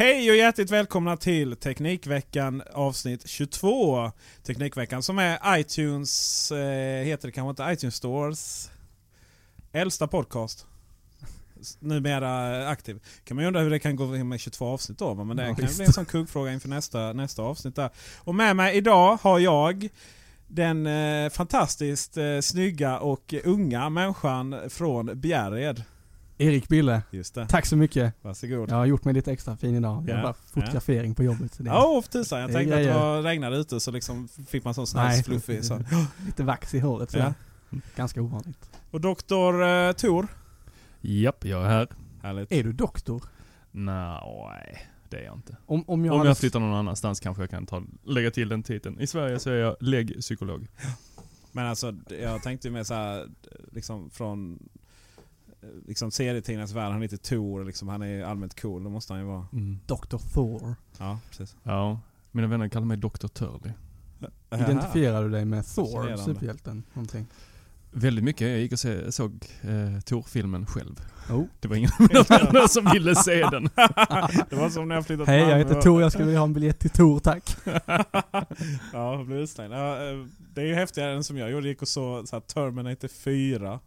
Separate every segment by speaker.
Speaker 1: Hej och hjärtligt välkomna till Teknikveckan avsnitt 22. Teknikveckan som är iTunes, eh, heter det kanske inte iTunes Stores äldsta podcast. Numera aktiv. Kan man ju undra hur det kan gå med 22 avsnitt då. Men det
Speaker 2: Ja,
Speaker 1: kan
Speaker 2: visst.
Speaker 1: bli en sån kuggfråga inför nästa, nästa avsnitt där. Och med mig idag har jag den eh, fantastiskt eh, snygga och unga människan från Bjärred.
Speaker 2: Erik Bille,
Speaker 1: Just det.
Speaker 2: tack så mycket.
Speaker 1: Varsågod.
Speaker 2: Jag har gjort mig lite extra fin idag. Jag
Speaker 1: Ja,
Speaker 2: har bara fotografering på jobbet. Så det är
Speaker 1: Ja, för tusan. Jag tänkte att det regnade ute så liksom fick man sån snabb
Speaker 2: Nej.
Speaker 1: fluffig. Så.
Speaker 2: lite vax i håret. Så.
Speaker 1: Ja.
Speaker 2: Ganska ovanligt.
Speaker 1: Och doktor eh, Tor.
Speaker 3: Japp, jag är här.
Speaker 1: Härligt.
Speaker 2: Är du doktor?
Speaker 3: Nej, det är jag inte.
Speaker 2: Om, om jag
Speaker 3: Om
Speaker 2: hade...
Speaker 3: jag flyttar någon annanstans kanske jag kan ta, lägga till den titeln. I Sverige så är jag läggpsykolog.
Speaker 1: Men alltså jag tänkte ju mer så här, liksom från liksom serietidningarnas värld. Han heter Tor, liksom, han är allmänt cool. Då måste han ju vara.
Speaker 2: Dr. Thor.
Speaker 1: Ja, precis.
Speaker 3: Ja, mina vänner kallar mig Dr. Turley.
Speaker 2: Identifierar du dig med Thor, superhjälten? Någonting?
Speaker 3: Väldigt mycket. Jag gick och se, såg eh, Tor-filmen själv.
Speaker 2: Oh.
Speaker 3: Det var ingen av mina vänner som ville se den.
Speaker 1: det var som när jag flyttade
Speaker 2: Hej, jag heter Tor. Jag skulle vilja ha en biljett till Tor, tack.
Speaker 1: ja, jag blev utslängd. Ja, eh, det är ju häftigare än som jag gjorde. Jag gick och såg så här, Terminator 4.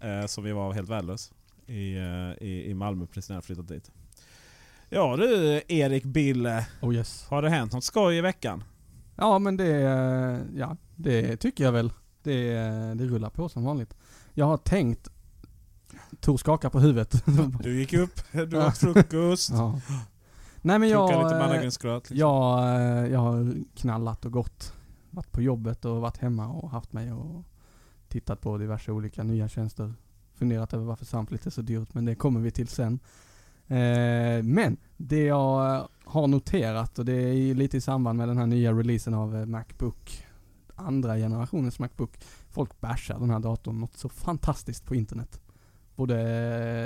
Speaker 1: Eh, som vi var helt värdelös. I, eh, i, I Malmö precis när jag flyttat dit. Ja du Erik Bille.
Speaker 2: Oh yes.
Speaker 1: Har det hänt något skoj i veckan?
Speaker 2: Ja, men det, eh, ja, det tycker jag väl. Det, det rullar på som vanligt. Jag har tänkt... Tor skakar på huvudet.
Speaker 1: Du gick upp, du åt frukost.
Speaker 2: ja. Nej men jag...
Speaker 1: lite. Liksom.
Speaker 2: Jag, jag har knallat och gått. Varit på jobbet och varit hemma och haft mig och tittat på diverse olika nya tjänster. Funderat över varför Samflit är så dyrt, men det kommer vi till sen. Eh, men det jag har noterat och det är lite i samband med den här nya releasen av eh, Macbook, andra generationens Macbook. Folk bashar den här datorn något så fantastiskt på internet. Både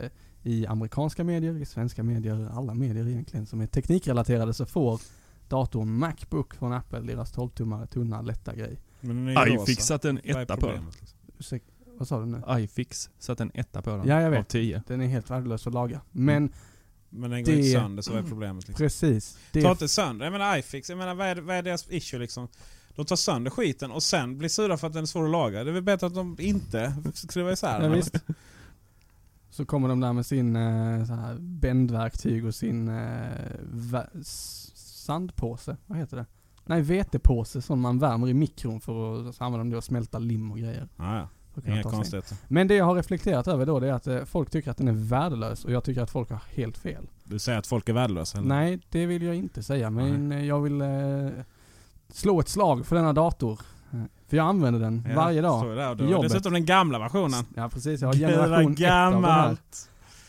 Speaker 2: eh, i amerikanska medier, i svenska medier, alla medier egentligen som är teknikrelaterade så får datorn Macbook från Apple, deras 12-tummare, tunna, lätta grej.
Speaker 1: Men den är ju
Speaker 3: iFix satte en
Speaker 1: Vad är
Speaker 3: etta på den.
Speaker 1: problemet, liksom?
Speaker 2: Ursäk, vad sa du nu?
Speaker 3: iFix satte en etta på den.
Speaker 2: Ja, jag
Speaker 3: Av
Speaker 2: vet.
Speaker 3: tio.
Speaker 2: Den är helt värdelös att laga. Men
Speaker 1: Men den går
Speaker 2: Det-
Speaker 1: inte sönder så vad är problemet? Liksom?
Speaker 2: precis. Det
Speaker 1: Ta inte sönder. Jag menar iFix, jag menar vad är, vad är deras issue liksom? De tar sönder skiten och sen blir sura för att den är svår att laga. Det är väl bättre att de inte skruvar isär
Speaker 2: Ja,
Speaker 1: den.
Speaker 2: visst. Så kommer de där med sin eh, så här bändverktyg och sin eh, s- sandpåse, vad heter det? Nej, vetepåse som man värmer i mikron för att så använder de det att smälta lim och grejer.
Speaker 1: Ja, ja. Inga konstigheter.
Speaker 2: Men det jag har reflekterat över då det är att eh, folk tycker att den är värdelös och jag tycker att folk har helt fel.
Speaker 1: Du säger att folk är värdelösa? eller?
Speaker 2: Nej, det vill jag inte säga. Men eh, jag vill eh, slå ett slag för denna dator. För jag använder den
Speaker 1: Ja,
Speaker 2: varje dag.
Speaker 1: det där. Du dessutom den gamla versionen.
Speaker 2: Ja precis, jag har generation 1 av den här.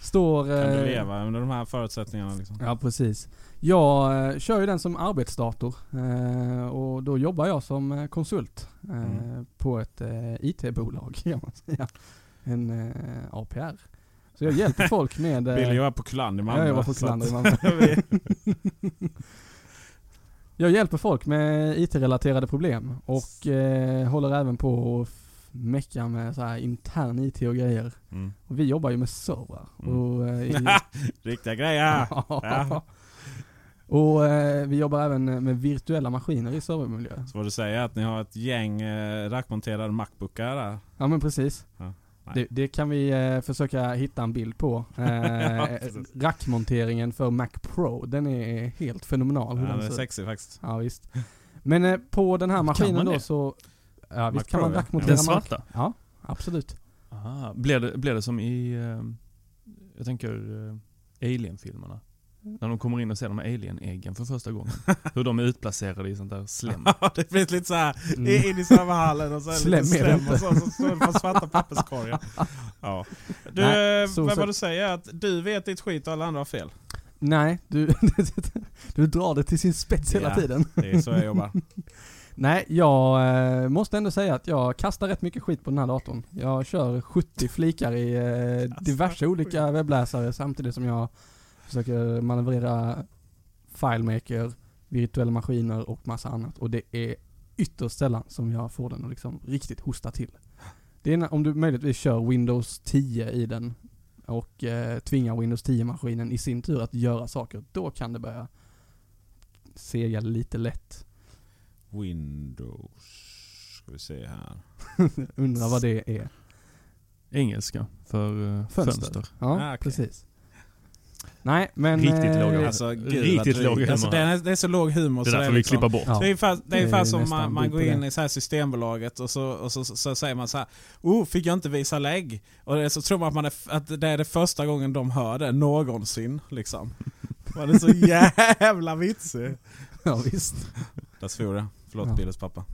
Speaker 2: Står...
Speaker 1: Kan du
Speaker 2: eh,
Speaker 1: leva under de här förutsättningarna liksom?
Speaker 2: Ja precis. Jag eh, kör ju den som arbetsdator eh, och då jobbar jag som eh, konsult
Speaker 1: Mm.
Speaker 2: på ett IT-bolag kan man säga. En APR. Så jag hjälper folk med... eh,
Speaker 1: Billy jobbar på Kullander i Malmö.
Speaker 2: jag jobbar på Kullander i Malmö. Jag hjälper folk med IT-relaterade problem och eh, håller även på att mecka med så här intern IT och grejer.
Speaker 1: Mm.
Speaker 2: Och vi jobbar ju med servrar.
Speaker 1: Mm.
Speaker 2: Och, eh,
Speaker 1: Riktiga grejer. Ja.
Speaker 2: Och eh, vi jobbar även med virtuella maskiner i servermiljö.
Speaker 1: Så vad du säger är att ni har ett gäng eh, rackmonterade Macbookar där.
Speaker 2: Ja men precis.
Speaker 1: Ja.
Speaker 2: Det, det kan vi eh, försöka hitta en bild på. Eh,
Speaker 1: precis.
Speaker 2: rackmonteringen för Mac Pro, den är helt fenomenal. hur
Speaker 1: Ja,
Speaker 2: den
Speaker 1: är sexy faktiskt.
Speaker 2: Ja visst. Men eh, på den här maskinen då
Speaker 3: det?
Speaker 2: så... Ja visst
Speaker 1: Mac
Speaker 2: kan
Speaker 1: Pro,
Speaker 2: man
Speaker 1: ja.
Speaker 2: rackmontera
Speaker 3: Den
Speaker 2: Mac.
Speaker 3: svarta?
Speaker 2: Ja, absolut.
Speaker 3: Aha. Blir, det, blir det som i, eh, jag tänker eh, Alien-filmerna? När de kommer in och ser de här alien-äggen för första gången. Hur de är utplacerade i sånt där slem.
Speaker 1: Det finns lite såhär
Speaker 2: Mm.
Speaker 1: in i serverhallen och så är det
Speaker 2: Slem
Speaker 1: lite slem och så, så står det på svarta papperskorgar. Ja. Du,
Speaker 2: Nej,
Speaker 1: eh,
Speaker 2: så-
Speaker 1: vad
Speaker 2: så-
Speaker 1: var du säger att du vet ditt skit och alla andra har fel.
Speaker 2: Nej, du, du drar det till sin spets hela
Speaker 1: Ja.
Speaker 2: tiden.
Speaker 1: Det är så jag jobbar.
Speaker 2: Nej, jag eh, måste ändå säga att jag kastar rätt mycket skit på den här datorn. Jag kör 70 flikar i eh, diverse olika webbläsare samtidigt som jag försöker manövrera FileMaker, virtuella maskiner och massa annat. Och det är ytterst sällan som jag får den att liksom riktigt hosta till. Det är när, om du möjligtvis kör Windows 10 i den och eh, tvingar Windows 10-maskinen i sin tur att göra saker, då kan det börja sega lite lätt.
Speaker 1: Windows. Ska vi se här.
Speaker 2: Undrar vad det är.
Speaker 3: Engelska för eh,
Speaker 2: Fönster.
Speaker 3: fönster.
Speaker 2: Ja,
Speaker 1: Ah, okej.
Speaker 2: precis. Nej, men...
Speaker 3: Riktigt
Speaker 2: eh,
Speaker 3: låga.
Speaker 1: Alltså, gud,
Speaker 3: Riktigt låg humor
Speaker 1: alltså, det, är, det är så låg humor
Speaker 3: Det
Speaker 1: är
Speaker 3: vi
Speaker 1: liksom,
Speaker 3: klippa bort.
Speaker 2: Ja.
Speaker 1: Det är ungefär, det är
Speaker 2: är
Speaker 1: som man, man går in
Speaker 2: det.
Speaker 1: i så här Systembolaget och, så, och så, så, så säger man så här. Oh, fick jag inte visa lägg? Och det, så tror man att, man är, att det är det första gången de hör det någonsin. Liksom. Man är så jävla vitsig.
Speaker 2: Ja, visst.
Speaker 1: Där svor jag. Förlåt
Speaker 2: Ja.
Speaker 1: Billes pappa.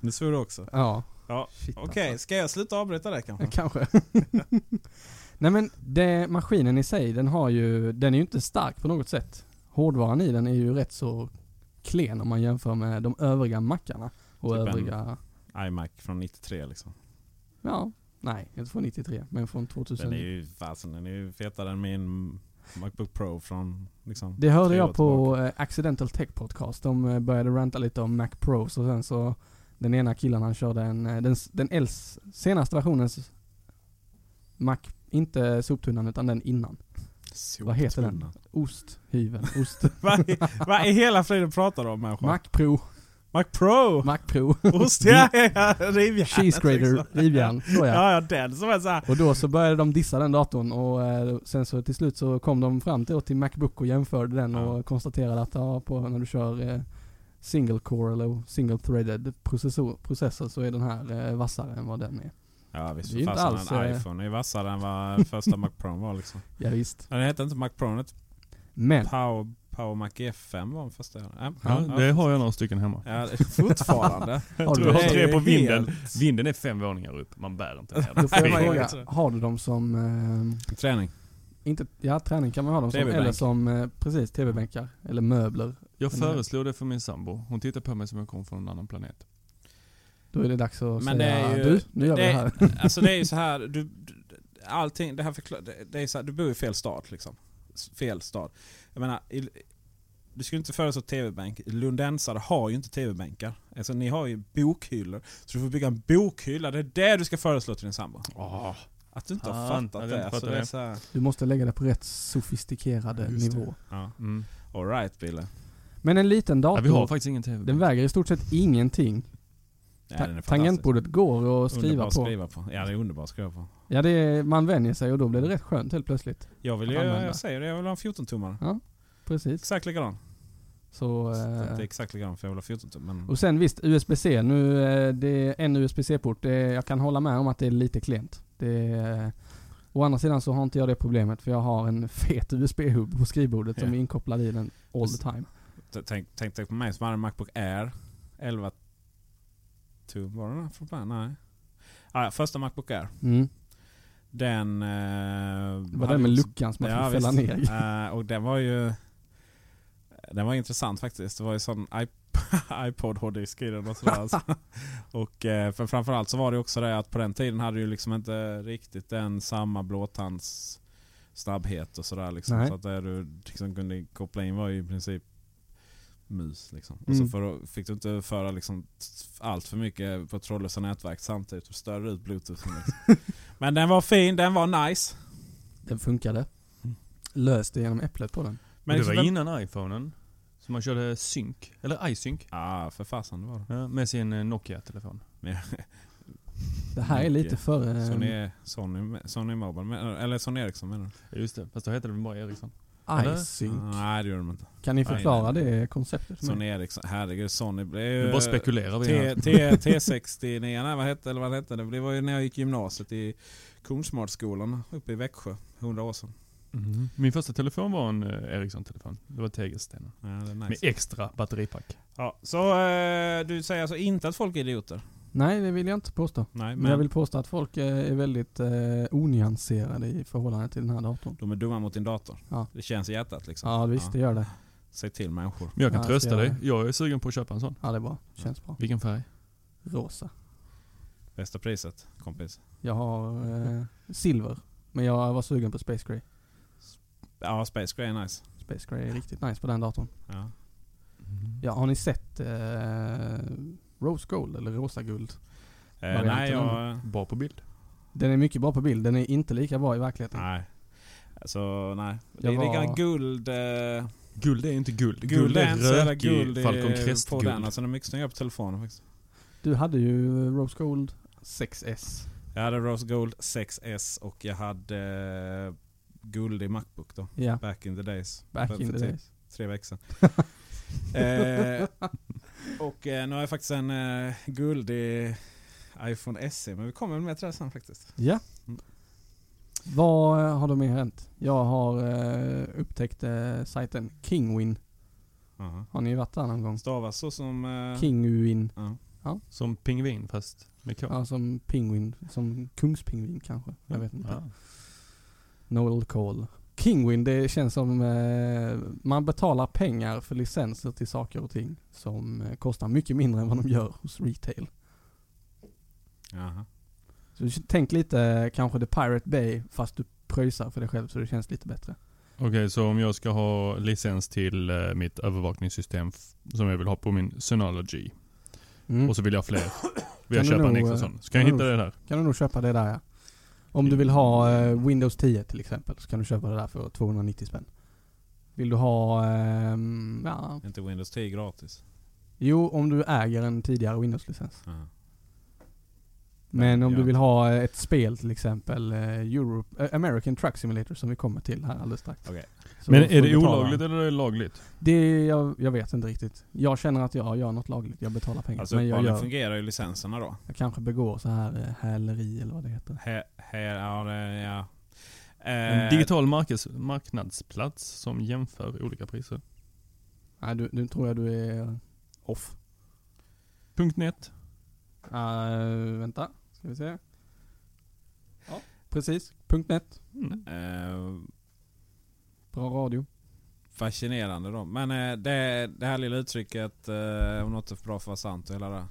Speaker 1: Nu svor du också.
Speaker 2: Ja.
Speaker 1: Ja, Okej,
Speaker 2: alltså.
Speaker 1: ska jag sluta avbryta det kanske?
Speaker 2: Kanske. Nej men det, maskinen i sig, den har ju, den är ju inte stark på något sätt. Hårdvaran i den är ju rätt så klen om man jämför med de övriga mackarna. Och
Speaker 1: Typ en-
Speaker 2: övriga,
Speaker 1: iMac från 93 liksom.
Speaker 2: ja, nej, inte från 93, men från 2000.
Speaker 1: Den är ju fasen, den är ju fetare än min Macbook Pro från liksom
Speaker 2: Det hörde jag på
Speaker 1: tillbaka.
Speaker 2: eh, Accidental Tech Podcast. De eh, började ranta lite om Mac Pros och sen så den ena killen han körde en, eh, den, den äls, senaste versionens Mac, inte soptunnan utan den innan. vad heter den? Osthyveln, ost.
Speaker 1: Vad i- Vad i hela friden pratar du om människa?
Speaker 2: Mac Pro,
Speaker 1: Mac Pro!
Speaker 2: Mac Pro.
Speaker 1: Ost, ja, ja, rivjärn.
Speaker 2: Cheese grater, rivjärn, så ja.
Speaker 1: Ja, ja, den som är såhär.
Speaker 2: Och då så började de dissa den datorn och eh, sen så till slut så kom de fram till, till Macbook och jämförde den
Speaker 1: Ja.
Speaker 2: och konstaterade att ja, på, när du kör eh, single core eller single threaded processor, processor så är den här eh, vassare än vad den är.
Speaker 1: Ja visst,
Speaker 2: Det är inte alls,
Speaker 1: en
Speaker 2: eh,
Speaker 1: iPhone är ju vassare än vad första Mac Pro var liksom.
Speaker 2: Ja, visst.
Speaker 1: Ja, den hette inte Mac Pro, den hette
Speaker 2: Men,
Speaker 1: Power, Power Mac F5 var den första. Ja,
Speaker 3: Ja, det har jag några stycken hemma.
Speaker 1: Ja, det fortfarande.
Speaker 2: har
Speaker 3: Du
Speaker 2: du,
Speaker 3: har
Speaker 1: Det
Speaker 3: tre på vinden.
Speaker 1: helt-
Speaker 3: Vinden är fem våningar upp, man bär inte ner
Speaker 2: då får jag fråga,
Speaker 1: jag tror det.
Speaker 2: har du dem som, eh,
Speaker 1: Träning.
Speaker 2: inte, ja träning kan man ha dem som, eller som, eh, precis, tv-bänkar, eller möbler.
Speaker 3: Jag föreslog det för min sambo. Hon tittar på mig som jag kom från en annan planet.
Speaker 2: Då är det dags att
Speaker 1: Men det
Speaker 2: säga,
Speaker 1: är ju-
Speaker 2: du, nu gör vi det här.
Speaker 1: Alltså det är ju så här, du, du, allting, det här förklar, det, det är så här, du bor i fel stad liksom. Fel stad. Jag menar, i, du skulle inte föreslå tv-bänk. Lundensare har ju inte tv-bänkar. Alltså ni har ju bokhyllor. Så du får bygga en bokhylla. Det är det du ska föreslå till din sambo. Att du inte har
Speaker 3: Fan,
Speaker 1: fattat det. Alltså det är
Speaker 3: det.
Speaker 1: så här,
Speaker 2: Du måste lägga det på rätt sofistikerade
Speaker 3: Just
Speaker 2: nivå.
Speaker 1: ja.
Speaker 3: Mm.
Speaker 1: All right Bille.
Speaker 2: Men en liten
Speaker 3: Ja,
Speaker 2: dator,
Speaker 3: vi har faktiskt ingen TV.
Speaker 2: den väger i stort sett ingenting.
Speaker 1: Ja,
Speaker 2: Ta-
Speaker 1: är.
Speaker 2: Tangentbordet går att skriva
Speaker 1: Underbar
Speaker 2: på.
Speaker 1: skriva på. Ja det är underbart att skriva på.
Speaker 2: Ja, det är, man vänjer sig och då blir det rätt skönt helt plötsligt.
Speaker 1: Jag vill ju, jag säger det, jag vill ha en 14-tummare.
Speaker 2: Precis.
Speaker 1: Exakt likadan.
Speaker 2: Så,
Speaker 1: Det är
Speaker 2: eh,
Speaker 1: inte exakt likadant för jag vill ha 14 tum. Men
Speaker 2: och sen visst, USB-C. Nu, eh, det är en USB-C-port. Det, jag kan hålla med om att det är lite klent. Det är, å andra sidan så har inte jag det problemet för jag har en fet USB-hub på skrivbordet som
Speaker 1: Ja.
Speaker 2: är inkopplad i den all the time.
Speaker 1: tänk, tänk dig på mig som hade en Macbook Air 11 tum. Var den början? Nej. Ah, ja, första Macbook Air.
Speaker 2: Mm.
Speaker 1: Den... Eh,
Speaker 2: Det var den med luckan som man
Speaker 1: Ja,
Speaker 2: fick fälla ner.
Speaker 1: Eh, och den var ju... Den var intressant faktiskt. Det var ju sån iP- iPod hårddisk i den och sådär. alltså. och eh, för framförallt så var det också det att på den tiden hade ju liksom inte riktigt den samma blåtands snabbhet och sådär liksom.
Speaker 2: Nej.
Speaker 1: Så att det du liksom kunde koppla in var ju i princip mus liksom. Och
Speaker 2: Mm.
Speaker 1: så för, fick du inte föra liksom allt för mycket på trådlösa nätverk samtidigt och störa ut bluetoothen liksom. Men den var fin, den var nice.
Speaker 2: Den funkade.
Speaker 3: Mm.
Speaker 2: Löste genom äpplet på den.
Speaker 3: Men
Speaker 1: Men
Speaker 3: det var
Speaker 1: vem-
Speaker 3: innan iPhonen. Så man körde sync, eller iSync,
Speaker 1: Ja, för fasen det var det.
Speaker 3: ja, med sin eh, Nokia-telefon.
Speaker 2: Det här är lite före...
Speaker 1: Sony, Sony, Sony Mobile, eller Sony Ericsson menar du?
Speaker 3: Ja, Just det, fast då hette det bara Ericsson.
Speaker 2: ISync.
Speaker 1: Nej det gör de inte.
Speaker 2: Kan ni
Speaker 1: Nej,
Speaker 2: förklara
Speaker 1: nej.
Speaker 2: det konceptet
Speaker 1: Sony? Ericsson, herregud Sony blev
Speaker 3: Nu
Speaker 1: ju...
Speaker 3: bara spekulerar vi
Speaker 1: T. T, T69, nej vad hette, eller vad hette det? Det var ju när jag gick gymnasiet i Kornsmartskolan uppe i Växjö. 100 år sedan.
Speaker 3: Mhm. Min första telefon var en eh, Ericsson-telefon. Det var tegelstenen.
Speaker 1: Ja, är
Speaker 3: Med
Speaker 1: nice.
Speaker 3: extra batteripack.
Speaker 1: Ja, så eh, du säger alltså inte att folk är idioter?
Speaker 2: Nej, det vill jag inte påstå.
Speaker 1: Nej,
Speaker 2: Men,
Speaker 1: men
Speaker 2: jag vill påstå att folk eh, är väldigt eh, onyanserade i förhållande till den här datorn.
Speaker 1: de är dumma mot din dator.
Speaker 2: Ja.
Speaker 1: Det känns i hjärtat liksom.
Speaker 2: Ja, visst det gör det.
Speaker 1: Säg till människor.
Speaker 3: Men jag kan
Speaker 2: Ja,
Speaker 3: trösta
Speaker 2: jag-
Speaker 3: dig. Jag är sugen på att köpa en sån.
Speaker 2: Ja, det är bra. Känns bra.
Speaker 3: Vilken färg?
Speaker 2: Rosa.
Speaker 1: Bästa priset, kompis.
Speaker 2: Jag har eh, silver. Men jag var sugen på Space Gray.
Speaker 1: Ja, Space Gray är nice.
Speaker 2: Space Gray är riktigt nice på den datorn.
Speaker 1: Ja.
Speaker 2: Ja, har ni sett eh, Rose Gold eller Rosa Guld?
Speaker 1: Eh, nej, jag...
Speaker 3: Bra på bild.
Speaker 2: Den är mycket bra på bild. Den är inte lika bra i verkligheten.
Speaker 1: Nej. Alltså, nej. Det
Speaker 2: Jag
Speaker 1: är
Speaker 2: var-
Speaker 1: guld... Eh,
Speaker 3: Guld är inte guld.
Speaker 1: guld är inte så jävla
Speaker 3: rökig
Speaker 1: guld
Speaker 3: Falcon
Speaker 1: på den.
Speaker 3: Crest-guld.
Speaker 1: Alltså den är mycket snyggare på telefonen faktiskt.
Speaker 2: Du hade ju Rose Gold 6S.
Speaker 1: Jag hade Rose Gold 6S och jag hade eh, guld i Macbook då.
Speaker 2: Ja,
Speaker 1: Back in the days.
Speaker 2: back
Speaker 1: För-
Speaker 2: in
Speaker 1: för
Speaker 2: the days.
Speaker 1: Tre veckor sedan. eh, och eh, nu har jag faktiskt en eh, guld i iPhone SE. Men vi kommer väl med till det sen faktiskt.
Speaker 2: Ja.
Speaker 1: Mm.
Speaker 2: Vad eh, har då mer hänt? Jag har eh, upptäckt eh, sajten Kingwin.
Speaker 1: Aha.
Speaker 2: Har ni varit där någon gång?
Speaker 1: Stavas så som... Eh,
Speaker 2: Kingwin.
Speaker 1: Ja.
Speaker 3: Som pingvin fast med K.
Speaker 2: Ja, som pingvin. Som kungspingvin kanske. Jag vet inte.
Speaker 3: Ja.
Speaker 2: Noel Cole. Kingwin, det känns som eh, man betalar pengar för licenser till saker och ting som eh, kostar mycket mindre än vad de gör hos retail.
Speaker 1: Jaha.
Speaker 2: Så tänk lite eh, kanske The Pirate Bay fast du pröjsar för dig själv så det känns lite bättre.
Speaker 3: Okej, så om jag ska ha licens till eh, mitt övervakningssystem som jag vill ha på min Synology
Speaker 2: Mm.
Speaker 3: och så vill jag fler. Vill jag
Speaker 2: Kan
Speaker 3: köpa en
Speaker 2: nog,
Speaker 3: extra
Speaker 2: eh,
Speaker 3: sån. Ska jag
Speaker 2: kan
Speaker 3: hitta
Speaker 2: du
Speaker 3: det där?
Speaker 2: Kan du nog köpa det där ja. Om du vill ha eh, Windows 10 till exempel så kan du köpa det där för 290 spänn. Vill du ha, ehm, ja,
Speaker 1: Inte Windows 10 gratis.
Speaker 2: jo om du äger en tidigare Windows-licens.
Speaker 1: Aha.
Speaker 2: Men om du vill ha eh, ett spel till exempel, eh, Europe, eh, American Truck Simulator som vi kommer till här alldeles strax.
Speaker 1: Okej.
Speaker 2: Så
Speaker 3: Men är det olagligt eller är det lagligt?
Speaker 2: Det, jag, jag vet inte riktigt. Jag känner att jag gör något lagligt. Jag betalar pengar.
Speaker 1: Alltså
Speaker 2: men jag,
Speaker 1: uppenbarligen
Speaker 2: gör,
Speaker 1: fungerar ju licenserna då.
Speaker 2: jag kanske begår så här eh, häleri eller vad det heter.
Speaker 1: Här, här ja, det, ja.
Speaker 3: En
Speaker 1: Eh,
Speaker 3: digital markes, marknadsplats som jämför olika priser.
Speaker 2: Nej, du, nu tror jag du är off.
Speaker 3: .net.
Speaker 2: Uh, vänta, ska vi se. Ja, precis. .net.
Speaker 3: Mm.
Speaker 1: eh,
Speaker 2: Bra radio.
Speaker 1: fascinerande då. Men eh, det, det här lilla uttrycket eh, om något är bra för att vara sant och hela det.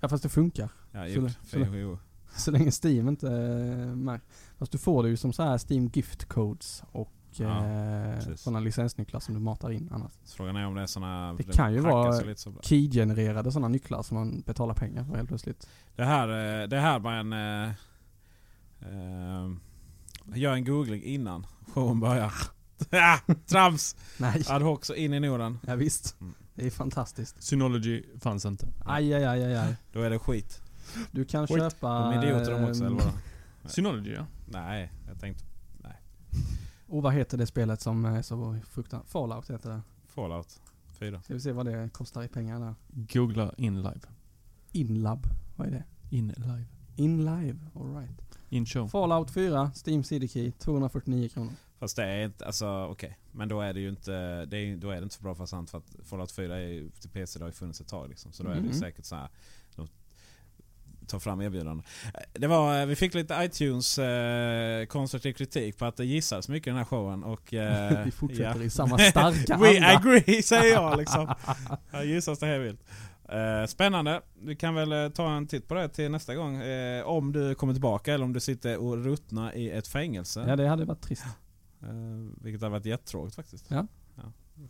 Speaker 2: Ja fast det funkar.
Speaker 1: Ja,
Speaker 2: Så
Speaker 1: jo,
Speaker 2: det-
Speaker 1: för,
Speaker 2: så det-
Speaker 1: jo.
Speaker 2: Så länge Steam inte äh, märker. Fast du får det ju som så här Steam gift codes och
Speaker 1: Ja,
Speaker 2: eh, sådana licensnycklar som du matar in annars.
Speaker 1: Så Frågan är om det är såna...
Speaker 2: Det kan ju vara
Speaker 1: så.
Speaker 2: Key-genererade sådana nycklar som man betalar pengar för helt plötsligt.
Speaker 1: Det här, eh, det här var en... Eh, eh, gör en googling innan showen börjar. Ah, Trams!
Speaker 2: Nej.
Speaker 1: Ad hoc så in i Norden.
Speaker 2: Ja, visst. Det är fantastiskt.
Speaker 3: Synology fanns inte.
Speaker 2: Aj, aj, aj, aj, aj.
Speaker 1: Då är det skit.
Speaker 2: Du kan
Speaker 3: Wait,
Speaker 2: köpa...
Speaker 1: De är idioter de också
Speaker 2: ehm,
Speaker 1: eller vadå?
Speaker 3: Synology ja.
Speaker 1: Nej, jag tänkte
Speaker 2: Och vad heter det spelet som är så fruktansvärt... Fallout heter det.
Speaker 1: Fallout Fyra.
Speaker 2: Ska vi se vad det kostar i pengar där.
Speaker 1: Googla InLive.
Speaker 2: Inlab, vad är det?
Speaker 1: InLive.
Speaker 2: Inlive, alright.
Speaker 1: InShow.
Speaker 2: Fallout 4, Steam CD Key, 249 kronor.
Speaker 1: Fast det är inte, alltså okej. Men då är det ju inte, det är, då är det inte så bra fasant för att Fallout 4 är till PC, det har ju funnits ett tag liksom. Så då är det ju
Speaker 2: Mhm.
Speaker 1: säkert så här. De tar fram erbjudanden. Det var, vi fick lite iTunes eh, konstruktiv kritik på att det gissades mycket i den här showen och... Eh,
Speaker 2: Vi fortsätter
Speaker 1: ja.
Speaker 2: i samma starka
Speaker 1: We
Speaker 2: anda.
Speaker 1: agree säger jag liksom. Här gissas det här vilt. Eh, spännande. Vi kan väl eh, ta en titt på det till nästa gång. Eh, om du kommer tillbaka eller om du sitter och ruttnar i ett fängelse.
Speaker 2: Ja, det hade varit trist.
Speaker 1: Eh, vilket hade varit jättetråkigt faktiskt.
Speaker 2: Ja.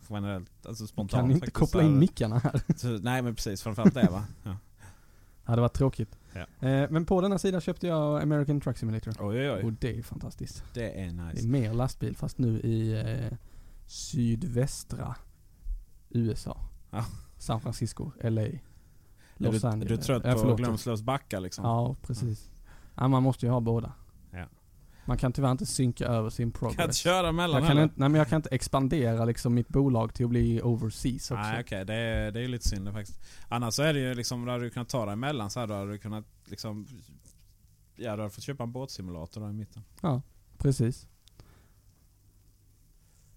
Speaker 1: Generellt, alltså spontant
Speaker 2: Kan inte
Speaker 1: faktiskt,
Speaker 2: koppla in
Speaker 1: här-
Speaker 2: mickarna här.
Speaker 1: Nej men precis, framförallt det va? Ja.
Speaker 2: hade varit tråkigt.
Speaker 1: Ja.
Speaker 2: Eh, men på denna sida köpte jag American Truck Simulator.
Speaker 1: Oj oj
Speaker 2: Och
Speaker 1: oj.
Speaker 2: det är fantastiskt.
Speaker 1: Det är
Speaker 2: Det är
Speaker 1: nice.
Speaker 2: mer lastbil fast nu i eh, sydvästra USA.
Speaker 1: Ja.
Speaker 2: San Francisco, LA,
Speaker 1: Är
Speaker 2: Los
Speaker 1: du, är
Speaker 2: Angeles.
Speaker 1: du trött
Speaker 2: Eh,
Speaker 1: på. Glömslövs backar liksom?
Speaker 2: Ja, precis. Ja, man måste ju ha båda.
Speaker 1: Ja.
Speaker 2: Man kan tyvärr inte synka över sin
Speaker 1: Kan inte
Speaker 2: progress.
Speaker 1: köra mellan
Speaker 2: Jag kan, inte, nej, men jag kan inte expandera liksom mitt bolag till att bli overseas också.
Speaker 1: Nej okej, det, är, det är lite synd faktiskt. Annars så är det ju liksom, då hade du kunnat ta dig emellan så här, då hade du kunnat liksom... Ja du hade fått köpa en båtsimulator där i mitten.
Speaker 2: Precis.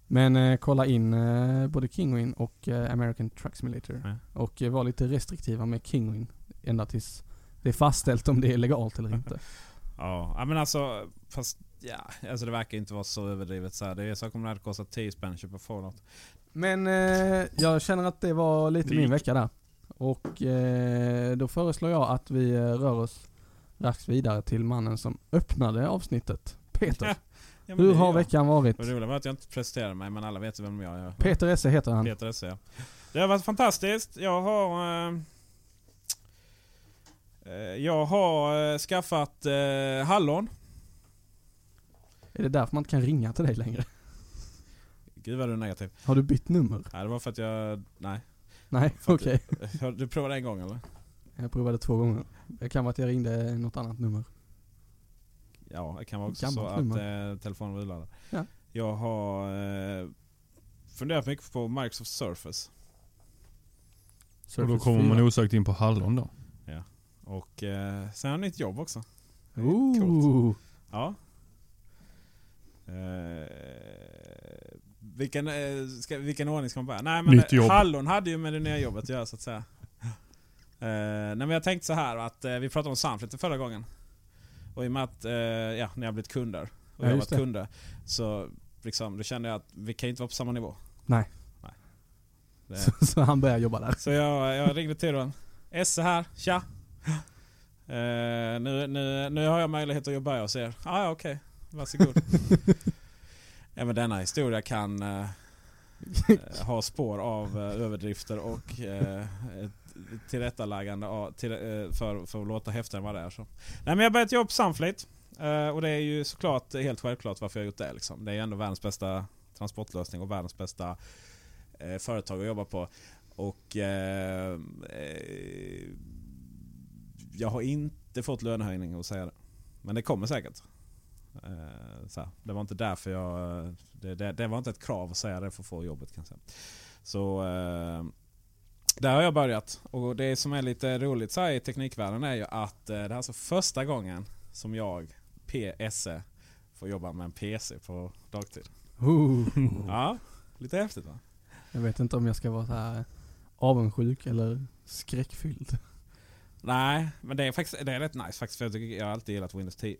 Speaker 2: Men eh, kolla in eh, både Kinguin och eh, American Truck Simulator.
Speaker 1: Ja.
Speaker 2: Och eh, var lite restriktiva med Kinguin. Ända tills det är fastställt om det är legalt eller inte.
Speaker 1: Ja, men alltså fast ja, alltså det verkar inte vara så överdrivet så här. Det är så kommer det hade kostat 10 spänn att köpa Fallout.
Speaker 2: Men eh, jag känner att det var lite
Speaker 1: Det
Speaker 2: min vecka där. Och eh, då föreslår jag att vi rör oss raskt vidare till mannen som öppnade avsnittet. Peter.
Speaker 1: Ja,
Speaker 2: Hur har
Speaker 1: jag.
Speaker 2: veckan varit?
Speaker 1: Det roliga var att jag inte presenterade mig men alla vet vem jag är.
Speaker 2: Peter Esse heter han.
Speaker 1: Peter Esse ja. Det har varit fantastiskt. Jag har... Eh, eh, jag har eh, skaffat eh, hallon.
Speaker 2: Är det därför man inte kan ringa till dig längre?
Speaker 1: Gud vad du är negativ.
Speaker 2: Har du bytt nummer?
Speaker 1: Nej det var för att jag... Nej.
Speaker 2: Nej, okej.
Speaker 1: Har Du provade en gång eller?
Speaker 2: Jag provade två gånger. Det kan vara att jag ringde något annat nummer.
Speaker 1: Ja, det kan vara också så att eh, telefonen var urladdad.
Speaker 2: Ja.
Speaker 1: Jag har eh, funderat mycket på Microsoft Surface. Och då
Speaker 2: Surface
Speaker 1: kommer
Speaker 2: 4.
Speaker 1: man
Speaker 3: osökt in på hallon då.
Speaker 1: Och eh, sen har jag nytt jobb också.
Speaker 2: Ooh.
Speaker 1: Ja. Eh, vilken, eh, ska, vilken ordning ska man börja? Nej men
Speaker 3: Nytt
Speaker 1: eh,
Speaker 3: jobb.
Speaker 1: hallon hade ju med det nya jobbet att göra så att säga. Eh, nej men jag tänkte så här att eh, vi pratade om Sunflit förra gången. Och i och med att eh, ja, ni har blivit kunder och
Speaker 2: Ja,
Speaker 1: jag har varit
Speaker 2: det.
Speaker 1: kunder. Så liksom, då kände jag att vi kan inte vara på samma nivå.
Speaker 2: Nej.
Speaker 1: Nej. Det,
Speaker 2: Så, så han börjar jobba där.
Speaker 1: så jag, jag ringde till dem. Esse här, tja. Eh, nu, nu, nu har jag möjlighet att jobba hos er. Ah, ja okej, varsågod. ja, men denna historia kan eh, eh, ha spår av eh, överdrifter och tillrättaläggande till, eh, för, för att låta häftigare än vad det är. Så. Nej, men jag har börjat jobba på Sunflate. Eh, och det är ju såklart helt självklart varför jag har gjort det. Liksom. Det är ju ändå världens bästa transportlösning och världens bästa eh, företag att jobba på. Och eh, eh, jag har inte fått lönehöjning att säga det. Men det kommer säkert. Eh, så här. Det var inte därför jag... Det, det, det var inte ett krav att säga det för att få jobbet kan jag säga. Så eh, där har jag börjat. Och det som är lite roligt så i teknikvärlden är ju att eh, det här är alltså första gången som jag, PSE, får jobba med en PC på dagtid.
Speaker 2: Ooh.
Speaker 1: Ja, lite häftigt va?
Speaker 2: Jag vet inte om jag ska vara så här avundsjuk eller skräckfylld.
Speaker 1: Nej, men det är faktiskt det är rätt nice faktiskt. För jag, tycker, jag har alltid gillat Windows 10.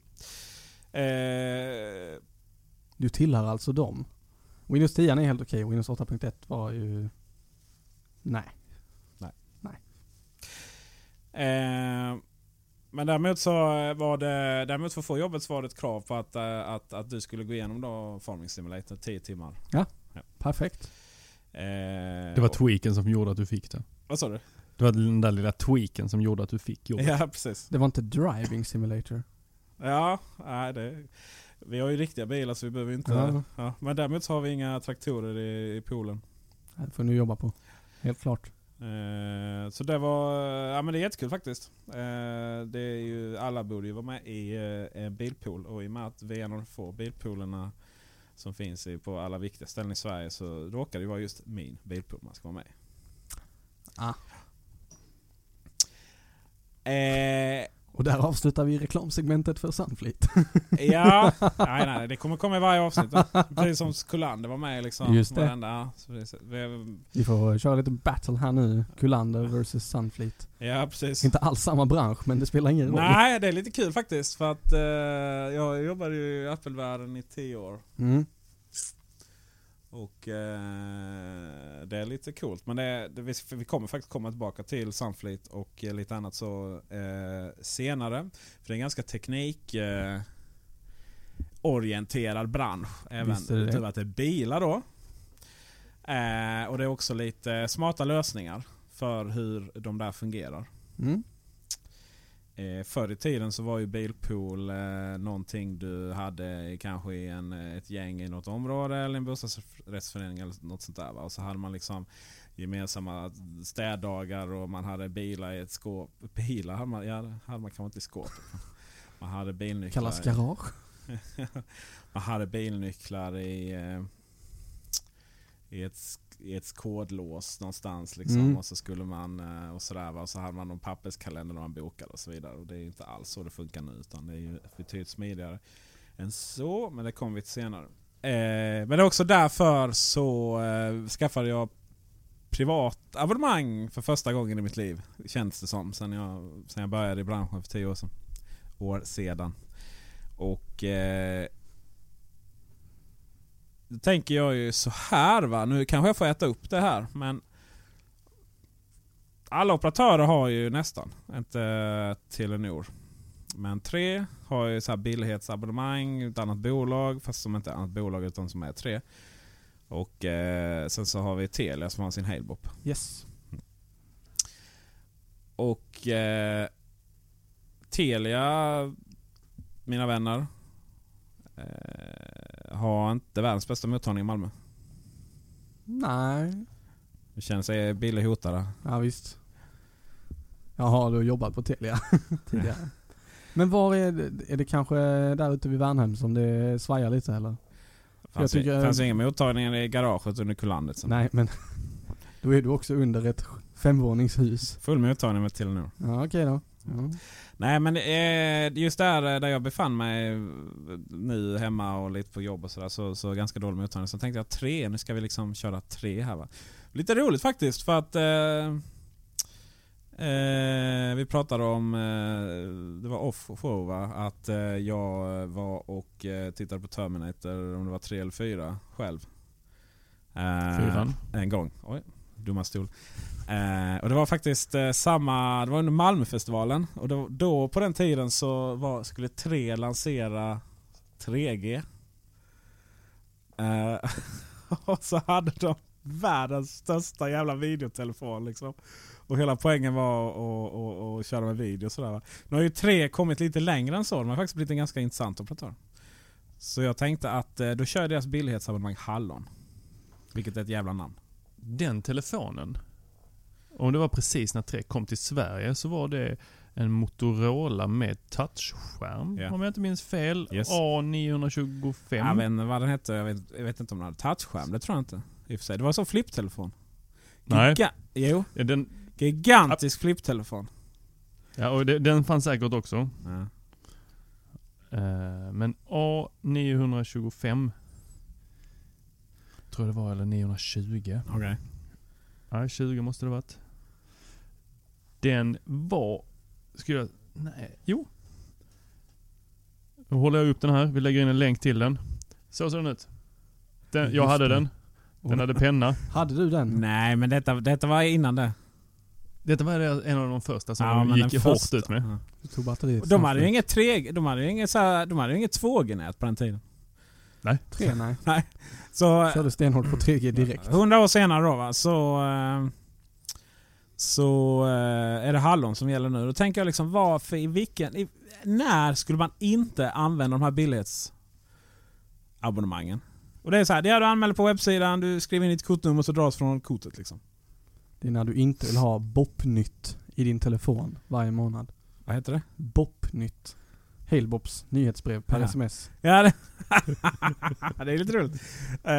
Speaker 1: Eh,
Speaker 2: Du tillhör alltså dem. Windows 10 är helt okej, Windows 8.1 var ju... Nej.
Speaker 1: Eh, men däremot så var det, däremot för att få jobbet så var det ett krav på att, eh, att, att du skulle gå igenom då Farming Simulator 10 timmar.
Speaker 2: Perfekt.
Speaker 1: Eh,
Speaker 3: Det var
Speaker 1: och-
Speaker 3: tweaken som gjorde att du fick det.
Speaker 1: Vad sa du?
Speaker 3: Det var den där lilla tweaken som gjorde att du fick jobbet.
Speaker 1: Ja, precis.
Speaker 2: Det var inte driving simulator.
Speaker 1: Ja, nej, det, vi har ju riktiga bilar så vi behöver inte...
Speaker 2: Ja.
Speaker 1: Ja. men däremot så har vi inga traktorer i, i poolen.
Speaker 2: Det får du jobba på. Helt klart.
Speaker 1: Eh, så det var, ja men det är jättekul faktiskt. Eh, det är ju, alla borde ju vara med i eh, en bilpool och i och med att vi är en av de få bilpoolerna som finns i, på alla viktiga ställen i Sverige så råkar det vara just min bilpool man ska vara med i.
Speaker 2: Ah.
Speaker 1: Eh,
Speaker 2: Och där avslutar vi reklamsegmentet för Sunfleet.
Speaker 1: ja, nej, nej, det kommer komma i varje avsnitt. Precis som Kullander var med liksom.
Speaker 2: Just det.
Speaker 1: Varenda, vi-
Speaker 2: Vi får köra lite battle här nu. Kullander versus Sunfleet.
Speaker 1: Ja, precis.
Speaker 2: Inte alls samma bransch, men det spelar ingen roll.
Speaker 1: Nej, det är lite kul faktiskt för att eh, jag jobbade ju i Apple-världen i tio år.
Speaker 2: Mm.
Speaker 1: Och eh, det är lite coolt. Men det, det, vi- kommer faktiskt komma tillbaka till Sunfleet och eh, lite annat så eh, senare. För det är en ganska teknik eh, orienterad bransch. Även utöver att det är bilar då. Eh, och det är också lite smarta lösningar för hur de där fungerar.
Speaker 2: Mm.
Speaker 1: Eh, förr i tiden så var ju bilpool eh, någonting du hade kanske i en, eh, ett gäng i något område eller en bostadsrättsförening eller något sånt där. Va? Och så hade man liksom gemensamma städdagar och man hade bilar i ett skåp. Bilar hade man, ja, hade man kanske inte i skåp. Man hade bilnycklar.
Speaker 2: Kallas garage.
Speaker 1: man hade bilnycklar i, eh, i, ett, i ett kodlås någonstans. Liksom.
Speaker 2: Mm.
Speaker 1: Och så skulle man eh, och sådär. Och så hade man någon papperskalender där man bokade och så vidare. Och det är inte alls så det funkar nu. Utan det är ju betydligt smidigare än så. Men det kommer vi till senare. Eh, men det är också därför så eh, skaffade jag privat abonnemang för första gången i mitt liv. Känns det som. Sen jag, sen jag började i branschen för tio år sedan. År sedan. Och eh, då tänker jag ju så här va. Nu kanske jag får äta upp det här men alla operatörer har ju nästan, inte Telenor. Men tre har ju så här billighetsabonnemang, ett annat bolag, fast som inte är ett annat bolag utan som är tre. Och eh, sen så har vi Telia som har sin Halebop.
Speaker 2: Yes.
Speaker 1: Och eh, Telia, mina vänner, eh, har inte världens bästa mottagning i Malmö.
Speaker 2: Nej.
Speaker 1: Det känner sig billig hotade.
Speaker 2: Ja visst. Du har jobbat på Telia tidigare. Men var är det, är det kanske där ute vid Värnhem som det svajar lite eller?
Speaker 1: Fanns,
Speaker 2: Jag tycker-
Speaker 1: fanns inga mottagningar i garaget under Kulandet. Så.
Speaker 2: Nej men då är du också under ett femvåningshus.
Speaker 1: Full mottagning med Telenor.
Speaker 2: Ja okej då.
Speaker 1: Nej men eh, just där, eh, där jag befann mig eh, nu hemma och lite på jobb och sådär så, så ganska dålig mottagning. Så tänkte jag tre, nu ska vi liksom köra tre här va. Lite roligt faktiskt för att eh, eh, vi pratade om, eh, det var off show va, att jag var och tittade på Terminator om det var tre eller fyra själv.
Speaker 3: Fyran.
Speaker 1: En gång. Oj, dumma stol. Eh, och det var faktiskt eh, samma, det var under Malmöfestivalen. Och då, då på den tiden så var, skulle tre lansera 3G. Eh, och så hade de världens största jävla videotelefon liksom. Och hela poängen var att- köra med video och sådär. va. Nu har ju tre kommit lite längre än så. De har faktiskt blivit en ganska intressant operatör. Så jag tänkte att eh, då kör jag deras billighetsabonnemang Hallon. Vilket är ett jävla namn.
Speaker 3: Den telefonen, om det var precis när 3 kom till Sverige så var det en Motorola med touchskärm.
Speaker 1: Ja.
Speaker 3: Om jag inte minns fel.
Speaker 1: Yes.
Speaker 3: A925.
Speaker 1: Jag vet inte vad den hette. Jag vet, jag vet inte om den hade touchskärm. Det tror jag inte. I och för sig. Det var så flipptelefon.
Speaker 3: Nej.
Speaker 1: Giga- jo.
Speaker 3: Ja, den,
Speaker 1: Gigantisk flipptelefon.
Speaker 3: ja, och det, den fanns säkert också.
Speaker 1: Ja.
Speaker 3: Eh, men A925 tror jag det var, eller 920.
Speaker 1: Okej.
Speaker 3: Nej, 20 måste det varit. Den var... Skulle jag... Nej, jo. Nu håller jag upp den här. Vi lägger in en länk till den. Så ser den ut. Den, jag hade
Speaker 2: det.
Speaker 3: den. Den hade penna.
Speaker 2: Hade du den?
Speaker 1: Nej men detta, detta var innan det.
Speaker 3: Detta var en av de första som
Speaker 1: Ja,
Speaker 3: de gick hårt
Speaker 1: första.
Speaker 3: ut med.
Speaker 1: Ja. De hade ju inget 3 de hade ju inget, så här, de hade ju inget 2G-nät på den tiden.
Speaker 2: Tre, nej.
Speaker 1: Så
Speaker 2: Körde stenhårt på 3G direkt.
Speaker 1: 100 år senare då va, så, eh, så eh, är det hallon som gäller nu. Då tänker jag liksom varför, i vilken, i, när skulle man inte använda de här billighetsabonnemangen? Och det är så här, det är du anmäler på webbsidan, du skriver in ditt kortnummer så dras från kortet liksom.
Speaker 2: Det är när du inte vill ha BOP-nytt i din telefon varje månad.
Speaker 1: Vad heter det?
Speaker 2: BOP-nytt. Halebops nyhetsbrev per
Speaker 1: Ja.
Speaker 2: sms.
Speaker 1: Ja, det, det är lite roligt. Eh,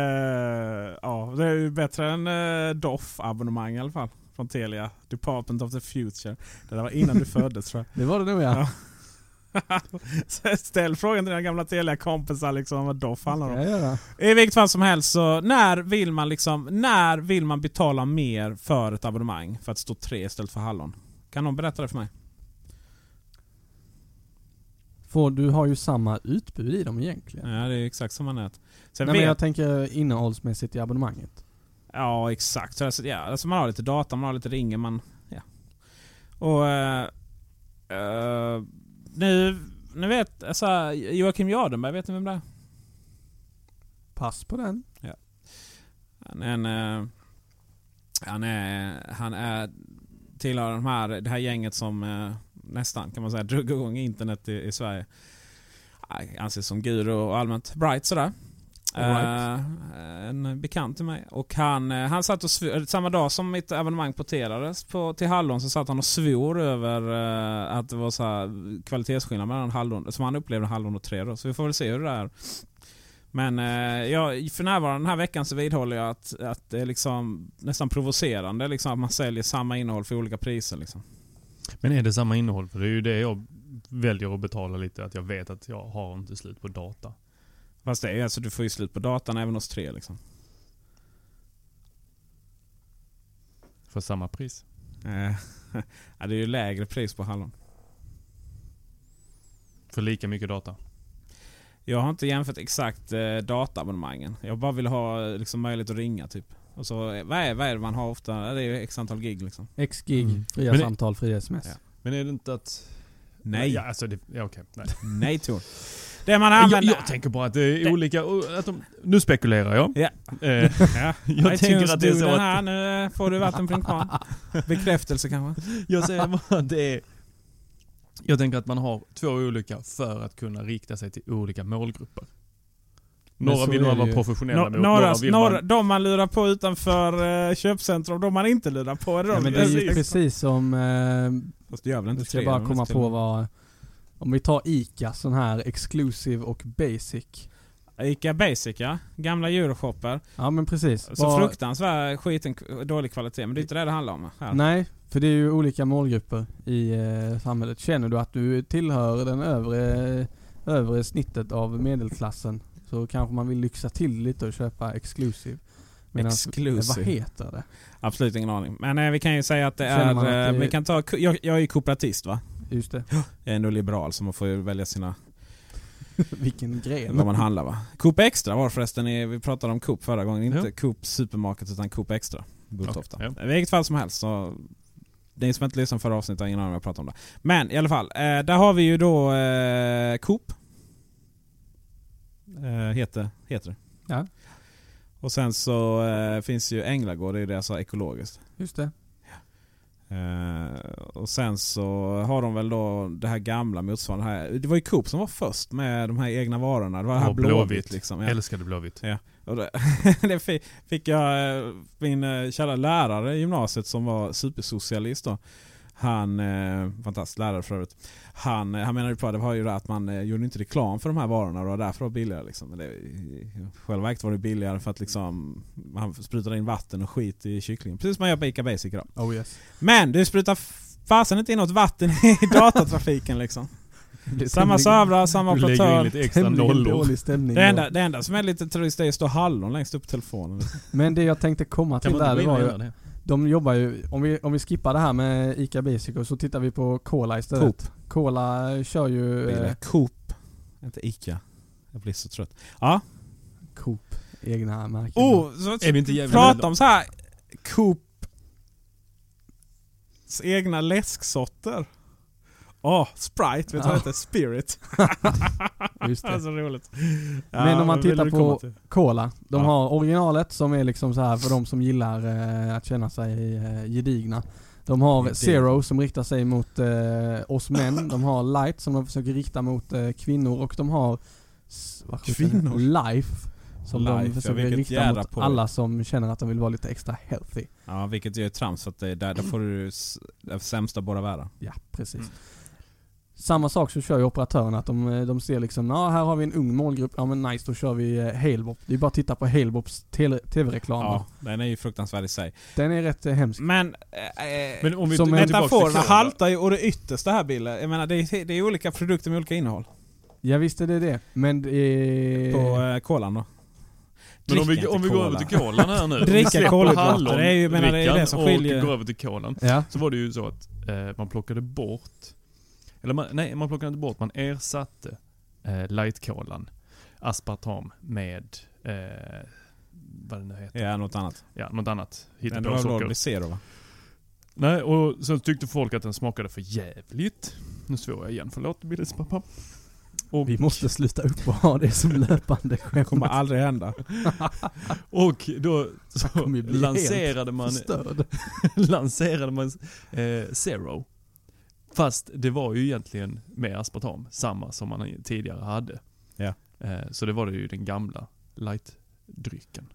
Speaker 1: ja, det är ju bättre än uh, DOF-abonnemang i alla fall. Från Telia. Department of the Future. Det där var innan du föddes tror jag.
Speaker 2: Det var det nog ja.
Speaker 1: Så Ställ frågan till dina gamla Telia-kompisar liksom vad Doff handlar om.
Speaker 2: Ja, ja,
Speaker 1: I vilket fall som helst så när vill man liksom, när vill man betala mer för ett abonnemang för att stå tre istället för hallon? Kan någon berätta det för mig?
Speaker 2: Får, du har ju samma utbud i dem egentligen.
Speaker 1: Ja, det är exakt samma nät. Sen
Speaker 2: Nej, men jag tänker innehållsmässigt i abonnemanget.
Speaker 1: Ja, exakt. Så alltså, ja, alltså man har lite data, man har lite ringer, man... Ja. Och... eh, eh, nu, nu vet... Alltså, Joakim Jardenberg, vet ni vem det är?
Speaker 2: Pass på den.
Speaker 1: Han är en... eh, han är... Han är... Tillhör de här, det här gänget som nästan kan man säga drog igång internet i, i Sverige. Ja, Anses som guru och allmänt bright sådär.
Speaker 2: All
Speaker 1: Eh, en bekant till mig. Och han, eh, han satt och svor, samma dag som mitt abonnemang porterades på, till Hallon så satt han och svor över eh, att det var så här kvalitetsskillnad mellan Hallon, som han upplevde Hallon och 3 då. Så vi får väl se hur det är. Men eh, ja, för närvarande den här veckan så vidhåller jag att, att det är liksom nästan provocerande liksom, att man säljer samma innehåll för olika priser. Liksom.
Speaker 3: Men är det samma innehåll? För det är ju det jag väljer att betala lite. Att jag vet att jag har inte slut på data.
Speaker 1: Fast det är alltså, du får ju slut på datan även hos 3 liksom.
Speaker 3: För samma pris.
Speaker 1: Eh, ja, det är ju lägre pris på Hallon.
Speaker 3: För lika mycket data.
Speaker 1: Jag har inte jämfört exakt eh, dataabonnemangen. Jag bara vill ha eh, liksom, möjlighet att ringa typ. Och så, eh, vad, är, vad är det man har ofta? Det är ju x antal gig liksom.
Speaker 2: X-gig,
Speaker 3: Mm.
Speaker 2: fria
Speaker 3: Men
Speaker 2: samtal, fria sms.
Speaker 1: Ja.
Speaker 3: Men är det inte att...
Speaker 1: Nej.
Speaker 3: Ja, alltså det, ja, okej. Nej.
Speaker 1: Nej Tor. Det man
Speaker 3: Jag,
Speaker 1: använder...
Speaker 3: jag tänker bara att det är
Speaker 1: Det-
Speaker 3: olika... Att de, nu spekulerar jag.
Speaker 1: Ja.
Speaker 3: Eh,
Speaker 1: Ja.
Speaker 3: jag tänker att det är så att...
Speaker 1: här, nu eh, får du vatten på din kvarn. Bekräftelse kanske?
Speaker 3: Jag säger bara att det är... Jag tänker att man har två olika för att kunna rikta sig till olika målgrupper. Några vill man vara professionella
Speaker 1: Nå-
Speaker 3: mot,
Speaker 1: några,
Speaker 3: några vill
Speaker 1: några,
Speaker 3: man...
Speaker 1: de man lurar på utanför eh, köpcentrum, de man inte lurar på. Är de
Speaker 2: Ja, men det är ju
Speaker 1: Precis.
Speaker 2: som, eh,
Speaker 1: Fast det gör väl inte
Speaker 2: ska jag bara komma på vad, om vi tar ICA, sån här exclusive och basic.
Speaker 1: Ica Basic ja. Gamla euroshopper.
Speaker 2: Ja men precis.
Speaker 1: Så
Speaker 2: Vad-
Speaker 1: fruktansvärd skiten, dålig kvalitet. Men det är inte det det handlar om här.
Speaker 2: Nej, för det är ju olika målgrupper i eh, samhället. Känner du att du tillhör den övre, övre snittet av medelklassen så kanske man vill lyxa till lite och köpa exclusive. Medans-
Speaker 1: Exclusive.
Speaker 2: Vad heter det?
Speaker 1: Absolut ingen aning. Men eh, vi kan ju säga att det
Speaker 2: Känner
Speaker 1: är...
Speaker 2: att
Speaker 1: eh,
Speaker 2: det-
Speaker 1: Vi kan ta, jag, jag är ju kooperatist va?
Speaker 2: Just det.
Speaker 1: Jag är ändå liberal så man får ju välja sina...
Speaker 2: Vilken gren.
Speaker 1: Vad man handlar va? Coop Extra var förresten, vi pratade om Coop förra gången. Inte
Speaker 3: Ja.
Speaker 1: Coop Supermarket utan Coop Extra. Bulltofta.
Speaker 3: Okej,
Speaker 1: I vilket fall som helst så... Ni som inte lyssnade förra avsnittet har ingen aning om jag pratar om det. Men i alla fall, eh, där har vi ju då eh, Coop. Eh, heter, heter det.
Speaker 2: Ja.
Speaker 1: Och sen så eh, finns ju Änglagård, det är ju det jag sa ekologiskt.
Speaker 2: Just det.
Speaker 1: Eh, och sen så har de väl då det här gamla motsvarande här. Det var ju Coop som var först med de här egna varorna. Det var det här blåvitt, liksom. Ja.
Speaker 3: Älskade Blåvitt.
Speaker 1: Och det, det fi- fick jag eh, min eh, kära lärare i gymnasiet som var supersocialist då. Han, eh, fantastisk lärare för övrigt. Han, eh, han menade ju på att det var ju det att man eh, gjorde inte reklam för de här varorna och det var därför det var billigare. Liksom. Men det, I själva verket var det billigare för att liksom, man sprutade in vatten och skit i kycklingen. Precis som man gör på ICA Basic idag.
Speaker 2: Oh yes.
Speaker 1: Men du sprutar fasen inte in något vatten i datatrafiken liksom. Samma servrar, samma operatör. Det enda, det enda som är lite terrorist är att stå hallon längst upp på telefonen.
Speaker 2: Men det jag tänkte komma till där, var ju? De jobbar ju, om vi, om vi skippar det här med ICA Basic och så tittar vi på Cola istället.
Speaker 1: Coop.
Speaker 2: Cola kör ju eh,
Speaker 1: Coop. Inte Ica. Jag blir så trött. Ja.
Speaker 2: Coop, egna märken.
Speaker 1: Oh, så,
Speaker 3: Är vi inte jävla
Speaker 1: prata om så här Coops egna läsksorter. Åh, Sprite, vet du vad det
Speaker 2: Ja.
Speaker 1: heter? Spirit.
Speaker 2: Just det.
Speaker 1: så roligt.
Speaker 2: Men om man tittar på-? Cola, de
Speaker 1: Ja.
Speaker 2: har originalet som är liksom så här för de som gillar eh, att känna sig eh, gedigna. De har. Zero som riktar sig mot eh, oss män. De har Light som de försöker rikta mot eh, kvinnor och de har?
Speaker 1: Kvinnor?
Speaker 2: Life. Som
Speaker 1: Life,
Speaker 2: de
Speaker 1: ja,
Speaker 2: försöker
Speaker 1: vilket
Speaker 2: rikta mot
Speaker 1: på-
Speaker 2: alla som känner att de vill vara lite extra healthy.
Speaker 1: Ja, vilket ju är trams för att det är där, där får du det sämsta båda världar.
Speaker 2: Ja, precis.
Speaker 1: Mm.
Speaker 2: Samma sak så kör ju operatörerna att de, eh, de ser liksom, ja här har vi en ung målgrupp, ja men nice då kör vi eh, Halebop. Det är bara att titta på Halebops tv-reklam.
Speaker 1: Ja, den är ju fruktansvärd i sig.
Speaker 2: Den är rätt eh, hemsk.
Speaker 1: Men... Eh,
Speaker 3: Men om vi
Speaker 2: Som
Speaker 1: Metaforerna haltar ju å det yttersta här Bille. Jag menar det är, det är olika produkter med olika innehåll.
Speaker 2: Ja visst är det det, men det är...
Speaker 1: På eh, kolan då.
Speaker 3: Men om vi, om vi går över till kolan här nu.
Speaker 1: Dricka kolhydrater, det är ju- menar, det är det som
Speaker 3: och
Speaker 1: skiljer-
Speaker 3: går över till kolan.
Speaker 2: Ja.
Speaker 3: Så var det ju så att eh, man plockade bort, eller man, nej man plockade inte bort, man ersatte eh, light-kolan, aspartam med, eh, vad det nu heter,
Speaker 1: Ja, något annat.
Speaker 3: ja något annat. Hitta
Speaker 1: det
Speaker 3: på socker.
Speaker 1: Oral Zero va?
Speaker 3: Nej, och så tyckte folk att den smakade för jävligt. Nu svor jag igen, förlåt Billys pappa. Och,
Speaker 2: Vi måste sluta upp och ha det som löpande skämt.
Speaker 1: kommer aldrig hända.
Speaker 3: och då så lanserade man, lanserade man eh, Zero. Fast det var ju egentligen med aspartam, samma som man tidigare hade.
Speaker 1: Ja.
Speaker 3: Eh, så det var det ju den gamla light-drycken.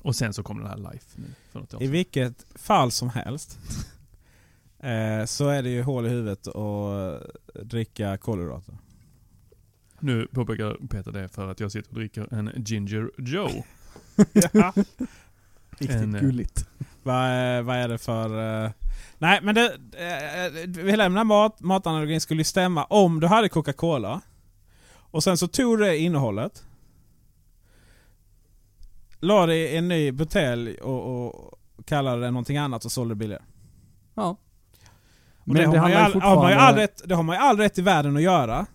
Speaker 3: Och sen så kom den här Life nu för något år
Speaker 1: I vilket fall som helst eh, så är det ju hål i huvudet att dricka kolhydrater.
Speaker 3: Nu påpekar Peter det för att jag sitter och dricker en Ginger Joe.
Speaker 1: ja.
Speaker 2: Riktigt
Speaker 3: En, eh,
Speaker 2: gulligt.
Speaker 1: Vad, vad är det för... eh, Nej men det... Hela den här mat, matanalogin skulle ju stämma om du hade Coca-Cola. Och sen så tog du det innehållet. La det i en ny butelj och, och kallade det någonting annat och sålde det billigare.
Speaker 2: Ja.
Speaker 1: Och det, har man, ju all, har man ju all rätt, det har man ju all rätt i världen att göra.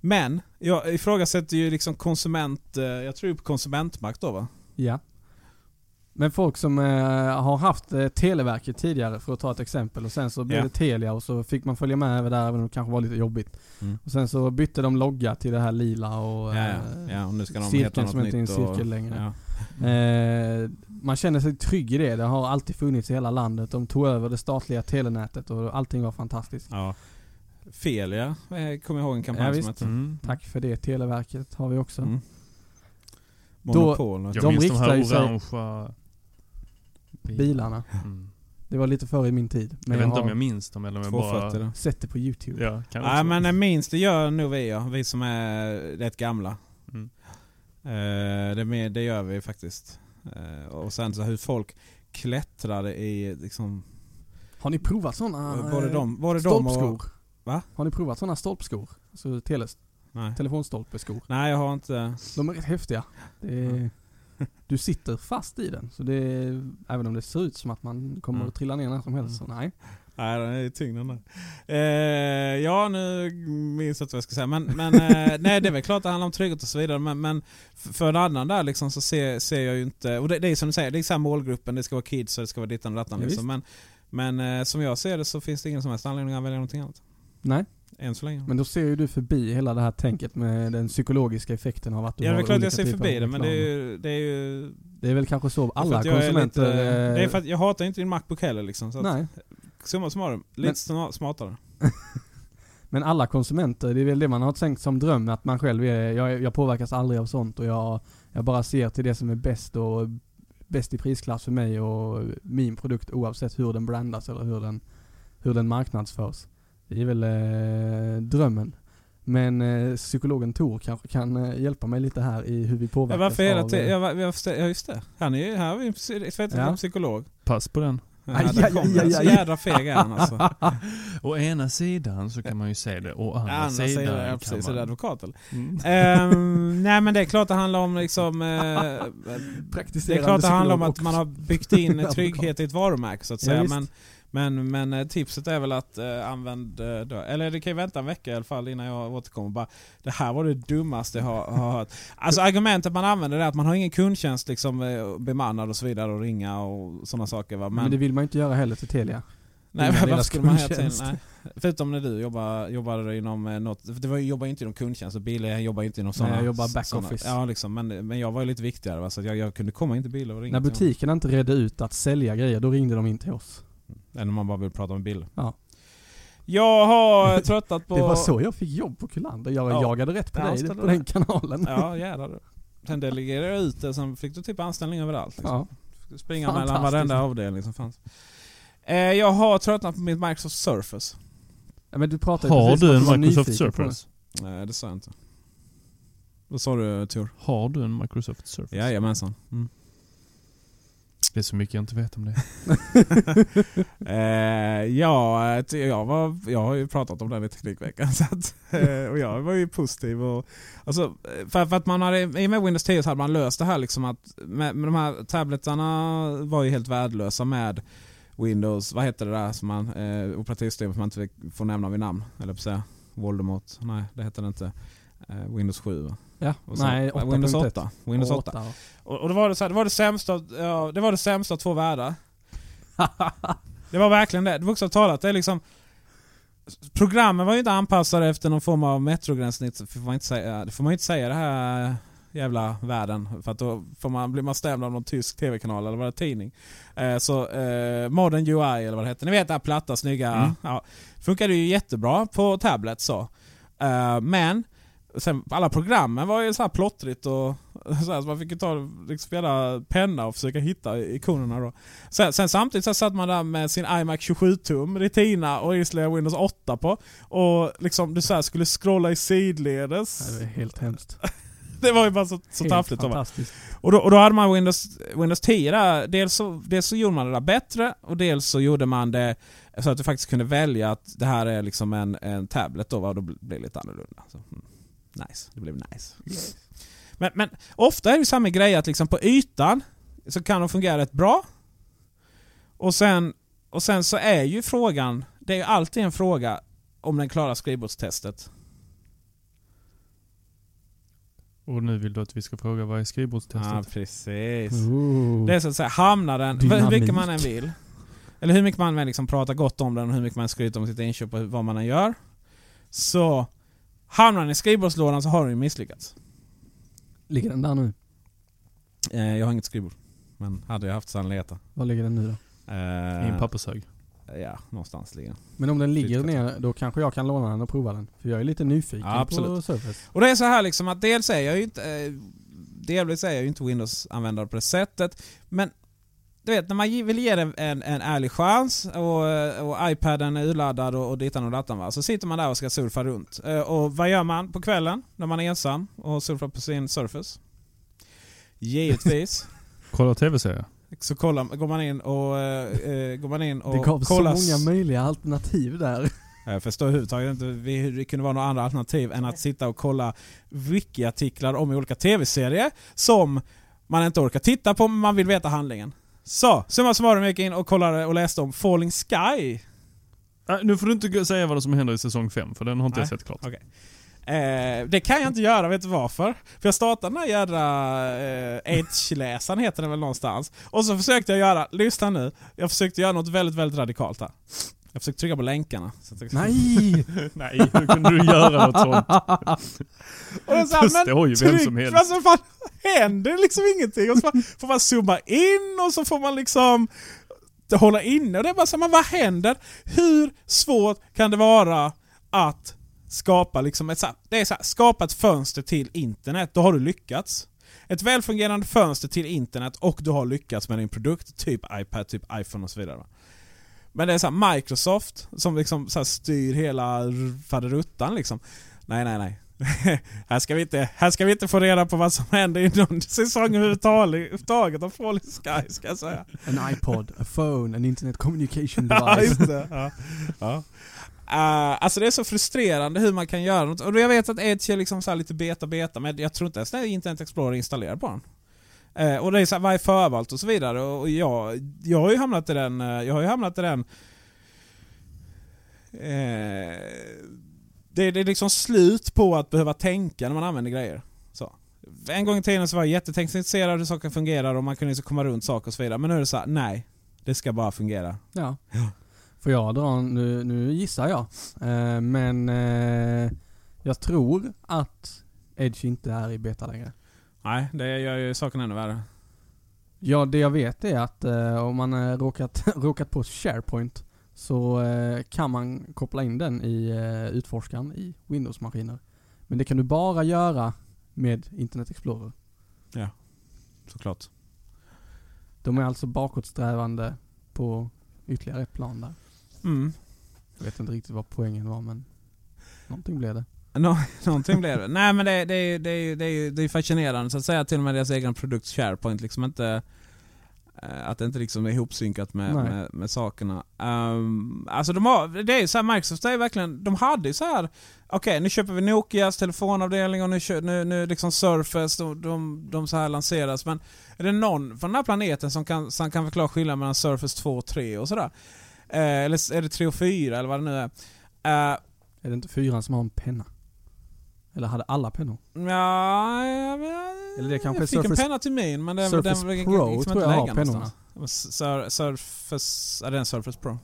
Speaker 1: Men jag ifrågasätter ju liksom konsument... eh, Jag tror på konsumentmakt då va?
Speaker 2: Ja. Men folk som eh, har haft eh, Televerket tidigare, för att ta ett exempel, och sen så blev
Speaker 1: Ja.
Speaker 2: det Telia och så fick man följa med över där, även om det kanske var lite jobbigt.
Speaker 1: Mm.
Speaker 2: Och sen så bytte de logga till det här lila och...
Speaker 1: Ja, ja.
Speaker 2: eh,
Speaker 1: ja och nu ska de
Speaker 2: cirkeln
Speaker 1: heta något
Speaker 2: som inte är en
Speaker 1: nytt och-
Speaker 2: cirkel längre.
Speaker 1: Ja.
Speaker 2: Eh, man känner sig trygg i det. Det har alltid funnits i hela landet. De tog över det statliga telenätet och allting var fantastiskt.
Speaker 1: Ja. Fel ja. Jag kommer ihåg en kampanj
Speaker 2: Ja,
Speaker 1: som hette
Speaker 3: Mm.
Speaker 2: Tack för det. Televerket har vi också.
Speaker 1: mm.
Speaker 2: Då-
Speaker 1: Monopol.
Speaker 3: Jag
Speaker 2: De
Speaker 3: minns de här orangea
Speaker 2: Bilarna.
Speaker 3: Mm.
Speaker 2: Det var lite före min tid.
Speaker 3: Jag
Speaker 2: Men
Speaker 3: vet
Speaker 2: jag,
Speaker 3: inte om jag minns dem eller om jag bara...
Speaker 2: sett det på YouTube.
Speaker 3: Ja, kan
Speaker 1: Nej men eh, minst det gör nog vi ja. Vi som är rätt gamla.
Speaker 3: Mm.
Speaker 1: Eh, det, det gör vi faktiskt. Eh, och sen så hur folk klättrade i liksom...
Speaker 2: Har ni provat sådana
Speaker 1: var det de, var det de och,
Speaker 2: stolpskor?
Speaker 1: Va?
Speaker 2: Har ni provat sådana stolpskor? Alltså tele,
Speaker 1: Nej.
Speaker 2: telefonstolpeskor.
Speaker 1: Nej jag har inte...
Speaker 2: De är rätt häftiga. Det är, du sitter fast i den. Så det är, även om det ser ut som att man kommer
Speaker 1: Mm.
Speaker 2: att trilla ner när som helst, så nej.
Speaker 1: Nej den är tyngd den där. Eh, ja nu minns jag inte vad jag ska säga. Men, men eh, nej det är väl klart det handlar om trygghet och så vidare. Men, men för en annan där liksom så ser, ser jag ju inte... Och det, det är som du säger, det är så målgruppen. Det ska vara kids och det ska vara dittan och dattan.
Speaker 2: Ja,
Speaker 1: liksom. Men, men eh, som jag ser det så finns det ingen som helst anledning att välja någonting annat.
Speaker 2: Nej,
Speaker 1: Än så länge.
Speaker 2: men då ser ju du förbi hela det här tänket med den psykologiska effekten av att du
Speaker 1: ja det är klart jag ser förbi det men det är ju... Det är, ju
Speaker 2: Det är väl kanske så alla
Speaker 1: att
Speaker 2: konsumenter...
Speaker 1: Lite,
Speaker 2: eh,
Speaker 1: det är för att jag hatar inte din Macbook heller liksom. Så att,
Speaker 2: Nej,
Speaker 1: Summa summarum, lite sma- smartare.
Speaker 2: men alla konsumenter, det är väl det man har tänkt som dröm, att man själv är, jag, jag påverkas aldrig av sånt och jag, jag bara ser till det som är bäst och bäst i prisklass för mig och min produkt oavsett hur den brandas eller hur den, hur den marknadsförs. Det är väl eh, drömmen. Men eh, psykologen Tor kanske kan eh, hjälpa mig lite här i hur vi
Speaker 1: Ja,
Speaker 2: påverkas
Speaker 1: varför hela
Speaker 2: av...
Speaker 1: tiden? Ja, va- jag förstår- ja just det. Han är ju, här har vi en
Speaker 2: Ja.
Speaker 1: psykolog.
Speaker 3: Pass på den.
Speaker 1: Ja,
Speaker 2: Aj, aj, aj,
Speaker 1: den.
Speaker 2: aj,
Speaker 1: Så
Speaker 2: aj.
Speaker 1: jädra feg är han alltså.
Speaker 3: Å ena sidan så kan man ju se det, å andra,
Speaker 1: Andra
Speaker 3: sidan,
Speaker 1: sidan, ja
Speaker 3: kan
Speaker 1: precis.
Speaker 3: man...
Speaker 1: Är det advokat eller?
Speaker 3: Mm.
Speaker 1: Ehm, nej men det är klart det handlar om liksom... eh, det är klart det handlar om att man har byggt in trygghet i ett varumärke så att
Speaker 2: Ja,
Speaker 1: säga.
Speaker 2: visst.
Speaker 1: men, men, men eh, tipset är väl att uh, använda... då, eller det kan ju vänta en vecka i alla fall innan jag återkommer. Bara, det här var det dummaste jag har, har hört. Alltså argumentet man använder är att man har ingen kundtjänst liksom eh, bemannad och så vidare och ringa och sådana saker. Va?
Speaker 2: Men, det vill man inte göra heller till Telia.
Speaker 1: Nej, men varför skulle man hela tiden... Nej. Förutom när du jobbar, jobbade inom eh, något... för jag jobbar ju inte inom kundtjänst och Bilia jobbar inte inom sådana...
Speaker 2: jag jobbar back
Speaker 1: såna-
Speaker 2: office.
Speaker 1: Ja, liksom, men, men jag var ju lite viktigare va? så jag, jag kunde komma in till Bilia och ringa
Speaker 2: När butiken inte redde ut att sälja grejer, då ringde de in till oss.
Speaker 1: Än om man bara vill prata med Bill.
Speaker 2: Ja.
Speaker 1: Jag har tröttat på...
Speaker 2: Det var så jag fick jobb på Kullander. Jag
Speaker 1: Ja.
Speaker 2: jagade rätt på
Speaker 1: Ja,
Speaker 2: dig på
Speaker 1: det.
Speaker 2: den kanalen.
Speaker 1: Ja, jävlar. Sen delegerade jag ut det, sen fick du typ anställning överallt. Liksom.
Speaker 2: Ja.
Speaker 1: Springa mellan varenda avdelning som fanns. Eh, jag har tröttnat på mitt Microsoft Surface.
Speaker 2: Ja, men du pratade
Speaker 3: Har du en Microsoft. Surface?
Speaker 1: Nej det sa jag inte. Vad sa du Tor?
Speaker 3: Har du en Microsoft Surface?
Speaker 1: Jajamensan. Mm.
Speaker 3: Det är så mycket jag inte vet om det.
Speaker 1: eh, ja, jag, var, jag har ju pratat om den i Teknikveckan. Så att, eh, och jag var ju positiv. Och, alltså, för, för att man hade, I och med Windows 10 så hade man löst det här liksom att med, med de här tabletarna var ju helt värdelösa med Windows, vad heter det där som man, eh, operativsystemet man inte får nämna vid namn. Eller på säga Voldemort. Nej, det heter det inte. Eh, Windows 7 va?
Speaker 2: Ja,
Speaker 1: Och
Speaker 2: nej,
Speaker 1: eh, Windows
Speaker 2: 8.1.
Speaker 1: 8. Windows 8.
Speaker 2: Åtta.
Speaker 1: Och, och det, var det, så här, det, var det, sämsta, ja, det var det sämsta av två världar. Det var verkligen det. Bokstavligt talat. Det är liksom, programmen var ju inte anpassade efter någon form av metrogränssnitt. Det får man inte säga, det får man inte säga i den här jävla världen. För att då får man, blir man stämd av någon tysk tv-kanal eller vad det tidning. Eh, så eh, Modern UI eller vad det heter. Ni vet det här platta, snygga.
Speaker 3: Mm.
Speaker 1: Ja, funkade ju jättebra på tablet så. Eh, men sen, alla programmen var ju så här plottrigt och så, här, så man fick ju ta liksom, spela penna och försöka hitta ikonerna då. Sen, sen samtidigt så satt man där med sin iMac 27-tum Retina och installerade Windows 8 på. Och liksom du så här, skulle scrolla i sidledes.
Speaker 2: Det är helt hemskt.
Speaker 1: Det var ju bara så, så taffligt. Och då, och då hade man Windows, Windows 10 där. Dels så, dels så gjorde man det där bättre och dels så gjorde man det så att du faktiskt kunde välja att det här är liksom en, en tablet då och då blev det lite annorlunda. Så, mm, nice, det blev nice. Men, men ofta är det ju samma grej att liksom på ytan så kan de fungera rätt bra. Och sen, och sen så är ju frågan, det är ju alltid en fråga om den klarar skrivbordstestet.
Speaker 3: Och nu vill du att vi ska fråga vad är skrivbordstestet?
Speaker 1: Ja, precis.
Speaker 2: Ooh.
Speaker 1: Det är så att säga, hamnar den, hur mycket man än vill. Eller hur mycket man än liksom pratar gott om den och hur mycket man skryter om sitt inköp och vad man än gör. Så hamnar den i skrivbordslådan så har den ju misslyckats.
Speaker 2: Ligger den där nu?
Speaker 1: Eh, jag har inget skrivbord. Men hade jag haft så hade jag leta.
Speaker 2: Var ligger den nu då?
Speaker 1: Eh,
Speaker 3: I en pappershög?
Speaker 1: Ja, någonstans ligger den.
Speaker 2: Men om den ligger
Speaker 1: Flyttat.
Speaker 2: ner, då kanske jag kan låna den och prova den. För jag är lite nyfiken
Speaker 1: Ja, absolut.
Speaker 2: på Surface.
Speaker 1: Och det är så här liksom att dels är jag ju inte... Eh, delvis är jag ju inte Windows-användare på det sättet. Men du vet, när man vill ge det en, en ärlig chans och, och iPaden är urladdad och, och dittan och dattan va. Så sitter man där och ska surfa runt. Eh, och vad gör man på kvällen när man är ensam och surfar på sin Surface? Givetvis.
Speaker 3: Kolla tv-serier?
Speaker 1: så kollar, går man in och, eh, eh, går man in och
Speaker 2: Det gav
Speaker 1: kollar...
Speaker 2: så många möjliga alternativ där.
Speaker 1: Jag förstår överhuvudtaget inte hur det kunde vara några andra alternativ än att sitta och kolla wiki-artiklar om olika tv-serier som man inte orkar titta på men man vill veta handlingen. Så, summa summarum gick jag in och kollade och läste om Falling Sky.
Speaker 3: Nej, nu får du inte säga vad som händer i säsong 5, för den har inte jag
Speaker 1: Nej.
Speaker 3: sett klart.
Speaker 1: Okej. Eh, det kan jag inte göra, vet du varför? För jag startade den här jädra eh, Edge-läsaren heter den väl någonstans. Och så försökte jag göra, lyssna nu, jag försökte göra något väldigt, väldigt radikalt här. Jag försökte trycka på länkarna. Jag-
Speaker 2: Nej!
Speaker 3: Nej, hur kunde du göra något sånt?
Speaker 1: Och så här,
Speaker 3: Det förstår ju vem som helst.
Speaker 1: Alltså fan, händer liksom ingenting. Och så får- får man zooma in och så får man liksom hålla inne. Och det är bara så här, men vad händer? Hur svårt kan det vara att skapa liksom ett, så här, det är så här, skapa ett fönster till internet? Då har du lyckats. Ett välfungerande fönster till internet och du har lyckats med din produkt. Typ iPad, typ iPhone och så vidare. Men det är så här Microsoft som liksom så styr hela faderuttan liksom. Nej, nej, nej. här, ska vi inte, här ska vi inte få reda på vad som händer i någon säsong överhuvudtaget av Falling Sky ska jag säga.
Speaker 2: En iPod, a phone, an internet communication
Speaker 1: Ja,
Speaker 2: device.
Speaker 1: det. Ja. Ja. Uh, alltså det är så frustrerande hur man kan göra något. Och jag vet att Edge är liksom så lite beta-beta, men jag tror inte ens det är Internet Explorer installerad på den. Eh, och det är så här, vad är förvalt och så vidare. Och jag, jag har ju hamnat i den... eh, Jag har ju hamnat i den... Eh, det, det är liksom slut på att behöva tänka när man använder grejer. Så. En gång i tiden så var jag jättetänksintresserad av hur saker fungerar och man kunde liksom komma runt saker och så vidare. Men nu är det så här, nej. Det ska bara fungera.
Speaker 2: Ja.
Speaker 1: Ja.
Speaker 2: Får jag dra nu, nu gissar jag. Eh, men eh, jag tror att Edge inte är i beta längre.
Speaker 1: Nej, det gör ju saken ännu värre.
Speaker 2: Ja, det jag vet är att eh, om man eh, råkat, råkat på SharePoint så eh, kan man koppla in den i eh, utforskaren i Windows-maskiner. Men det kan du bara göra med Internet Explorer.
Speaker 1: Såklart.
Speaker 2: De är alltså bakåtsträvande på ytterligare ett plan där.
Speaker 1: Mm.
Speaker 2: Jag vet inte riktigt vad poängen var men någonting blev det.
Speaker 1: Nå, någonting blev det. Nej men det, det, är- det, är det, är det är fascinerande så att säga till och med deras egen produkt SharePoint liksom inte eh, att det inte liksom är ihopsynkat med, med, med sakerna. Um, alltså de har, det är ju så här, Microsoft är verkligen, de hade ju så här. okej nu köper vi Nokias telefonavdelning och nu, nu, nu liksom Surface, de, de, de så här lanseras. Men är det någon från den här planeten som kan, som kan förklara skillnaden mellan Surface 2 och 3 och sådär? Eh, eller är det 3 och 4 eller vad det nu är? Eh,
Speaker 2: Är det inte fyran som har en penna? Eller hade alla pennor?
Speaker 1: Ja, ja, ja,
Speaker 2: Eller det kanske
Speaker 1: jag fick en
Speaker 2: Surface-
Speaker 1: penna till min men den,
Speaker 2: Surface
Speaker 1: den
Speaker 2: Pro
Speaker 1: liksom
Speaker 2: tror jag
Speaker 1: inte
Speaker 2: har pennorna.
Speaker 1: Sur, surface, är det en Surface Pro?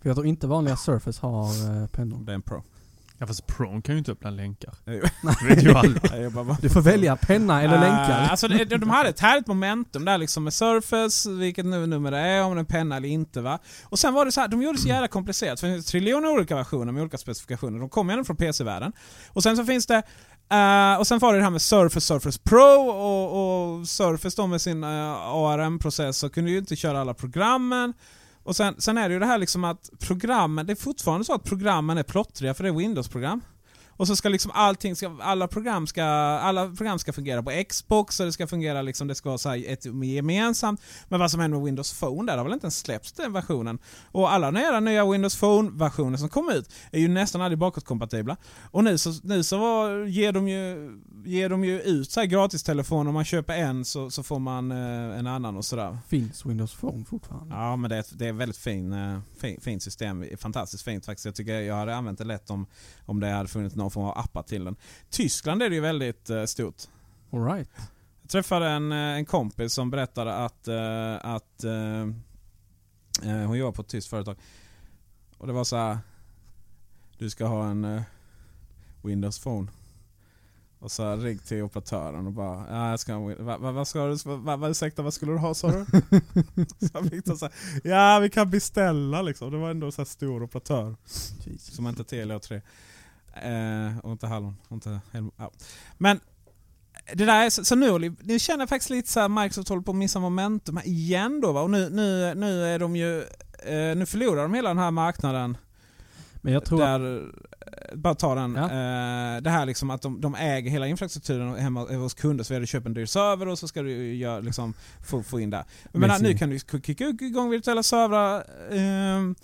Speaker 2: För jag tror inte vanliga Surface har eh, pennor.
Speaker 1: Det är en Pro.
Speaker 3: Ja fast Pron kan ju inte öppna länkar.
Speaker 1: Nej.
Speaker 3: Det vet ju alla.
Speaker 2: Du får välja penna eller
Speaker 1: Eh,
Speaker 2: länkar.
Speaker 1: Alltså det, de hade ett härligt momentum där liksom med Surface, vilket nu nummer det är, om det är en penna eller inte va. Och sen var det så här, de gjorde det så jävla komplicerat, för det finns triljoner olika versioner med olika specifikationer. De kommer ju ändå från PC-världen. Och sen så finns det eh, och sen var det det här med Surface, Surface Pro och, och Surface då med sin uh, ARM-processor kunde ju inte köra alla programmen. Och sen, sen är det ju det här liksom att programmen, det är fortfarande så att programmen är plottriga för det är Windows-program. Och så ska liksom allting, ska, alla, program ska, alla program ska fungera på Xbox och det ska fungera liksom, det ska vara så här ett gemensamt. Men vad som händer med Windows Phone, där har väl inte ens släppts den versionen. Och alla nya, nya Windows Phone-versioner som kommer ut är ju nästan aldrig bakåtkompatibla. Och nu så, nu så var, ger, de ju, ger de ju ut så här gratistelefoner, om man köper en så, så får man eh, en annan och sådär.
Speaker 2: Finns Windows Phone fortfarande?
Speaker 1: Ja, men det är ett, det är väldigt fin, eh, fin, fint system. Fantastiskt fint faktiskt. Jag tycker jag hade använt det lätt om, om det hade funnits någon form av appar till den. Tyskland är det ju väldigt eh, stort.
Speaker 2: All right.
Speaker 1: Jag träffade en, eh, en kompis som berättade att, eh, att eh, eh, hon jobbar på ett tyskt företag. Och det var så här. Du ska ha en eh, Windows Phone. Och så ring till operatören och bara ja, jag ska ha en Win- va, va, vad ska du, va, va, ursäkta vad skulle du ha sa du? så Victor sa ja vi kan beställa liksom. Det var ändå så här stor operatör.
Speaker 2: Jesus.
Speaker 1: Som inte Telia och 3. Eh, och inte Hallon. och Inte Helm, ja. Men det där är så, så nu, nu känner jag faktiskt lite så här Microsoft håller på att missa momentum igen då va? Och nu, nu, nu är de ju, eh, nu förlorar de hela den här marknaden.
Speaker 2: Men jag tror
Speaker 1: där, eh, bara ta den.
Speaker 2: Ja.
Speaker 1: Eh, det här liksom att de, de äger hela infrastrukturen hemma hos kunder. Så är det köpa en dyr server och så ska du ju göra, liksom, få, få in där. Men nu kan du kicka igång virtuella servrar eh,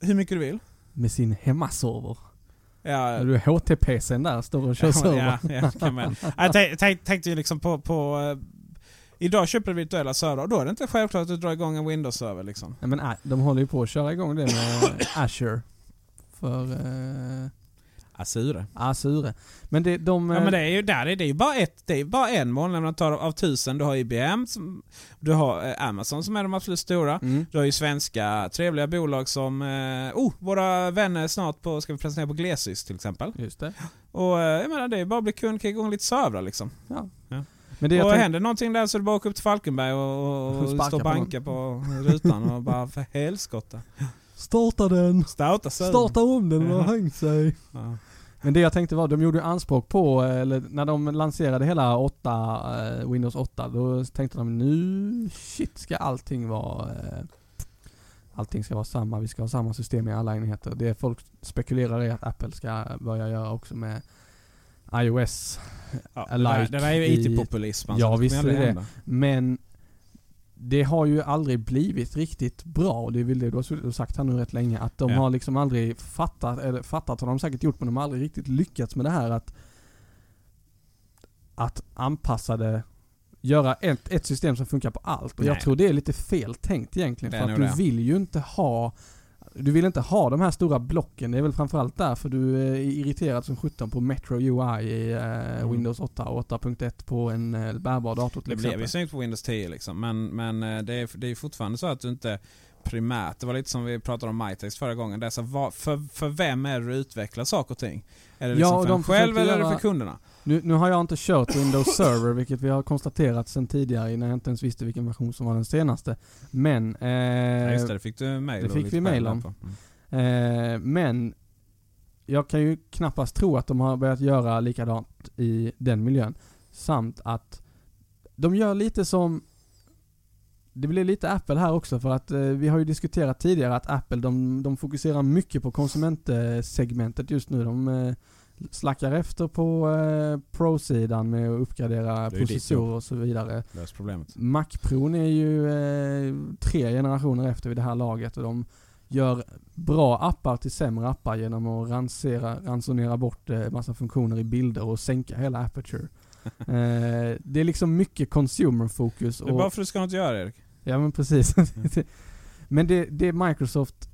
Speaker 1: hur mycket du vill.
Speaker 2: med sin hemmaserver.
Speaker 1: Ja,
Speaker 2: När du HTPCn där står och kör server.
Speaker 1: Ja, ja, kan man. Jag tänk- tänk- tänkte ju liksom på... på eh, idag köper du virtuella servrar och då är det inte självklart att du drar igång en Windows-server. Liksom.
Speaker 2: Nej, men äh, de håller ju på att köra igång det med Azure. För eh,
Speaker 1: Azure.
Speaker 2: Azure. Men det, de...
Speaker 1: Ja, men det är ju där, det är ju bara, ett, det är bara en molnleverantör av tusen. Du har IBM, som, du har eh, Amazon som är de absolut stora.
Speaker 2: Mm.
Speaker 1: Du har ju svenska trevliga bolag som, eh, oh, våra vänner snart på, ska vi presentera på Glesys till exempel.
Speaker 2: Just det.
Speaker 1: Och eh, jag menar det är bara att bli kund, kicka igång lite servrar liksom.
Speaker 2: Ja.
Speaker 1: Ja.
Speaker 2: Men det
Speaker 1: och händer någonting där så är det bara att åka upp till Falkenberg och, och, stå och
Speaker 2: på
Speaker 1: banka på rutan och bara för helskotta.
Speaker 2: Starta den!
Speaker 1: Starta.
Speaker 2: Starta om den, den har hängt sig.
Speaker 1: Ja.
Speaker 2: Men det jag tänkte var, de gjorde anspråk på, eller när de lanserade hela 8, eh, Windows 8, då tänkte de nu, shit ska allting vara eh, Allting ska vara samma, vi ska ha samma system i alla enheter. Det folk spekulerar i att Apple ska börja göra också med iOS.
Speaker 1: Ja,
Speaker 2: I
Speaker 1: det, där, är ju IT-populism.
Speaker 2: Ja,
Speaker 1: det
Speaker 2: visst är det. Men det har ju aldrig blivit riktigt bra och det är väl det du har sagt här nu rätt länge. Att de
Speaker 1: Ja.
Speaker 2: har liksom aldrig fattat, eller fattat har de säkert gjort men de har aldrig riktigt lyckats med det här att att anpassa det göra ett, ett system som funkar på allt. Och jag
Speaker 1: Nej.
Speaker 2: tror det är lite fel tänkt egentligen.
Speaker 1: Det
Speaker 2: För att du
Speaker 1: det.
Speaker 2: vill ju inte ha du vill inte ha de här stora blocken. Det är väl framförallt därför du är irriterad som 17 på Metro UI i eh,
Speaker 1: Mm.
Speaker 2: Windows 8 och 8.1 på en eh, bärbar dator till
Speaker 1: Det blev
Speaker 2: exempel.
Speaker 1: ju snyggt på Windows 10 liksom. Men, men eh, det, är, det är fortfarande så att du inte primärt, det var lite som vi pratade om MyText förra gången. Det är så, vad, för, för vem är det du utvecklar saker och ting? Är det
Speaker 2: Ja,
Speaker 1: liksom
Speaker 2: och
Speaker 1: för
Speaker 2: de
Speaker 1: själv eller är det
Speaker 2: göra-
Speaker 1: för kunderna?
Speaker 2: Nu, nu har jag inte kört Windows Server, vilket vi har konstaterat sedan tidigare när jag inte ens visste vilken version som var den senaste. Men... Eh,
Speaker 1: Ja, just det, det fick du mail
Speaker 2: det fick vi mail om.
Speaker 1: Mm.
Speaker 2: Eh, men jag kan ju knappast tro att de har börjat göra likadant i den miljön. Samt att de gör lite som det blir lite Apple här också för att eh, vi har ju diskuterat tidigare att Apple de, de fokuserar mycket på konsumentsegmentet just nu. De eh, slackar efter på eh, Pro-sidan med att uppgradera processorer och så vidare.
Speaker 1: Lös problemet.
Speaker 2: Mac Pro är ju eh, tre generationer efter vid det här laget och de gör bra appar till sämre appar genom att ransera, ransonera bort eh, massa funktioner i bilder och sänka hela aperture. eh, det är liksom mycket consumer-fokus.
Speaker 1: Det är bara för att du ska att göra Erik.
Speaker 2: Ja men precis. men det, det Microsoft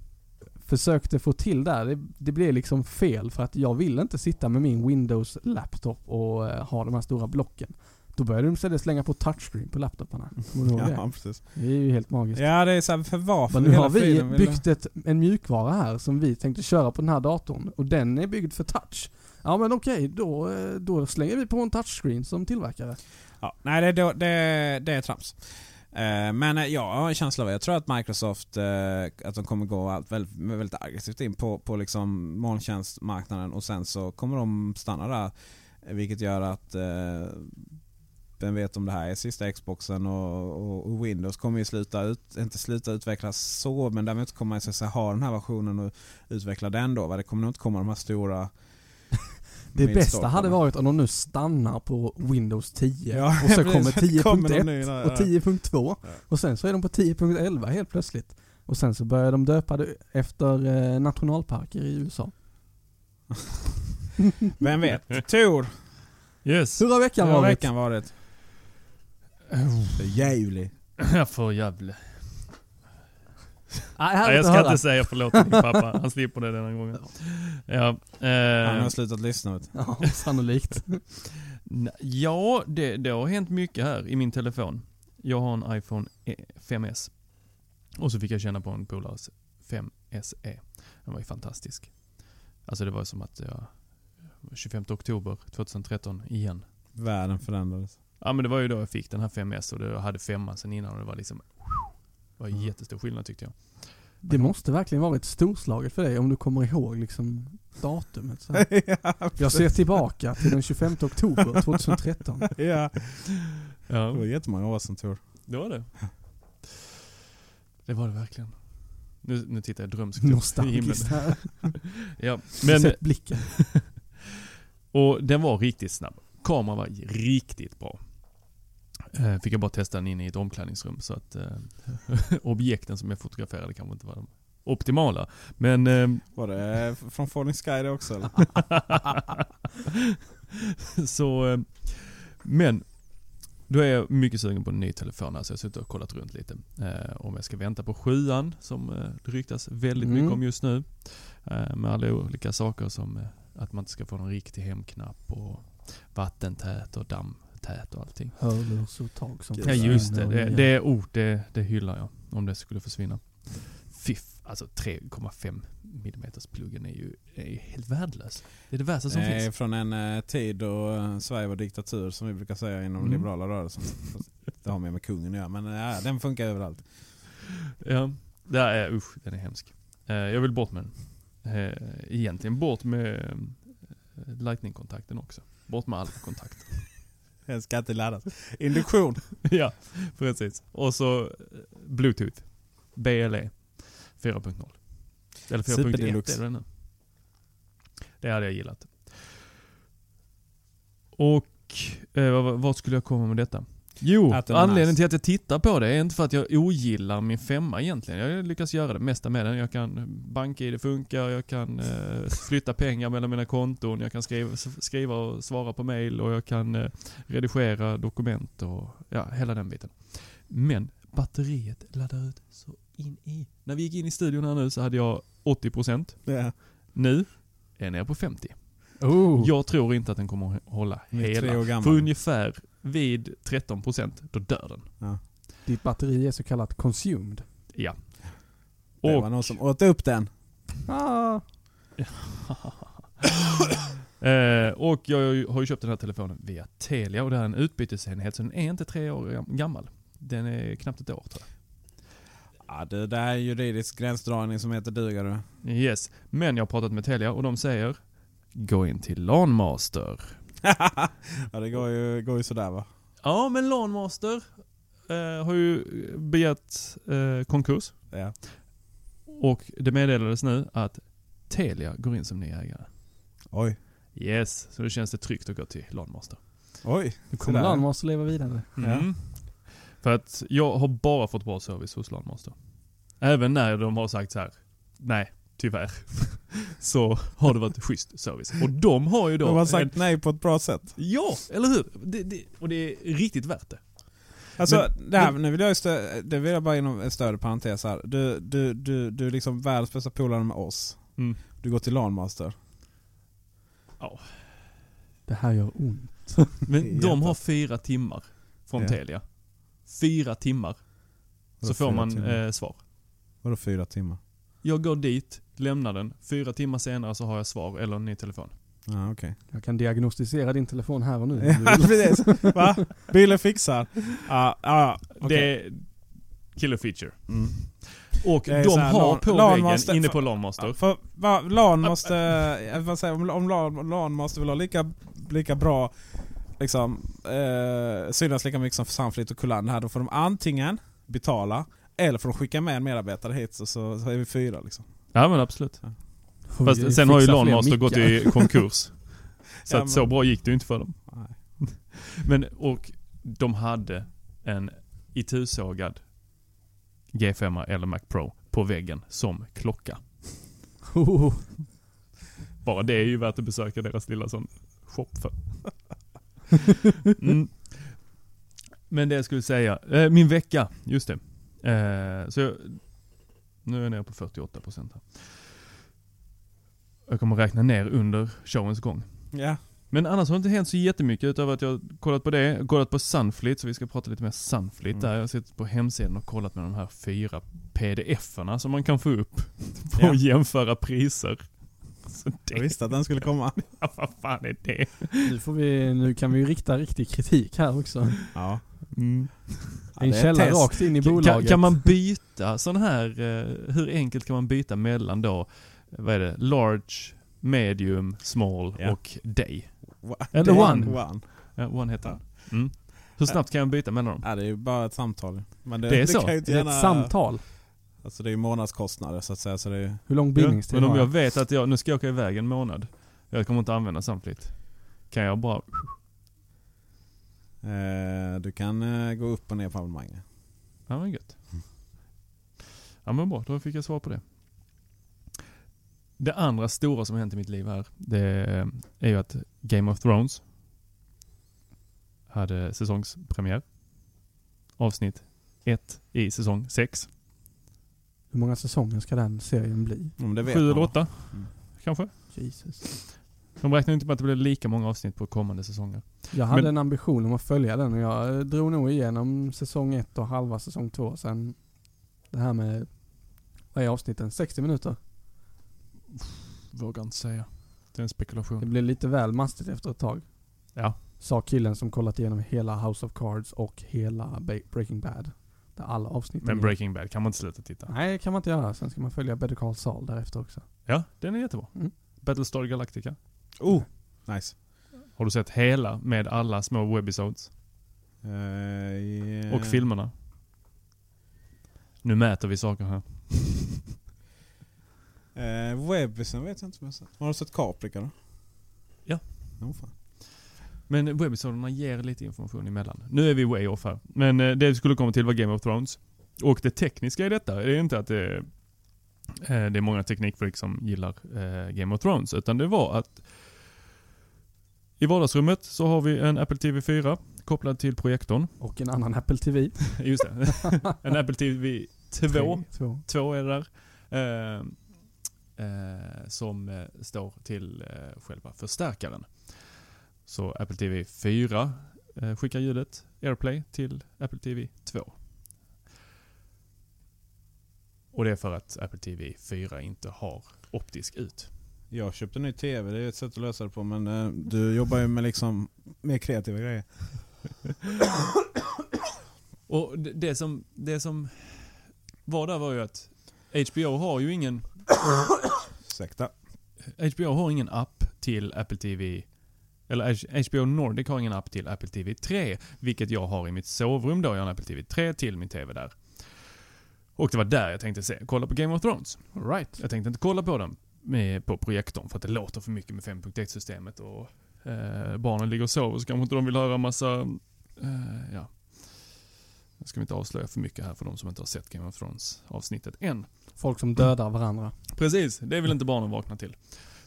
Speaker 2: försökte få till där, det, det blev liksom fel för att jag vill inte sitta med min Windows laptop och eh, ha de här stora blocken. Då började de istället slänga på touchscreen på laptoparna. Kommer du ihåg
Speaker 1: Ja,
Speaker 2: det?
Speaker 1: precis.
Speaker 2: Det är ju helt magiskt.
Speaker 1: Ja, det är så här, för varför
Speaker 2: Men nu har vi byggt ett, en mjukvara här som vi tänkte köra på den här datorn och den är byggd för touch. Ja men okej, då, eh, då slänger vi på en touchscreen som tillverkare.
Speaker 1: Ja, nej, det, det, det, det är trams. Eh, men eh, ja, jag har en känsla av, jag tror att Microsoft, eh, att de kommer gå allt väldigt, väldigt aggressivt in på, på liksom molntjänstmarknaden och sen så kommer de stanna där. Vilket gör att, vem vet om det här är sista Xboxen och, och, och Windows kommer ju sluta ut, inte sluta utvecklas så, men däremot kommer man så att säga ha den här versionen och utveckla den då. Det kommer nog inte komma de här stora
Speaker 2: det bästa hade varit om de nu stannar på Windows 10
Speaker 1: Ja,
Speaker 2: och så kommer
Speaker 1: Kommer någon ny
Speaker 2: 10.1
Speaker 1: där,
Speaker 2: och
Speaker 1: ja.
Speaker 2: 10.2
Speaker 1: Ja.
Speaker 2: och sen så är de på 10.11 helt plötsligt. Och sen så börjar de döpa det efter eh, nationalparker i USA.
Speaker 1: Vem vet? Tor,
Speaker 3: Yes.
Speaker 2: Hur har veckan
Speaker 1: hur har
Speaker 2: varit?
Speaker 1: veckan varit? Jävligt.
Speaker 3: Jag får jävla.
Speaker 2: Nej,
Speaker 3: jag ska inte säga förlåt till din pappa. Han slipper det denna gången. Ja,
Speaker 1: Han
Speaker 3: eh,
Speaker 1: har slutat lyssna.
Speaker 2: Ja, sannolikt.
Speaker 3: ja det, det har hänt mycket här i min telefon. Jag har en iPhone E- 5S. Och så fick jag känna på en polares 5SE. Den var ju fantastisk. Alltså det var som att jag... 25 oktober 2013 igen.
Speaker 1: Världen förändrades.
Speaker 3: Ja men det var ju då jag fick den här 5S och jag hade femman sen innan och det var liksom... Det var jättestor skillnad tyckte jag.
Speaker 2: Det måste verkligen varit storslaget för dig om du kommer ihåg liksom datumet. Så.
Speaker 1: ja,
Speaker 2: Jag ser tillbaka till den 25 oktober 2013.
Speaker 1: ja.
Speaker 3: Ja,
Speaker 1: Det var jättemånga år sedan Tor.
Speaker 3: det var det. Det var det verkligen. Nu, nu tittar jag drömskt upp i himlen.
Speaker 2: här.
Speaker 3: Ja,
Speaker 2: Men,
Speaker 3: men,
Speaker 2: Sett blicken.
Speaker 3: och den var riktigt snabb. Kameran var riktigt bra. Eh, Fick jag bara testa den inne i ett omklädningsrum så att eh, objekten som jag fotograferade kanske inte var de optimala. Men eh,
Speaker 1: Var det från Falling Sky det också eller?
Speaker 3: så, eh, men då är jag mycket sugen på en ny telefon. Alltså jag har suttit och kollat runt lite. Eh, om jag ska vänta på sjuan som eh, det ryktas väldigt
Speaker 2: Mm.
Speaker 3: mycket om just nu. Eh, med alla olika saker som eh, att man inte ska få någon riktig hemknapp och vattentät och dammtät och allting.
Speaker 2: Hörlursuttag som
Speaker 3: Ja just det, det, det, oh, det, det hyllar jag. Om det skulle försvinna. Fiff, alltså 3,5 mm pluggen är ju, är ju helt värdelös. Det är det värsta som
Speaker 1: Eh,
Speaker 3: finns.
Speaker 1: från en eh, tid då eh, Sverige var diktatur som vi brukar säga inom
Speaker 3: Mm.
Speaker 1: liberala rörelsen. Fast Det har mer med kungen att göra men ja, den funkar överallt.
Speaker 3: Ja, det är, usch, den är hemsk. Eh, jag vill bort med den. Eh, egentligen bort med eh, lightning-kontakten också. Bort med alla kontakter.
Speaker 1: Den ska inte laddas. Induktion.
Speaker 3: ja, precis. Och så eh, bluetooth. BLE 4.0. Eller 4.1
Speaker 1: Superdeluxe.
Speaker 3: är det nu. Det hade jag gillat. Och eh, vad skulle jag komma med detta? Jo, anledningen till att jag tittar på det är inte för att jag ogillar min femma egentligen. Jag lyckas göra det mesta med den. Jag kan, bank-id funkar, jag kan eh, flytta pengar mellan mina konton, jag kan skriva, skriva och svara på mail och jag kan eh, redigera dokument och ja, hela den biten. Men batteriet laddar ut så in i. När vi gick in i studion här nu så hade jag 80%.
Speaker 1: Ja.
Speaker 3: Nu är jag nere på 50.
Speaker 2: Oh.
Speaker 3: Jag tror inte att den kommer att hålla hela. För ungefär vid 13% då dör den.
Speaker 2: Ditt batteri är så kallat consumed.
Speaker 3: Ja.
Speaker 1: Det
Speaker 3: Och
Speaker 1: var någon som åt upp den.
Speaker 2: Ah.
Speaker 3: Eh, och jag har ju köpt den här telefonen via Telia och det är en utbytesenhet så den är inte tre år gam- gammal. Den är knappt ett år tror
Speaker 1: Ja, det där är juridisk gränsdragning som heter duga du.
Speaker 3: jag. Yes. Men jag har pratat med Telia och de säger Gå in till LANmaster.
Speaker 1: ja det går ju, går ju sådär va.
Speaker 3: Ja men LANmaster eh, har ju begärt eh, konkurs.
Speaker 1: Ja.
Speaker 3: Och det meddelades nu att Telia går in som ny ägare.
Speaker 1: Oj.
Speaker 3: Yes, så då känns det tryggt att gå till Landmaster.
Speaker 1: Oj.
Speaker 2: Nu kommer
Speaker 1: Sådär.
Speaker 2: Landmaster leva vidare.
Speaker 3: Mm. För att jag har bara fått bra service hos Landmaster. Även när de har sagt så här. nej, tyvärr. så har det varit schysst service. Och de har ju då...
Speaker 1: De har
Speaker 3: en-
Speaker 1: sagt nej på ett bra sätt.
Speaker 3: Ja, eller hur? Det, det, och det är riktigt värt det.
Speaker 1: Alltså,
Speaker 3: Men-
Speaker 1: det här, nu vill jag, just, det vill jag bara inom en större parentes här. Du, du, du, du är liksom världens bästa polare med oss.
Speaker 3: Mm.
Speaker 1: Du går till LANmaster.
Speaker 2: Det här gör ont.
Speaker 3: Men de har fyra timmar från
Speaker 1: Ja.
Speaker 3: Telia. Fyra timmar.
Speaker 1: Vadå
Speaker 3: Så får man eh, svar.
Speaker 1: Vadå fyra timmar?
Speaker 3: Jag går dit, lämnar den. Fyra timmar senare så har jag svar eller en ny telefon.
Speaker 1: Ja, okej.
Speaker 2: Jag kan diagnostisera din telefon här och nu.
Speaker 1: Ja,
Speaker 2: vill.
Speaker 1: Va? Bilen fixar. Ja, ja, okej.
Speaker 3: Det är killer feature.
Speaker 1: Mm.
Speaker 3: Och
Speaker 1: Det är
Speaker 3: de
Speaker 1: så här,
Speaker 3: har
Speaker 1: LAN-
Speaker 3: på
Speaker 1: LAN
Speaker 3: väggen
Speaker 1: måste-
Speaker 3: inne
Speaker 1: för-
Speaker 3: på LAN-master.
Speaker 1: För va, LAN måste, jag vad säger, om, om LAN, LAN måste väl ha lika, lika bra, liksom, eh, synas lika mycket som Sunfleet och Kulan här. Då får de antingen betala, eller får de skicka med en medarbetare hit så, så, så är vi fyra liksom.
Speaker 3: Ja men absolut.
Speaker 2: Vi
Speaker 3: Fast sen har ju LAN-master gått i konkurs. så
Speaker 1: Ja,
Speaker 3: att
Speaker 1: men-
Speaker 3: så bra gick det ju inte för dem.
Speaker 1: Nej.
Speaker 3: Men och de hade en itusågad G5 eller Mac Pro på väggen som klocka.
Speaker 2: Oh,
Speaker 3: Bara det är ju värt att besöka deras lilla sån shop för. Mm. Men det jag skulle säga, eh, min vecka, just det. Eh, så jag, nu är jag nere på 48% här. Jag kommer räkna ner under showens gång.
Speaker 1: Ja.
Speaker 3: Men annars har det inte hänt så jättemycket utöver att jag har kollat på det, kollat på Sunfleet, så vi ska prata lite mer Sunfleet
Speaker 1: Mm.
Speaker 3: där. Jag har suttit på hemsidan och kollat med de här fyra pdf-erna som man kan få upp på
Speaker 1: Ja.
Speaker 3: att jämföra priser. Så
Speaker 1: Jag
Speaker 3: det,
Speaker 1: visste att den skulle komma.
Speaker 3: ja, vad fan är det?
Speaker 2: nu, får vi, nu kan vi ju rikta riktig kritik här också.
Speaker 1: Ja.
Speaker 3: Mm.
Speaker 2: en
Speaker 1: det
Speaker 2: källa
Speaker 1: test.
Speaker 2: rakt in i
Speaker 3: Kan,
Speaker 2: bolaget.
Speaker 3: kan man byta sån här, eh, hur enkelt kan man byta mellan då, vad är det, large, medium, small
Speaker 1: Ja.
Speaker 3: och day? Eller
Speaker 1: det
Speaker 3: one.
Speaker 1: one.
Speaker 3: Ja, one heter den. Mm. Hur snabbt kan jag byta mellan dem?
Speaker 1: Ja, det är ju bara ett samtal. Men det,
Speaker 3: Det är så?
Speaker 1: kan ju inte
Speaker 2: det är
Speaker 1: gärna,
Speaker 2: ett samtal.
Speaker 1: Alltså det är ju månadskostnader så att säga. Så det är,
Speaker 2: Hur lång
Speaker 3: Ja,
Speaker 2: bindningstid
Speaker 3: men om jag
Speaker 2: jag?
Speaker 3: vet att jag, nu ska jag åka iväg en månad, jag kommer inte använda samtidigt. Kan jag bara,
Speaker 1: du kan eh, gå upp och ner på abonnemanget.
Speaker 3: ja men gött. Ja men bra, då fick jag svar på det. Det andra stora som har hänt i mitt liv här, det är ju att Game of Thrones hade säsongspremiär. Avsnitt ett i säsong sex.
Speaker 2: Hur många säsonger ska den serien bli?
Speaker 1: Vet
Speaker 3: Sju eller åtta,
Speaker 1: Mm.
Speaker 3: kanske.
Speaker 2: Jesus.
Speaker 3: De räknar inte med att det blir lika många avsnitt på kommande säsonger.
Speaker 2: Jag hade
Speaker 3: Men-
Speaker 2: en ambition om att följa den och jag drog nog igenom säsong ett och halva säsong två. Sen det här med, vad är avsnitten? 60 minuter?
Speaker 3: Vågar inte säga. Det är en
Speaker 2: Det
Speaker 3: spekulation.
Speaker 2: blev lite väl mastigt efter ett tag.
Speaker 3: Ja.
Speaker 2: Sa killen som kollat igenom hela House of Cards och hela Breaking Bad. Där alla avsnitten
Speaker 3: Men Breaking Bad kan man inte sluta titta.
Speaker 2: Nej, det kan man inte göra. Sen ska man följa Better Call Saul därefter också.
Speaker 3: Ja, den är jättebra.
Speaker 2: Mm.
Speaker 3: Battlestar Galactica.
Speaker 1: Oh, nice.
Speaker 3: Har du sett hela med alla små webisodes?
Speaker 1: Eh, yeah.
Speaker 3: Och filmerna? Nu mäter vi saker här.
Speaker 1: Eh, Webisen vet jag inte om jag har sett. Har du sett Caprica då?
Speaker 3: Ja.
Speaker 1: Oh, fan.
Speaker 3: Men webisoderna ger lite information emellan. Nu är vi way off här. Men eh, det vi skulle komma till var Game of Thrones. Och det tekniska i detta är inte att det, eh, det är många teknikfreak som gillar Game of Thrones. Utan det var att i vardagsrummet så har vi en Apple TV 4 kopplad till projektorn.
Speaker 2: Och en annan Apple TV.
Speaker 3: Just det. en Apple TV 2.
Speaker 2: Tre, två.
Speaker 3: Två är det där. Eh, eh, som eh, står till eh, själva förstärkaren. Så Apple TV 4 eh, skickar ljudet AirPlay till Apple TV 2. Och det är för att Apple TV 4 inte har optisk ut.
Speaker 1: Jag köpte en ny TV, det är ett sätt att lösa det på. Men eh, du jobbar ju med liksom mer kreativa grejer.
Speaker 3: Och det, det, som, det som var där var ju att HBO har ju ingen
Speaker 1: Ursäkta.
Speaker 3: HBO har ingen app till Apple TV Eller HBO Nordic har ingen app till Apple TV 3, vilket jag har i mitt sovrum då. Jag har en Apple TV 3 till min TV där. Och det var där jag tänkte se, kolla på Game of Thrones.
Speaker 2: Right.
Speaker 3: Jag tänkte inte kolla på den med, på projektorn för att det låter för mycket med 5.1-systemet och eh, barnen ligger och sover så kanske inte de vill höra massa, eh, ja. Nu ska vi inte avslöja för mycket här för de som inte har sett Game of Thrones avsnittet än.
Speaker 2: Folk som dödar varandra.
Speaker 3: Precis, det vill inte barnen vakna till.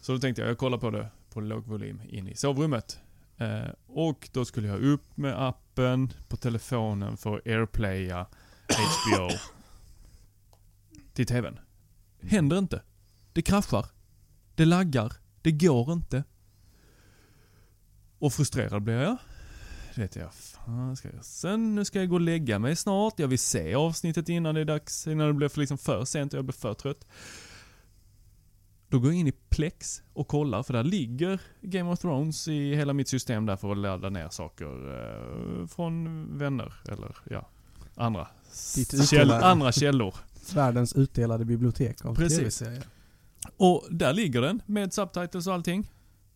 Speaker 3: Så då tänkte jag, jag kollar på det på låg volym in i sovrummet. Eh, och då skulle jag upp med appen på telefonen för att airplaya HBO till TVn. Händer inte. Det kraschar. Det laggar. Det går inte. Och frustrerad blir jag. Det vet jag, fan ska jag sen? Nu ska jag gå och lägga mig snart. Jag vill se avsnittet innan det är dags, innan det blir för, liksom för sent och jag blir för trött. Då går jag in i Plex och kollar, för där ligger Game of Thrones i hela mitt system där för att ladda ner saker eh, från vänner, eller ja, andra, käll, andra källor.
Speaker 2: Världens utdelade bibliotek av tv-serier.
Speaker 3: Och där ligger den med subtitles och allting.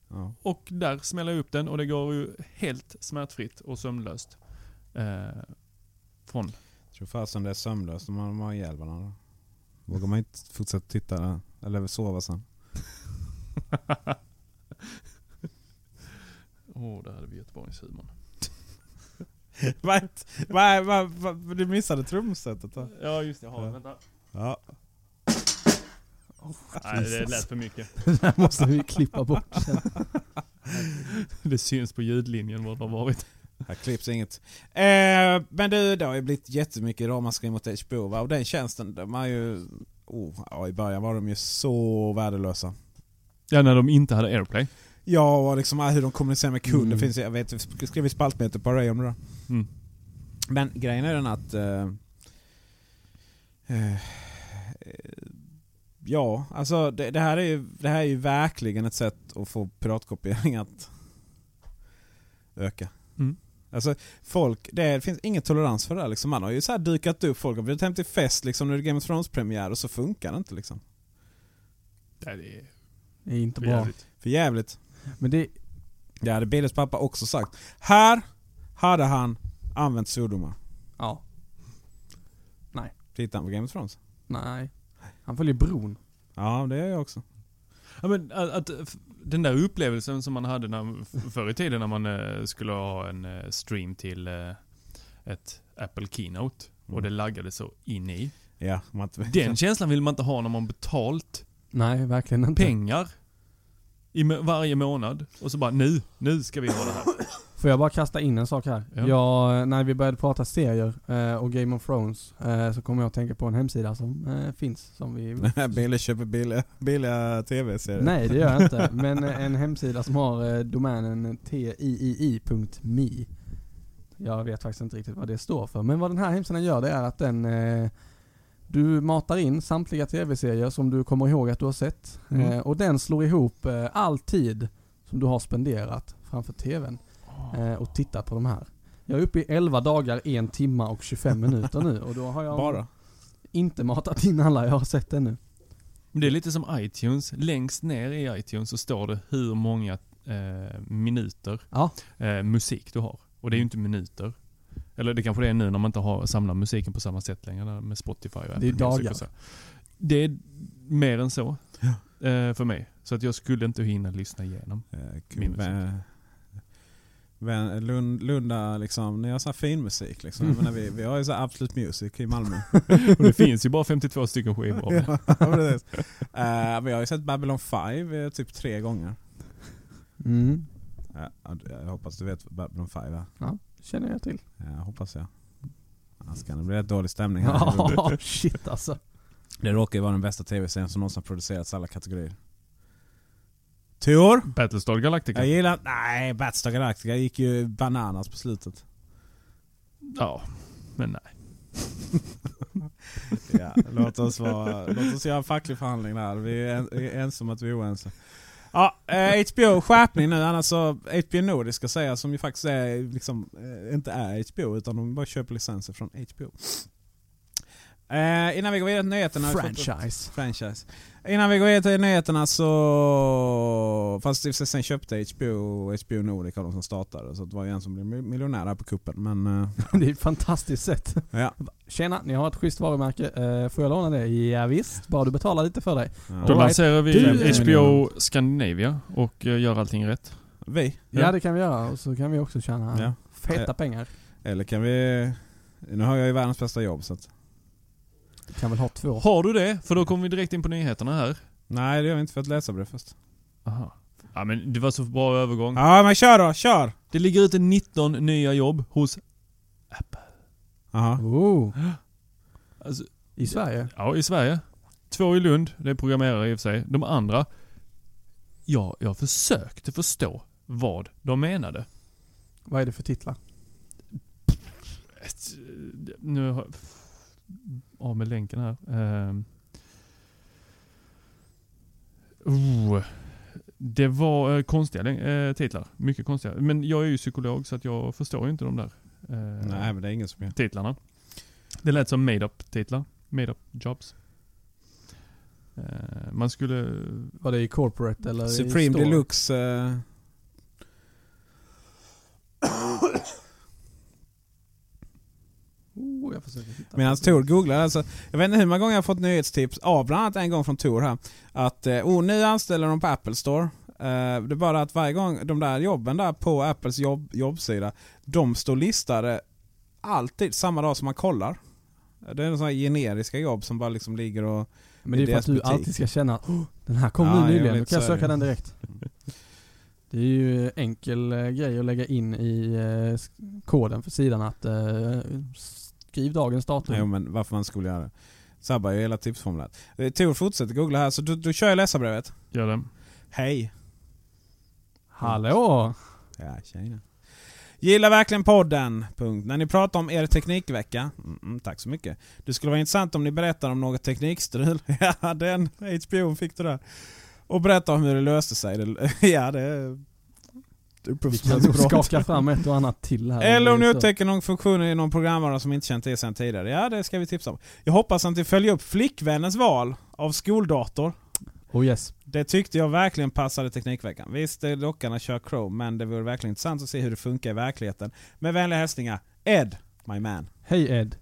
Speaker 1: Ja.
Speaker 3: Och där smäller jag upp den och det går ju helt smärtfritt och sömnlöst. Eh, från
Speaker 1: Jag tror fasen det är sömnlöst om man har ihjäl varandra. Vågar man inte fortsätta titta eller sova sen.
Speaker 3: Åh, oh, där hade vi Göteborgshumorn.
Speaker 1: Vad? Vad? Vad? vad- Du missade trumsetet då?
Speaker 3: Ja, just det. Jag har
Speaker 1: Ja.
Speaker 3: Vänta.
Speaker 1: Ja.
Speaker 3: Nej, det lät för mycket.
Speaker 2: Det där måste vi klippa bort sen.
Speaker 3: Det syns på ljudlinjen var det har varit.
Speaker 1: Här klipps inget. Eh, men du, det har ju blivit jättemycket ramaskri mot HBO va? Och den tjänsten, de är ju... Oh, ja, I början var de ju så värdelösa.
Speaker 3: Ja, när de inte hade airplay.
Speaker 1: Ja, och liksom hur de kommunicerar med kunder.
Speaker 2: Mm.
Speaker 1: Finns, jag vet, vi skrev spaltmeter på Ray om det där.
Speaker 3: Mm.
Speaker 1: Men grejen är den att... Eh, eh, ja, alltså det, det, här är ju, det här är ju verkligen ett sätt att få piratkopiering att öka.
Speaker 3: Mm.
Speaker 1: Alltså folk, det, finns ingen tolerans för det här liksom. Man har ju så här dykat upp, folk har bjudit hem till fest liksom när det är Game of Thrones premiär och så funkar det inte liksom.
Speaker 3: Nej, det är
Speaker 2: Det är inte
Speaker 3: för
Speaker 2: bra.
Speaker 3: jävligt.
Speaker 1: För jävligt.
Speaker 2: Men det,
Speaker 1: Det hade Billes pappa också sagt. Här hade han använt svordomar.
Speaker 2: ja,
Speaker 1: Tittar han på Game of Thrones?
Speaker 2: nej. Han följer bron.
Speaker 1: Ja, det gör jag också.
Speaker 3: Ja, men att, att, den där upplevelsen som man hade när, förr i tiden när man eh, skulle ha en eh, stream till eh, ett Apple Keynote och det laggade så in i.
Speaker 1: Ja, man
Speaker 3: Den känslan vill man inte ha när man betalt
Speaker 2: Nej, verkligen inte.
Speaker 3: pengar i varje månad och så bara nu, nu ska vi ha det här.
Speaker 2: Får jag bara kasta in en sak här?
Speaker 3: Ja.
Speaker 2: Jag, när vi började prata serier eh, och Game of Thrones eh, så kommer jag att tänka på en hemsida som eh, finns som vi...
Speaker 1: Bille köper billiga, billiga tv-serier.
Speaker 2: Nej det gör jag inte, men eh, en hemsida som har eh, domänen tiii.me Jag vet faktiskt inte riktigt vad det står för, men vad den här hemsidan gör det är att den eh, Du matar in samtliga tv-serier som du kommer ihåg att du har sett
Speaker 3: Mm.
Speaker 2: och den slår ihop all tid som du har spenderat framför tvn eh, och tittat på de här. Jag är uppe i 11 dagar, 1 timma och 25 minuter nu och då har jag
Speaker 1: Bara.
Speaker 2: inte matat in alla jag har sett ännu.
Speaker 3: Men det är lite som iTunes. Längst ner i iTunes så står det hur många eh, minuter
Speaker 2: Ja.
Speaker 3: eh, musik du har. Och det är ju inte minuter. Eller det kanske det är nu när man inte har samlar musiken på samma sätt längre med Spotify och Apple Music
Speaker 2: dagar.
Speaker 3: och så. Det är mer än så eh, för mig. Så att jag skulle inte hinna lyssna igenom.
Speaker 1: Eh,
Speaker 3: Min musik.
Speaker 1: Lund, Lunda liksom, ni har sån här fin musik liksom. Jag menar, vi, vi har ju så här Absolute Music i Malmö.
Speaker 3: Och det finns ju bara 52 stycken skivor
Speaker 1: ja, precis. Eh, vi har ju sett Babylon 5 eh, typ tre gånger.
Speaker 2: Mm.
Speaker 1: Ja, jag hoppas du vet vad Babylon 5 är.
Speaker 2: Ja, känner jag till.
Speaker 1: Ja, hoppas jag. Annars kan det bli rätt dålig stämning här.
Speaker 2: Ja, shit alltså.
Speaker 1: Det råkar ju vara den bästa tv-serien som någonsin har producerats i alla kategorier. Tor?
Speaker 3: Battlestar Galactica.
Speaker 1: Jag gillar... Nej, Battlestar Galactica gick ju bananas på slutet.
Speaker 3: Ja, men nej.
Speaker 1: Ja, låt oss, vara, låt oss göra en facklig förhandling där. Vi är, en, är ensamma om att vi är oense. Ja, eh, HBO skärpning nu. Annars så HBO Nordic ska säga som ju faktiskt är, liksom, eh, inte är HBO utan de bara köper licenser från HBO. Eh, innan vi går vidare till nyheterna.
Speaker 2: Franchise.
Speaker 1: Franchise. Innan vi går vidare till nyheterna så... Fast sen köpte HBO HBO Nordic av de som startade. Så det var ju en som blev mi- miljonär här på kuppen. Men... eh,
Speaker 2: Det är ett fantastiskt sätt.
Speaker 1: ja.
Speaker 2: Tjena, ni har ett schysst varumärke. Eh, får jag låna det? Ja, visst, bara du betalar lite för dig.
Speaker 1: ja.
Speaker 3: Då lanserar vi
Speaker 2: Du-
Speaker 3: HBO Scandinavia och eh, gör allting rätt.
Speaker 1: Vi?
Speaker 2: Ja. det kan vi göra och så kan vi också tjäna
Speaker 1: Ja.
Speaker 2: feta
Speaker 1: Eh.
Speaker 2: pengar.
Speaker 1: Eller kan vi... Nu har jag ju världens bästa jobb så att...
Speaker 2: Kan väl ha två.
Speaker 3: Har du det? För då kommer vi direkt in på nyheterna här.
Speaker 1: Nej det gör vi inte för att läsa brev först.
Speaker 3: Aha. Ja men det var så bra övergång.
Speaker 1: Ja men kör då, kör!
Speaker 3: Det ligger ute 19 nya jobb hos Apple.
Speaker 1: Jaha.
Speaker 2: Oh,
Speaker 3: Alltså,
Speaker 2: I Sverige?
Speaker 3: ja, i Sverige. Två i Lund, det är programmerare i och för sig. De andra, ja, jag försökte förstå vad de menade.
Speaker 2: Vad är det för titlar?
Speaker 3: Ett, Nu har av med länken här. Ehm. Oh. Det var eh, konstiga eh, titlar. Mycket konstiga. Men jag är ju psykolog så att jag förstår ju inte de där eh,
Speaker 1: Nej men det är ingen som gör.
Speaker 3: titlarna. Det lät som made-up titlar. Made-up jobs. Eh, man skulle...
Speaker 2: Var det i corporate eller i
Speaker 1: Supreme
Speaker 2: store?
Speaker 1: Deluxe...
Speaker 2: Oh, jag försöker hitta.
Speaker 1: Medan Tor googlar alltså. Jag vet inte hur många gånger jag har fått nyhetstips av bland annat en gång från Tor här. Att eh, oh, nu anställer de på Apple Store. Eh, det är bara att varje gång de där jobben där på Apples jobb, jobbsida. De står listade alltid samma dag som man kollar. Det är en sån här generiska jobb som bara liksom ligger och...
Speaker 2: Men det är för att du
Speaker 1: butik.
Speaker 2: alltid ska känna att oh, den här kom
Speaker 1: Ja,
Speaker 2: nu nyligen, då kan jag söka den direkt. Det är ju enkel eh, grej att lägga in i koden för sidan att skriv dagens datum.
Speaker 1: Jo men varför man skulle göra det. Sabbar ju hela tipsformuläret. Eh, Tor fortsätter googla här så du, du kör jag läsarbrevet.
Speaker 3: Gör det.
Speaker 1: Hej!
Speaker 2: Hallå!
Speaker 1: Ja, tjena. Gillar verkligen podden. Punkt. När ni pratar om er teknikvecka. Mm, mm, tack så mycket. Det skulle vara intressant om ni berättar om något teknikstrul. ja, den HBO fick du där. Och berätta om hur det löste sig. Det, ja, det...
Speaker 2: Vi kan nog skaka fram ett och annat till här.
Speaker 1: Eller om ni upptäcker någon funktion i någon programvara som inte känt till sedan tidigare. Ja, det ska vi tipsa om. Jag hoppas att ni följer upp flickvännens val av skoldator.
Speaker 2: Oh yes.
Speaker 1: Det tyckte jag verkligen passade Teknikveckan. Visst, lockande att köra Chrome, men det vore verkligen intressant att se hur det funkar i verkligheten. Med vänliga hälsningar, Ed, my man.
Speaker 2: Hej Ed.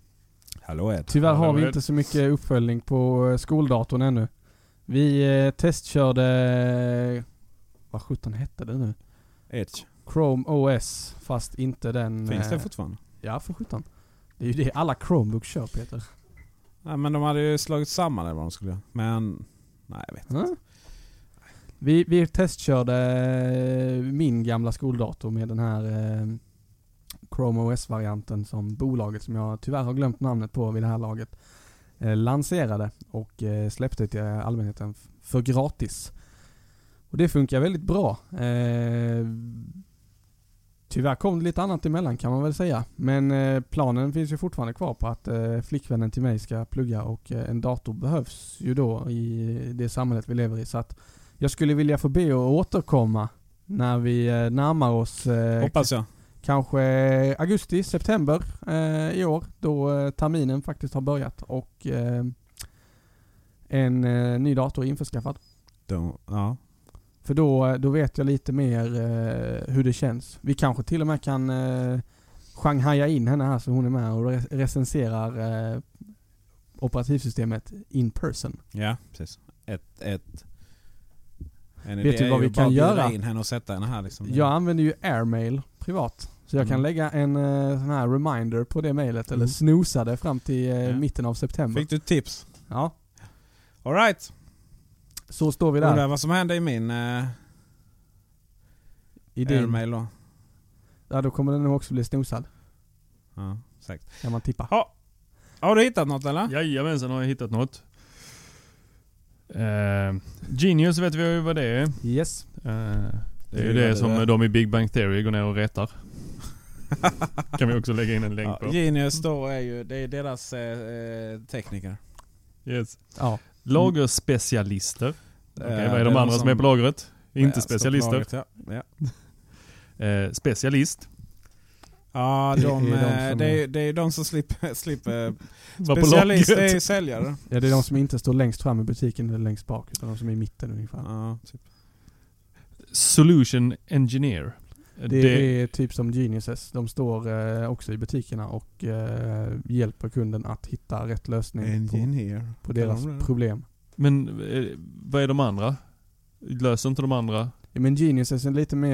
Speaker 1: Hallå Ed.
Speaker 2: Tyvärr har
Speaker 3: Hallå,
Speaker 2: vi
Speaker 3: Ed.
Speaker 2: inte så mycket uppföljning på eh, skoldatorn ännu. Vi eh, testkörde... eh, Vad sjutton hette det nu?
Speaker 1: Edge.
Speaker 2: Chrome OS, fast inte den...
Speaker 1: Finns det
Speaker 2: eh,
Speaker 1: fortfarande?
Speaker 2: Ja, för sjutton. Det är ju det alla Chromebooks kör Peter.
Speaker 1: Nej, men de hade ju slagit samman eller vad de skulle göra. Men, nej jag vet inte.
Speaker 2: Mm. Vi, vi testkörde min gamla skoldator med den här eh, Chrome OS-varianten som bolaget, som jag tyvärr har glömt namnet på vid det här laget, eh, lanserade och eh, släppte till allmänheten för gratis. Och det funkar väldigt bra. Eh, tyvärr kom det lite annat emellan kan man väl säga. Men eh, planen finns ju fortfarande kvar på att eh, flickvännen till mig ska plugga och eh, en dator behövs ju då i det samhället vi lever i. Så att jag skulle vilja få be att återkomma när vi eh, närmar oss eh,
Speaker 1: Hoppas jag.
Speaker 2: kanske augusti, september eh, i år då eh, terminen faktiskt har börjat och en ny dator är införskaffad.
Speaker 1: Då, ja.
Speaker 2: För då, då vet jag lite mer eh, hur det känns. Vi kanske till och med kan eh, shanghaja in henne här så hon är med och re- recenserar eh, operativsystemet in person.
Speaker 1: ja, precis. Ett, ett... En
Speaker 2: Vet du vad vi kan göra?
Speaker 1: in henne och sätta henne här liksom.
Speaker 2: Jag använder ju airmail privat. Så jag kan
Speaker 1: Mm.
Speaker 2: lägga en eh, sån här reminder på det eller
Speaker 1: Mm.
Speaker 2: snosa det fram till eh,
Speaker 1: Ja.
Speaker 2: mitten av september.
Speaker 1: Fick du tips?
Speaker 2: Ja,
Speaker 1: Alright.
Speaker 2: Så står vi där.
Speaker 1: Undrar vad som hände i min uh,
Speaker 2: I din,
Speaker 1: airmail då.
Speaker 2: ja, då kommer den nog också bli snosad.
Speaker 1: Ja, säkert.
Speaker 2: Kan man tippa.
Speaker 1: Har du hittat något eller?
Speaker 3: Jajamensan har jag hittat något. Eh, Genius vet vi ju vad det är.
Speaker 2: Yes.
Speaker 3: Eh, det är ju det
Speaker 1: det
Speaker 3: som
Speaker 1: är.
Speaker 3: de i Big Bang Theory går ner och rättar. kan vi också lägga in en länk
Speaker 1: Ja,
Speaker 3: på.
Speaker 1: Genius då är ju, det är deras eh, eh, tekniker.
Speaker 3: Yes.
Speaker 2: Ja.
Speaker 3: Lagerspecialister. Okej,
Speaker 1: Eh,
Speaker 3: vad är
Speaker 1: det
Speaker 3: de andra som är på lagret? Inte specialister.
Speaker 1: lagret, Ja. Ja.
Speaker 3: Eh, specialist.
Speaker 1: Ja,
Speaker 2: Det
Speaker 1: de,
Speaker 2: är de
Speaker 1: eh,
Speaker 2: som
Speaker 1: det, är,
Speaker 2: är-
Speaker 1: det är de som slipper, slipper specialist, det är säljare.
Speaker 2: Ja, det är de som inte står längst fram i butiken eller längst bak, utan de som är i mitten ungefär.
Speaker 1: Ja, typ.
Speaker 3: Solution Engineer.
Speaker 2: Det, är typ som Geniuses. De står eh, också i butikerna och eh, hjälper kunden att hitta rätt lösning på,
Speaker 1: Engineer.
Speaker 2: på deras
Speaker 1: Kallar de det?
Speaker 2: problem.
Speaker 3: Men eh, vad är de andra? Löser inte de andra?
Speaker 2: Ja, men Geniuses är lite mer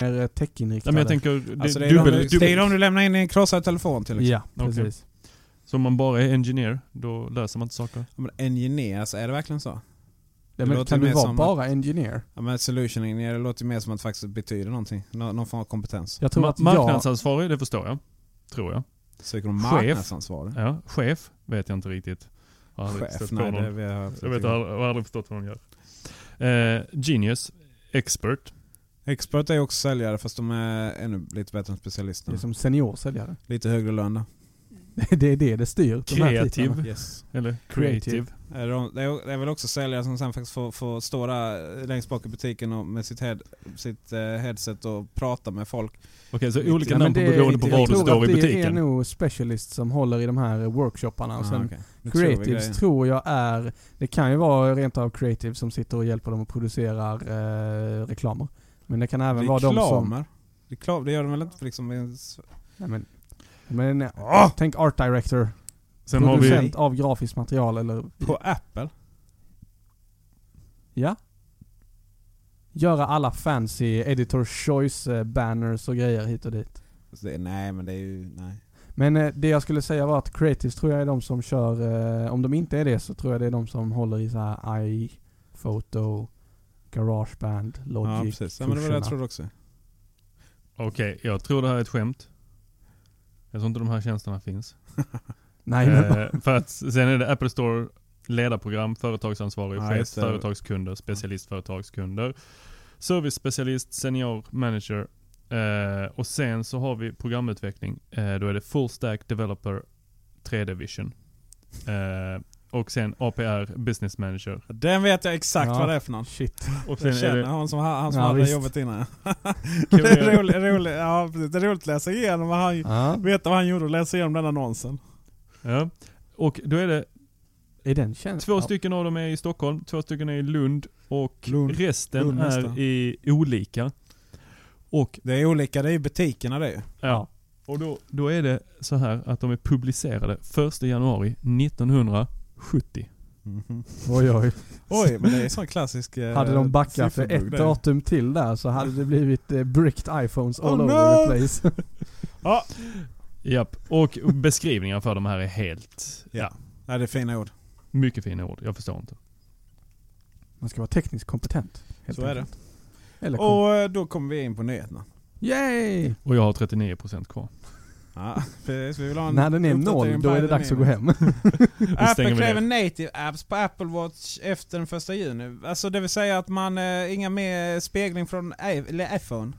Speaker 3: Nej,
Speaker 2: techinriktade.
Speaker 3: men jag tänker, det,
Speaker 1: Alltså det, är
Speaker 3: dubbel,
Speaker 1: de, det är
Speaker 3: dubbel,
Speaker 1: de du lämnar in i en krossad telefon till exempel.
Speaker 2: Ja,
Speaker 3: Okej.
Speaker 2: precis.
Speaker 3: Så om man bara är engineer, då löser man inte saker.
Speaker 1: Ja, men engineers, är det verkligen så?
Speaker 2: Det,
Speaker 1: Det
Speaker 2: men,
Speaker 1: låter
Speaker 2: kan du
Speaker 1: mer
Speaker 2: vara
Speaker 1: som
Speaker 2: bara engineer?
Speaker 1: Ja, men solution engineer, det låter mer som att det faktiskt betyder någonting. Nå, någon form av kompetens.
Speaker 2: Jag tror
Speaker 3: Ma-
Speaker 2: att jag...
Speaker 3: marknadsansvarig, det förstår jag. Tror jag.
Speaker 1: Söker de
Speaker 3: Chef.
Speaker 1: marknadsansvarig?
Speaker 3: Ja, chef vet jag inte riktigt. Jag
Speaker 1: Chef? Nej, det vi har
Speaker 3: Jag vet, jag har jag har aldrig förstått vad de gör. Eh, genius, expert.
Speaker 1: Expert är ju också säljare fast de är ännu lite bättre än specialister.
Speaker 2: Det är som seniorsäljare.
Speaker 1: Lite högre lön då.
Speaker 2: det är det det styr.
Speaker 3: Kreativ.
Speaker 1: Yes.
Speaker 3: Eller
Speaker 2: Creative.
Speaker 3: creative.
Speaker 1: Det är, väl också säljare som sen faktiskt får, får stå där längst bak i butiken och med sitt, head, sitt eh, headset och prata med folk.
Speaker 3: Okej, så
Speaker 1: Lite-
Speaker 3: olika namn beroende på
Speaker 2: jag
Speaker 3: var du
Speaker 2: tror
Speaker 3: står i
Speaker 2: Det är
Speaker 3: butiken.
Speaker 2: nog specialist som håller i de här workshopparna. Och
Speaker 1: Ah,
Speaker 2: sen
Speaker 1: tror vi
Speaker 2: creatives
Speaker 1: grejer.
Speaker 2: tror jag är, det kan ju vara rent av creatives som sitter och hjälper dem att producera eh, reklamer. Men det kan även vara de som...
Speaker 1: Reklamer? Reklam, det gör de väl inte för liksom...
Speaker 2: Nej, men, men
Speaker 1: Ah!
Speaker 2: tänk art director,
Speaker 3: Sen har
Speaker 2: producent
Speaker 3: vi...
Speaker 2: av grafiskt material eller...
Speaker 1: På Apple?
Speaker 2: Ja. Göra alla fancy editor choice eh, banners och grejer hit och dit.
Speaker 1: Alltså det, nej men det är ju... Nej.
Speaker 2: Men eh, det jag skulle säga var att creatives tror jag är de som kör, eh, om de inte är det så tror jag det är de som håller i så här iPhoto, Garageband, Logic,
Speaker 1: Ja precis. Ja, men det var det jag trodde också.
Speaker 3: Okej, jag tror det här är ett skämt. Jag tror inte de här tjänsterna finns.
Speaker 2: Nej men
Speaker 3: Eh, för att sen är det Apple Store ledarprogram, företagsansvarig,
Speaker 1: Ja,
Speaker 3: chef, företagskunder, specialistföretagskunder, servicespecialist, senior manager eh, och sen så har vi programutveckling. Eh, då är det full stack developer 3D vision. Och sen APR Business Manager.
Speaker 1: Den vet jag exakt
Speaker 2: Ja.
Speaker 1: vad det är för någon.
Speaker 2: Shit.
Speaker 3: Och sen
Speaker 1: Jag känner
Speaker 3: det...
Speaker 1: han som, han som
Speaker 2: Ja,
Speaker 1: hade
Speaker 2: visst.
Speaker 1: jobbet innan. det, är roligt, roligt, ja, det är roligt att läsa igenom vad han,
Speaker 2: Ja.
Speaker 1: veta vad han gjorde och läsa igenom den annonsen.
Speaker 3: Ja. Och då är det
Speaker 2: Är den känd?
Speaker 3: två
Speaker 2: Ja.
Speaker 3: stycken av dem är i Stockholm, två stycken är i Lund och
Speaker 1: Lund.
Speaker 3: resten
Speaker 1: Lund
Speaker 3: är i olika. Och
Speaker 1: Det är olika, det är ju butikerna det är.
Speaker 3: Ja. Och då, då är det så här att de är publicerade 1 januari 1970.
Speaker 2: Oj oj.
Speaker 1: Oj, men det är en sån klassisk eh,
Speaker 2: Hade de backat för ett
Speaker 1: det.
Speaker 2: datum till där så hade det blivit eh, bricked iPhones all
Speaker 1: Oh,
Speaker 2: over
Speaker 1: no!
Speaker 2: the place.
Speaker 1: Ja,
Speaker 3: Japp. Och beskrivningar för de här är helt...
Speaker 1: Ja. ja, det är fina ord.
Speaker 3: Mycket fina ord. Jag förstår inte.
Speaker 2: Man ska vara tekniskt kompetent. helt
Speaker 1: Så är det.
Speaker 2: enkelt. Eller kom.
Speaker 1: Och eh, då kommer vi in på nyheterna.
Speaker 2: Yay!
Speaker 3: Och jag har 39% kvar.
Speaker 1: Ja, precis. Vi vill ha en
Speaker 2: När den är noll, då är det dags att gå hem.
Speaker 1: Apple kräver native apps på Apple Watch efter den första juni. Alltså det vill säga att man, eh, inga mer spegling från iPhone.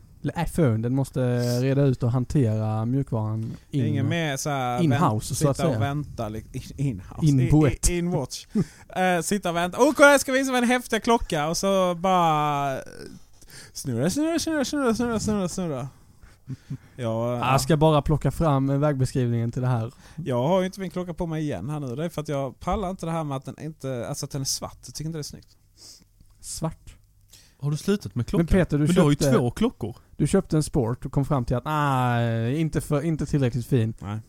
Speaker 2: IPhone, den måste reda ut och hantera mjukvaran in.
Speaker 1: Ingen mer såhär
Speaker 2: in-house, så att
Speaker 1: sitta
Speaker 2: säga.
Speaker 1: och vänta. li- In, in-house.
Speaker 2: In
Speaker 1: I-
Speaker 2: boet.
Speaker 1: i- In-watch. uh, sitta och vänta. Åh kolla jag ska visa mig en häftig klocka och så bara... eh, Snurra, snurra, snurra, snurra, snurra, snurra, snurra. Ja,
Speaker 2: Jag ska bara plocka fram vägbeskrivningen till det här.
Speaker 1: jag har ju inte min klocka på mig igen här nu. Det är för att jag pallar inte det här med att den inte, alltså att den är svart. Jag tycker inte det är snyggt.
Speaker 2: Svart.
Speaker 3: Har du slutat med klockan?
Speaker 2: Men Peter, du
Speaker 3: Men du har ju
Speaker 2: köpte,
Speaker 3: två klockor.
Speaker 2: du köpte en Sport och kom fram till att nej, inte, för, inte tillräckligt fin.
Speaker 1: Nej.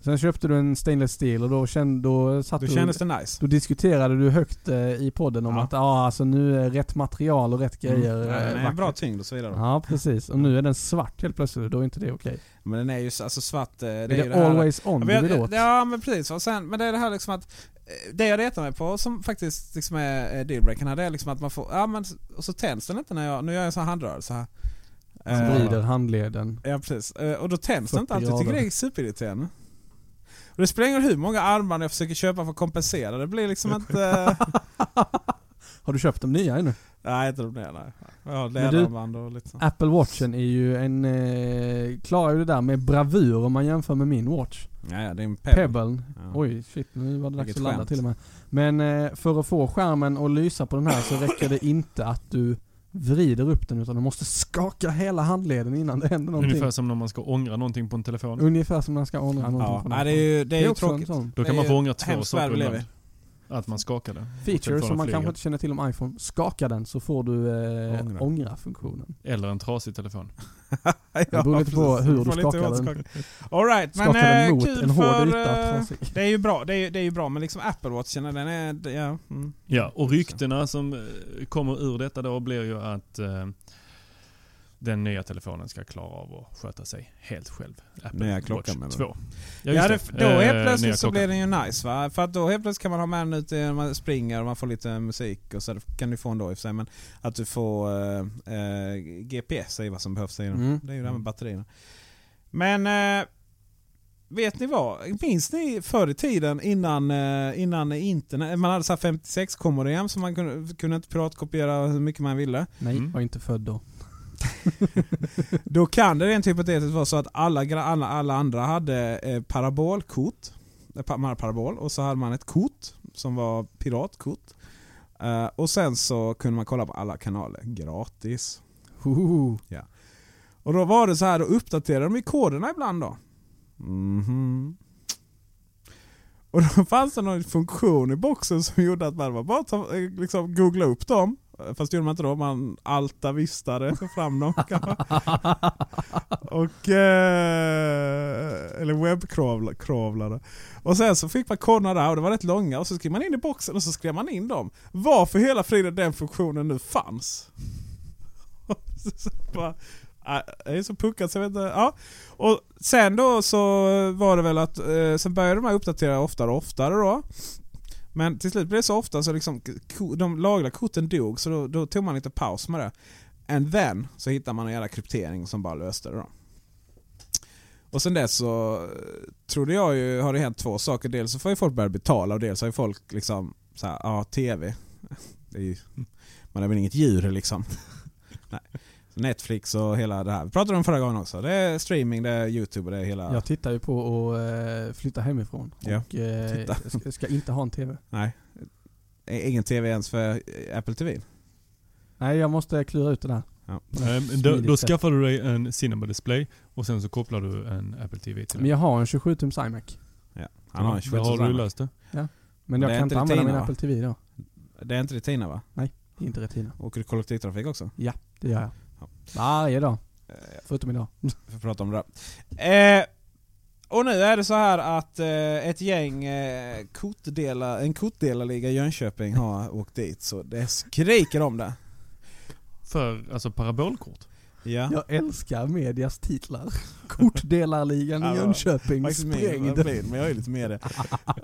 Speaker 2: Sen köpte du en stainless steel och då kände, då satt
Speaker 1: Då
Speaker 2: du,
Speaker 1: kändes det nice.
Speaker 2: då diskuterade du högt eh, i podden om
Speaker 1: Ja.
Speaker 2: att ja, alltså nu är rätt material och rätt grejer.
Speaker 1: Mm. Ja,
Speaker 2: eh,
Speaker 1: den är
Speaker 2: vackert.
Speaker 1: bra tyngd och så vidare.
Speaker 2: Ja precis, och nu är den svart helt plötsligt, då är inte det okej.
Speaker 1: Men den är ju så- alltså svart. eh, Det
Speaker 2: är
Speaker 1: är
Speaker 2: det
Speaker 1: det här-
Speaker 2: always on du
Speaker 1: Ja,
Speaker 2: vill
Speaker 1: men,
Speaker 2: åt?
Speaker 1: ja men precis. Och sen, men det är det här liksom att eh, det jag retar mig på som faktiskt liksom är eh, dealbreakern här det är liksom att man får, ja men och så tänds den inte när jag, nu gör jag en sån här handrörelse här. Eh,
Speaker 2: vrider handleden.
Speaker 1: Ja precis. Eh, Och då tänds det inte
Speaker 2: 40
Speaker 1: alltid. Jag tycker det är superirriterande. Och det spelar ingen roll hur många armband jag försöker köpa för att kompensera. Det blir liksom inte...
Speaker 2: Har du köpt de nya ännu?
Speaker 1: nej inte de där nej. Jag har läderarmband och lite sånt.
Speaker 2: Apple Watchen är ju en, eh, klarar ju det där med bravur om man jämför med min watch.
Speaker 1: Ja, ja, det är en pebble.
Speaker 2: Pebble.
Speaker 1: Ja.
Speaker 2: Oj, shit nu var det dags att ladda till och med. Men eh, för att få skärmen att lysa på den här så räcker det inte att du vrider upp den utan du måste skaka hela handleden innan det händer någonting.
Speaker 3: Ungefär som när man ska ångra någonting på en telefon.
Speaker 2: Ungefär som när man ska ångra någonting
Speaker 1: Ja,
Speaker 2: från
Speaker 1: nej,
Speaker 2: Apple.
Speaker 1: det är ju, det är ju
Speaker 2: också en
Speaker 1: tråkigt.
Speaker 3: Då
Speaker 1: Det
Speaker 3: kan
Speaker 1: är
Speaker 3: man få ångra två saker ibland. Att man skakade.
Speaker 2: feature
Speaker 3: Telefonen
Speaker 2: som man
Speaker 3: flyger.
Speaker 2: kanske inte känner till om iPhone. Skaka den så får du eh,
Speaker 1: Ångra.
Speaker 2: ångra-funktionen.
Speaker 3: Eller en trasig telefon.
Speaker 2: Det beror lite på hur du skakar den.
Speaker 1: All right, men
Speaker 2: Skakar den
Speaker 1: eh,
Speaker 2: mot
Speaker 1: kul
Speaker 2: en hård
Speaker 1: för...
Speaker 2: yta,
Speaker 1: eh,
Speaker 2: trasig.
Speaker 1: det är ju bra, det är, ju- det är ju bra men liksom Apple Watchen den är... det- Ja, mm.
Speaker 3: Ja, och ryktena som eh, kommer ur detta då blir ju att eh, den nya telefonen ska klara av att sköta sig helt själv. Apple
Speaker 1: Nya
Speaker 3: Watch
Speaker 1: klockan, du?
Speaker 3: 2.
Speaker 1: Ja,
Speaker 3: just
Speaker 1: det, då
Speaker 3: Eh,
Speaker 1: helt
Speaker 3: nya
Speaker 1: plötsligt så blir den ju nice va? För att då helt plötsligt kan man ha med den ute när man springer och man får lite musik och så kan du få en då i och för sig men att du får eh, eh, GPS är vad som behövs i den.
Speaker 2: Mm.
Speaker 1: Det är ju det här med batterierna. Men eh, vet ni vad? Minns ni förr i tiden innan, eh, innan internet, man hade så här 56 kommodem så man kunde, kunde inte piratkopiera hur mycket man ville.
Speaker 2: Nej,
Speaker 3: Mm.
Speaker 2: var inte född då.
Speaker 1: Då kan det rent hypotetiskt vara så att alla, alla, alla andra hade eh, parabolkort. Eh, Man hade parabol och så hade man ett kort som var piratkort. Eh, och sen så kunde man kolla på alla kanaler gratis.
Speaker 2: Hohoho.
Speaker 1: Och då var det så här, då uppdaterade de ju koderna ibland då. Mhm. Och då fanns det någon funktion i boxen som gjorde att man var bara ta, eh, liksom googla upp dem. Fast det gjorde man inte då, man alta vistade fram dem. Och, eh, eller webbkravlade. Och sen så fick man koderna där och det var rätt långa och så skrev man in i boxen och så skrev man in dem. Varför hela friden den funktionen nu fanns. så bara, äh, är så puckad så jag vet inte. Ja. Och sen då så var det väl att, eh, sen började de här uppdatera oftare och oftare då. Men till slut blev det så ofta så liksom de lagliga korten dog så då, då tog man lite paus med det. And then så hittade man en jävla kryptering som bara löste det då. Och sen dess så eh, trodde jag ju, har det hänt två saker. Dels så får ju folk börja betala och dels har ju folk liksom så här, ja TV. Det är ju, man är väl inget djur liksom. Nej. Netflix och hela det här. Vi pratade om förra gången också. Det är streaming, det är YouTube och det är hela...
Speaker 2: Jag tittar ju på att eh, flytta hemifrån.
Speaker 1: Ja,
Speaker 2: Och eh,
Speaker 1: titta.
Speaker 2: ska, ska inte ha en TV.
Speaker 1: Nej. Ingen TV ens för eh, Apple TV.
Speaker 2: Nej, jag måste klura ut det där.
Speaker 1: Ja.
Speaker 3: Nej, men då, då skaffar du dig en Cinema Display och sen så kopplar du en Apple TV till
Speaker 2: Men jag har en 27-tums iMac.
Speaker 1: Ja. Han har en
Speaker 3: Där
Speaker 1: 21
Speaker 3: har du löst det.
Speaker 2: Men
Speaker 1: Det
Speaker 2: jag kan
Speaker 1: inte
Speaker 2: använda min
Speaker 1: va?
Speaker 2: Apple TV då.
Speaker 1: Det är inte Retina va?
Speaker 2: Inte Retina.
Speaker 1: Åker du kollektivtrafik också?
Speaker 2: Det gör jag.
Speaker 1: Ja.
Speaker 2: Varje dag.
Speaker 1: Eh,
Speaker 2: Förutom idag.
Speaker 1: Vi får prata om det där. Eh, och nu är det så här att eh, ett gäng eh, kortdelar, en kortdelarliga i Jönköping har åkt dit så det skriker om det.
Speaker 3: För alltså parabolkort.
Speaker 1: Ja.
Speaker 2: Jag älskar medias titlar. Kortdelarligan
Speaker 1: Ja,
Speaker 2: i Jönköping
Speaker 1: mer
Speaker 2: sprängd.
Speaker 1: men jag är lite med det.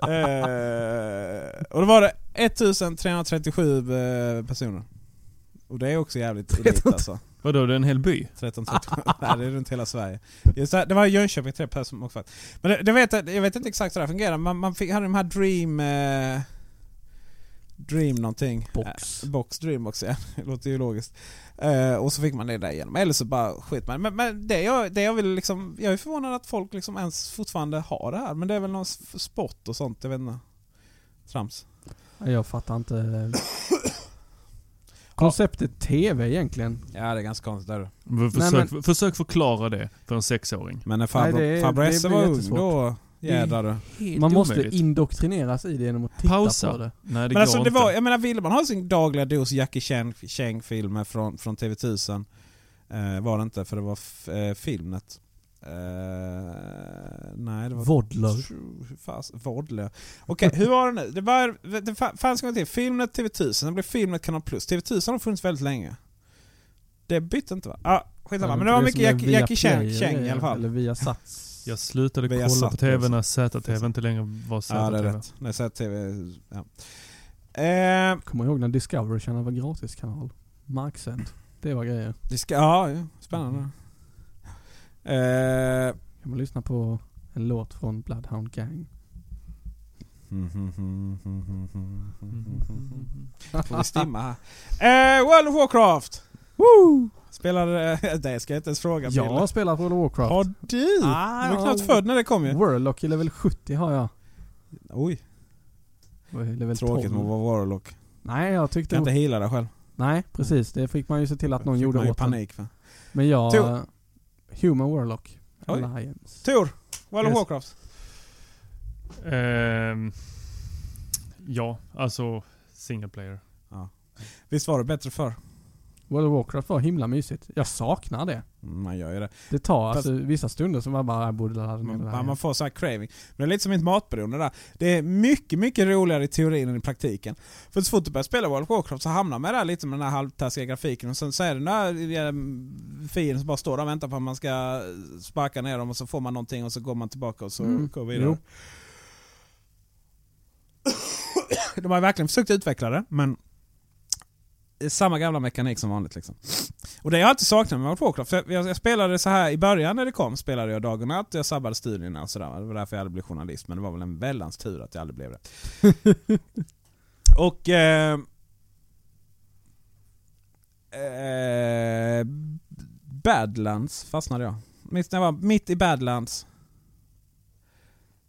Speaker 1: eh, och då var det 1337 eh, personer. Och det är också jävligt elit alltså.
Speaker 3: Vadå, det är en hel by?
Speaker 1: 1337. Nej, det är runt hela Sverige. Just det, det var Jönköping, tre personer som åkte fast. Men det, det vet, jag vet inte exakt hur det här fungerar. Man, man fick, hade de här Dream... Eh, Dream någonting.
Speaker 2: Box.
Speaker 1: Eh, box, Dreambox ja. Det låter ju logiskt. Eh, och så fick man det där igenom. Eller så bara skit man Men, men det, jag, det jag vill liksom... Jag är förvånad att folk liksom ens fortfarande har det här. Men det är väl någon sport och sånt, jag vet inte. Trams.
Speaker 2: Jag fattar inte. Konceptet TV egentligen.
Speaker 1: Ja det är ganska konstigt där.
Speaker 3: Försök, försök förklara det för en sexåring.
Speaker 1: Men när farbror,
Speaker 2: Nej, det är-
Speaker 1: farbror
Speaker 2: det
Speaker 1: Esse var ung då jädrar du.
Speaker 2: Man måste
Speaker 3: omöjligt.
Speaker 2: indoktrineras i det genom att titta
Speaker 3: Pausa.
Speaker 2: på det.
Speaker 3: Nej det
Speaker 1: Men
Speaker 3: går
Speaker 1: alltså det var, jag menar vill man ha sin dagliga dos Jackie Chan- Chan-filmer från, från TV1000 eh, Var det inte för det var f- eh, Filmnet. Eh, nej det var...
Speaker 2: Vodler.
Speaker 1: Vodler. Okej, hur var det nu? Det, var, det fa- fanns en gång till. Filmnet TV1000, sen blev Filmnet Kanal Plus. TV1000 har funnits väldigt länge. Det bytte inte va? Ah, skitsamma. Men det var mycket Jackie, Jackie Chan, Chan i alla fall.
Speaker 2: Eller via Sats.
Speaker 3: Jag slutade kolla
Speaker 1: satt
Speaker 3: på TV när ZTV inte längre var ZTV.
Speaker 1: Ja det är rätt. Nej, så här TV... Ja. Eh,
Speaker 2: Kommer ihåg när Discovery Channel var gratiskanal? Marksänd. Det var grejer.
Speaker 1: ska, ja, ja, spännande. Eh,
Speaker 2: Kan man lyssna på en låt från Bloodhound Gang.
Speaker 1: Får vi stimma här. Eh, World of Warcraft!
Speaker 2: Woo!
Speaker 1: Spelar... Eh, det ska jag inte ens fråga
Speaker 2: Jag har
Speaker 1: Bill.
Speaker 2: spelat World of Warcraft.
Speaker 1: Har du?
Speaker 2: Ah,
Speaker 1: du var knappt född när det kom ju.
Speaker 2: Warlock i level 70 har jag.
Speaker 1: Oj,
Speaker 2: i Level
Speaker 1: tråkigt
Speaker 2: 12.
Speaker 1: med att vara Warlock.
Speaker 2: Nej, jag tyckte...
Speaker 1: Kan inte heala dig själv.
Speaker 2: Nej, precis. Det fick man ju se till att någon
Speaker 1: Fick
Speaker 2: gjorde
Speaker 1: man ju
Speaker 2: åt en.
Speaker 1: panik för.
Speaker 2: Men jag...
Speaker 1: Tor.
Speaker 2: Human Warlock.
Speaker 1: Oj.
Speaker 2: Alliance.
Speaker 1: Tor, World
Speaker 3: Yes.
Speaker 1: of Warcraft.
Speaker 3: Ehm, ja, alltså single player.
Speaker 1: Visst var det bättre för?
Speaker 2: World of Warcraft var himla mysigt. Jag saknar det.
Speaker 1: Man gör ju det.
Speaker 2: Det tar
Speaker 1: Fast-
Speaker 2: alltså vissa stunder som var bara, jag borde ladda ner
Speaker 1: Man,
Speaker 2: det här
Speaker 1: man, man får så här craving. Men det är lite som ett matberoende där. Det är mycket, mycket roligare i teorin än i praktiken. För så fort du börjar spela World of Warcraft så hamnar man där lite med den här halvtaskiga grafiken och sen så är det den där fienden som bara står där och väntar på att man ska sparka ner dem och så får man någonting och så går man tillbaka och så
Speaker 2: Mm,
Speaker 1: går vi vidare.
Speaker 2: jo.
Speaker 1: De har verkligen försökt utveckla det men samma gamla mekanik som vanligt liksom. Och det har jag alltid saknat med Warcraft. För jag, jag spelade så här i början när det kom, spelade jag dag och natt. Jag sabbade studierna och sådär. Det var därför jag aldrig blev journalist. Men det var väl en väldans tur att jag aldrig blev det. och... Eh, eh, Badlands fastnade jag. Mitt, när jag var mitt i Badlands.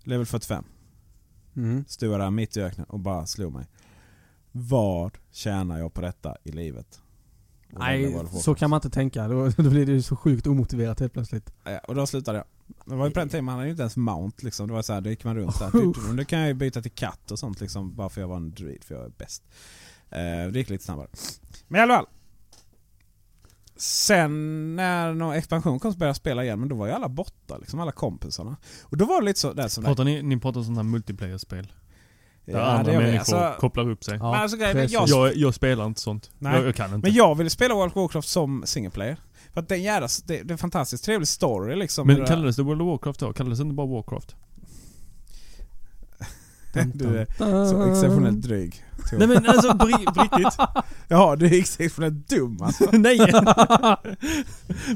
Speaker 1: Level 45.
Speaker 2: Mm.
Speaker 1: Stod jag där mitt i öknen och bara slog mig. Vad tjänar jag på detta i livet? Och
Speaker 2: Nej, så kan man inte tänka. Då, då blir det ju så sjukt omotiverat helt plötsligt.
Speaker 1: Ja, och då slutade jag. Det var ju på den tiden man hade ju inte ens mount liksom. Det var så här, då gick man runt där. Nu kan jag ju byta till katt och sånt liksom. Bara för jag var en druid, för jag är bäst. Eh, det gick lite snabbare. Men i alla fall. Sen när någon expansion kom så började jag spela igen, men då var ju alla borta liksom, alla kompisarna. Och då var det lite så där som
Speaker 3: Pratar ni, ni pratar om sådana här multiplayer-spel? Där
Speaker 1: Ja,
Speaker 3: andra människor
Speaker 1: Alltså,
Speaker 3: kopplar upp sig.
Speaker 2: Ja,
Speaker 1: men alltså, jag,
Speaker 3: Jag, jag spelar inte sånt.
Speaker 1: Nej.
Speaker 3: Jag, jag kan inte.
Speaker 1: men jag ville spela World of Warcraft som single player. För att den jävla, det, det är en fantastiskt trevlig story liksom.
Speaker 3: Men
Speaker 1: Det
Speaker 3: kallades det World of Warcraft då? Kallades det inte bara Warcraft?
Speaker 1: Du är så exceptionellt dryg. Tor.
Speaker 3: Nej men alltså på, ri- på riktigt.
Speaker 1: Ja, du är exceptionellt dum alltså.
Speaker 3: Nej!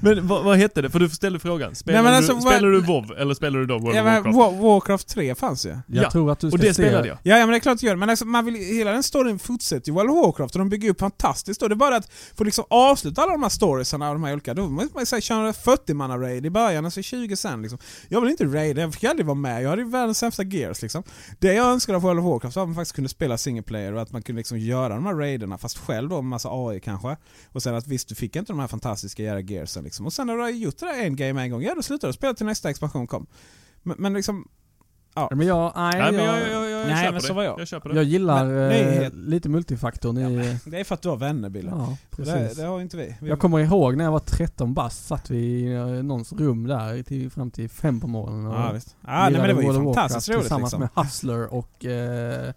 Speaker 3: men vad, vad hette det? För du ställde frågan. Spelar,
Speaker 1: Nej, men
Speaker 3: du,
Speaker 1: alltså, vad-
Speaker 3: spelar du WoW eller spelar du då World
Speaker 1: Ja,
Speaker 3: of Warcraft?
Speaker 1: Wa- Warcraft 3 fanns ju.
Speaker 2: Jag
Speaker 3: Ja,
Speaker 2: tror att du ska
Speaker 3: Och det
Speaker 2: se...
Speaker 3: spelade jag.
Speaker 1: Ja, ja men det är klart att du gör. Men alltså, man vill, hela den storyn fortsätter ju World of Warcraft och de bygger upp fantastiskt. Och det är bara att få liksom avsluta alla de här storiesarna och de här olika, då måste man säga köra 40 manna raid i början, alltså 20 sen liksom. Jag vill inte raida, jag fick aldrig vara med, jag hade ju världens sämsta gears liksom. Det jag önskade av World of Warcraft var att man faktiskt kunde spela single player och att man kunde liksom göra de här raiderna, fast själv då med massa AI kanske. Och sen att visst, du fick inte de här fantastiska jävla gearsen liksom. Och sen när du har gjort det där en game en gång, ja då slutar du spela till nästa expansion kom. Men, men liksom,
Speaker 2: Ja, Men jag, nej,
Speaker 3: Nej men
Speaker 2: jag,
Speaker 3: jag, jag, jag,
Speaker 1: Nej, men
Speaker 3: det.
Speaker 1: så var jag.
Speaker 3: Jag köper det.
Speaker 2: jag gillar
Speaker 1: Men det
Speaker 2: eh,
Speaker 1: helt-
Speaker 2: lite multifaktorn i...
Speaker 1: det är för att du har vänner Bille.
Speaker 2: Ja,
Speaker 1: det,
Speaker 2: precis.
Speaker 1: det har inte vi. vi
Speaker 2: Jag kommer ihåg när jag var 13 bast, satt vi i eh, någons rum där till, fram till fem på morgonen och
Speaker 1: Ja, visst. Ja, nej, men det var ju fantastiskt roligt
Speaker 2: Tillsammans
Speaker 1: liksom.
Speaker 2: med Hustler och eh,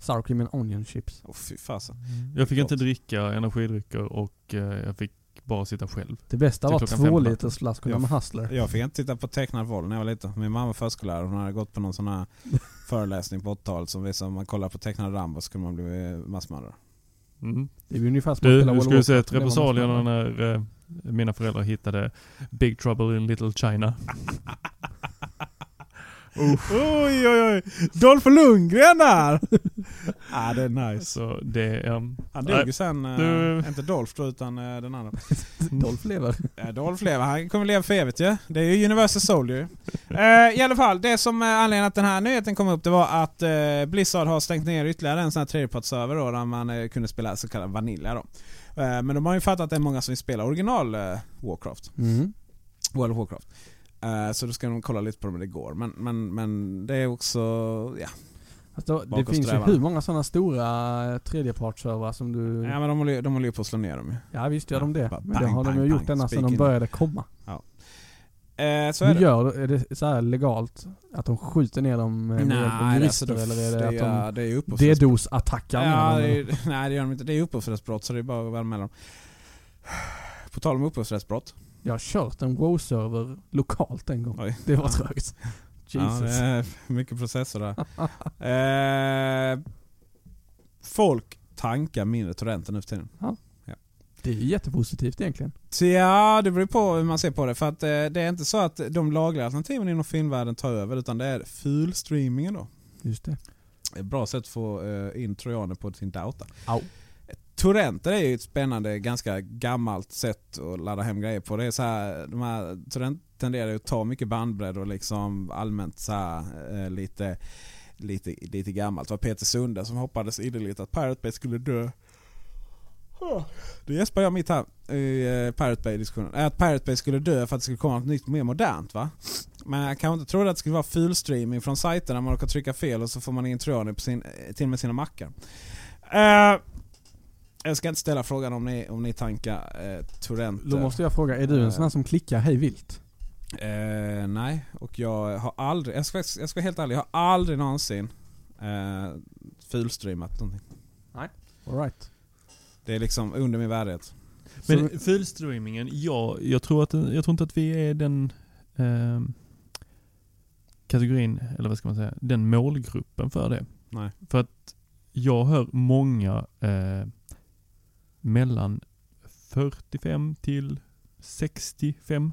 Speaker 2: Sour Cream and Onion Chips.
Speaker 1: Åh fy fasen.
Speaker 3: Jag fick inte
Speaker 1: Gott.
Speaker 3: dricka energidrycker och eh, jag fick bara sitta själv.
Speaker 2: Det bästa var två liters flaskorna med Hustler.
Speaker 1: Jag fick inte titta på tecknad våld när jag var liten. Min mamma var förskollärare hon hade gått på någon sån här föreläsning på 80-talet som visade om man kollar på tecknad Rambo så kunde man bli massmördare.
Speaker 3: Mm.
Speaker 2: Det är ungefär som att
Speaker 3: Du,
Speaker 2: spela
Speaker 3: du skulle sett repressalierna när eh, mina föräldrar hittade Big Trouble in Little China.
Speaker 1: Oj oj oj! Dolph Lundgren där! ah, det är nice.
Speaker 3: Så det... Um,
Speaker 1: Han dog ju sen,
Speaker 3: du-
Speaker 1: inte Dolph då utan eh, den andra.
Speaker 2: Dolph lever.
Speaker 1: Ja, Dolph lever, han kommer leva för evigt ju. Det är ju Universal Soldier. eh, I alla fall, det som är anledningen att den här nyheten kom upp det var att eh, Blizzard har stängt ner ytterligare en sån här tredjepartsserver då där man kunde spela så kallad Vanilla då. Men de har ju fattat att det är många som vill spela original Warcraft.
Speaker 2: Mm.
Speaker 1: World of Warcraft. Eh, så då ska de kolla lite på det om det går. Men, men, men det är också, ja.
Speaker 2: Alltså, det finns ju hur många sådana stora eh, tredjepartsservrar som du...
Speaker 1: ja men de håller, ju- de håller ju på att slå ner dem ju.
Speaker 2: Ja visst gör de det.
Speaker 1: Bara
Speaker 2: Men det
Speaker 1: bang,
Speaker 2: har de
Speaker 1: bang,
Speaker 2: ju gjort ända sedan de började komma.
Speaker 1: Eh, så är
Speaker 2: Hur
Speaker 1: det.
Speaker 2: gör Är det så här legalt? Att de skjuter ner dem med hjälp av
Speaker 1: Nej,
Speaker 2: jurister
Speaker 1: alltså,
Speaker 2: eller är det,
Speaker 1: det,
Speaker 2: att de
Speaker 1: det är
Speaker 2: DDoS-attackar
Speaker 1: Ja, det
Speaker 2: dem?
Speaker 1: är, nej det gör de inte. Det är upphovsrättsbrott så det är bara att anmäla dem. På tal om upphovsrättsbrott.
Speaker 2: Jag har kört en WoW-server lokalt en gång.
Speaker 1: Oj.
Speaker 2: Det var
Speaker 1: Ja.
Speaker 2: trögt.
Speaker 1: Ja,
Speaker 2: Jesus.
Speaker 1: det är mycket processer där. eh, folk tankar mindre torrenter nu för tiden.
Speaker 2: Det är ju jättepositivt egentligen.
Speaker 1: Ja, det beror på hur man ser på det. För att eh, det är inte så att de lagliga alternativen inom filmvärlden tar över utan det är fulstreamingen då.
Speaker 2: Just det.
Speaker 1: Ett bra sätt att få eh, in trojaner på sin data.
Speaker 2: Au.
Speaker 1: Torrenter är ju ett spännande, ganska gammalt sätt att ladda hem grejer på. Det är så här, de här torrent tenderar ju att ta mycket bandbredd och liksom allmänt så här, eh, lite, lite, lite gammalt. Det var Peter Sunde som hoppades ideligen att Pirate Bay skulle dö. Det gäspar jag mitt här i eh, Pirate Bay-diskussionen. Äh, att Pirate Bay skulle dö för att det skulle komma något nytt mer modernt va? Men jag kanske inte trodde att det skulle vara fulstreaming från sajterna, man råkar trycka fel och så får man in trojaner på sin, eh, till och med sina mackar. Eh, jag ska inte ställa frågan om ni, om ni tankar eh, torrenter.
Speaker 2: Då måste jag fråga, är du en sån här som klickar hej vilt?
Speaker 1: Eh, nej, och jag har aldrig, jag ska, jag ska vara helt ärlig, jag har aldrig någonsin eh, fulstreamat någonting.
Speaker 2: All right.
Speaker 1: Det är liksom under min värdighet.
Speaker 3: Men fulstreamingen, ja, jag tror, att, jag tror inte att vi är den ehm, kategorin, eller vad ska man säga, den målgruppen för det.
Speaker 1: Nej.
Speaker 3: För att jag hör många eh, mellan 45 till 65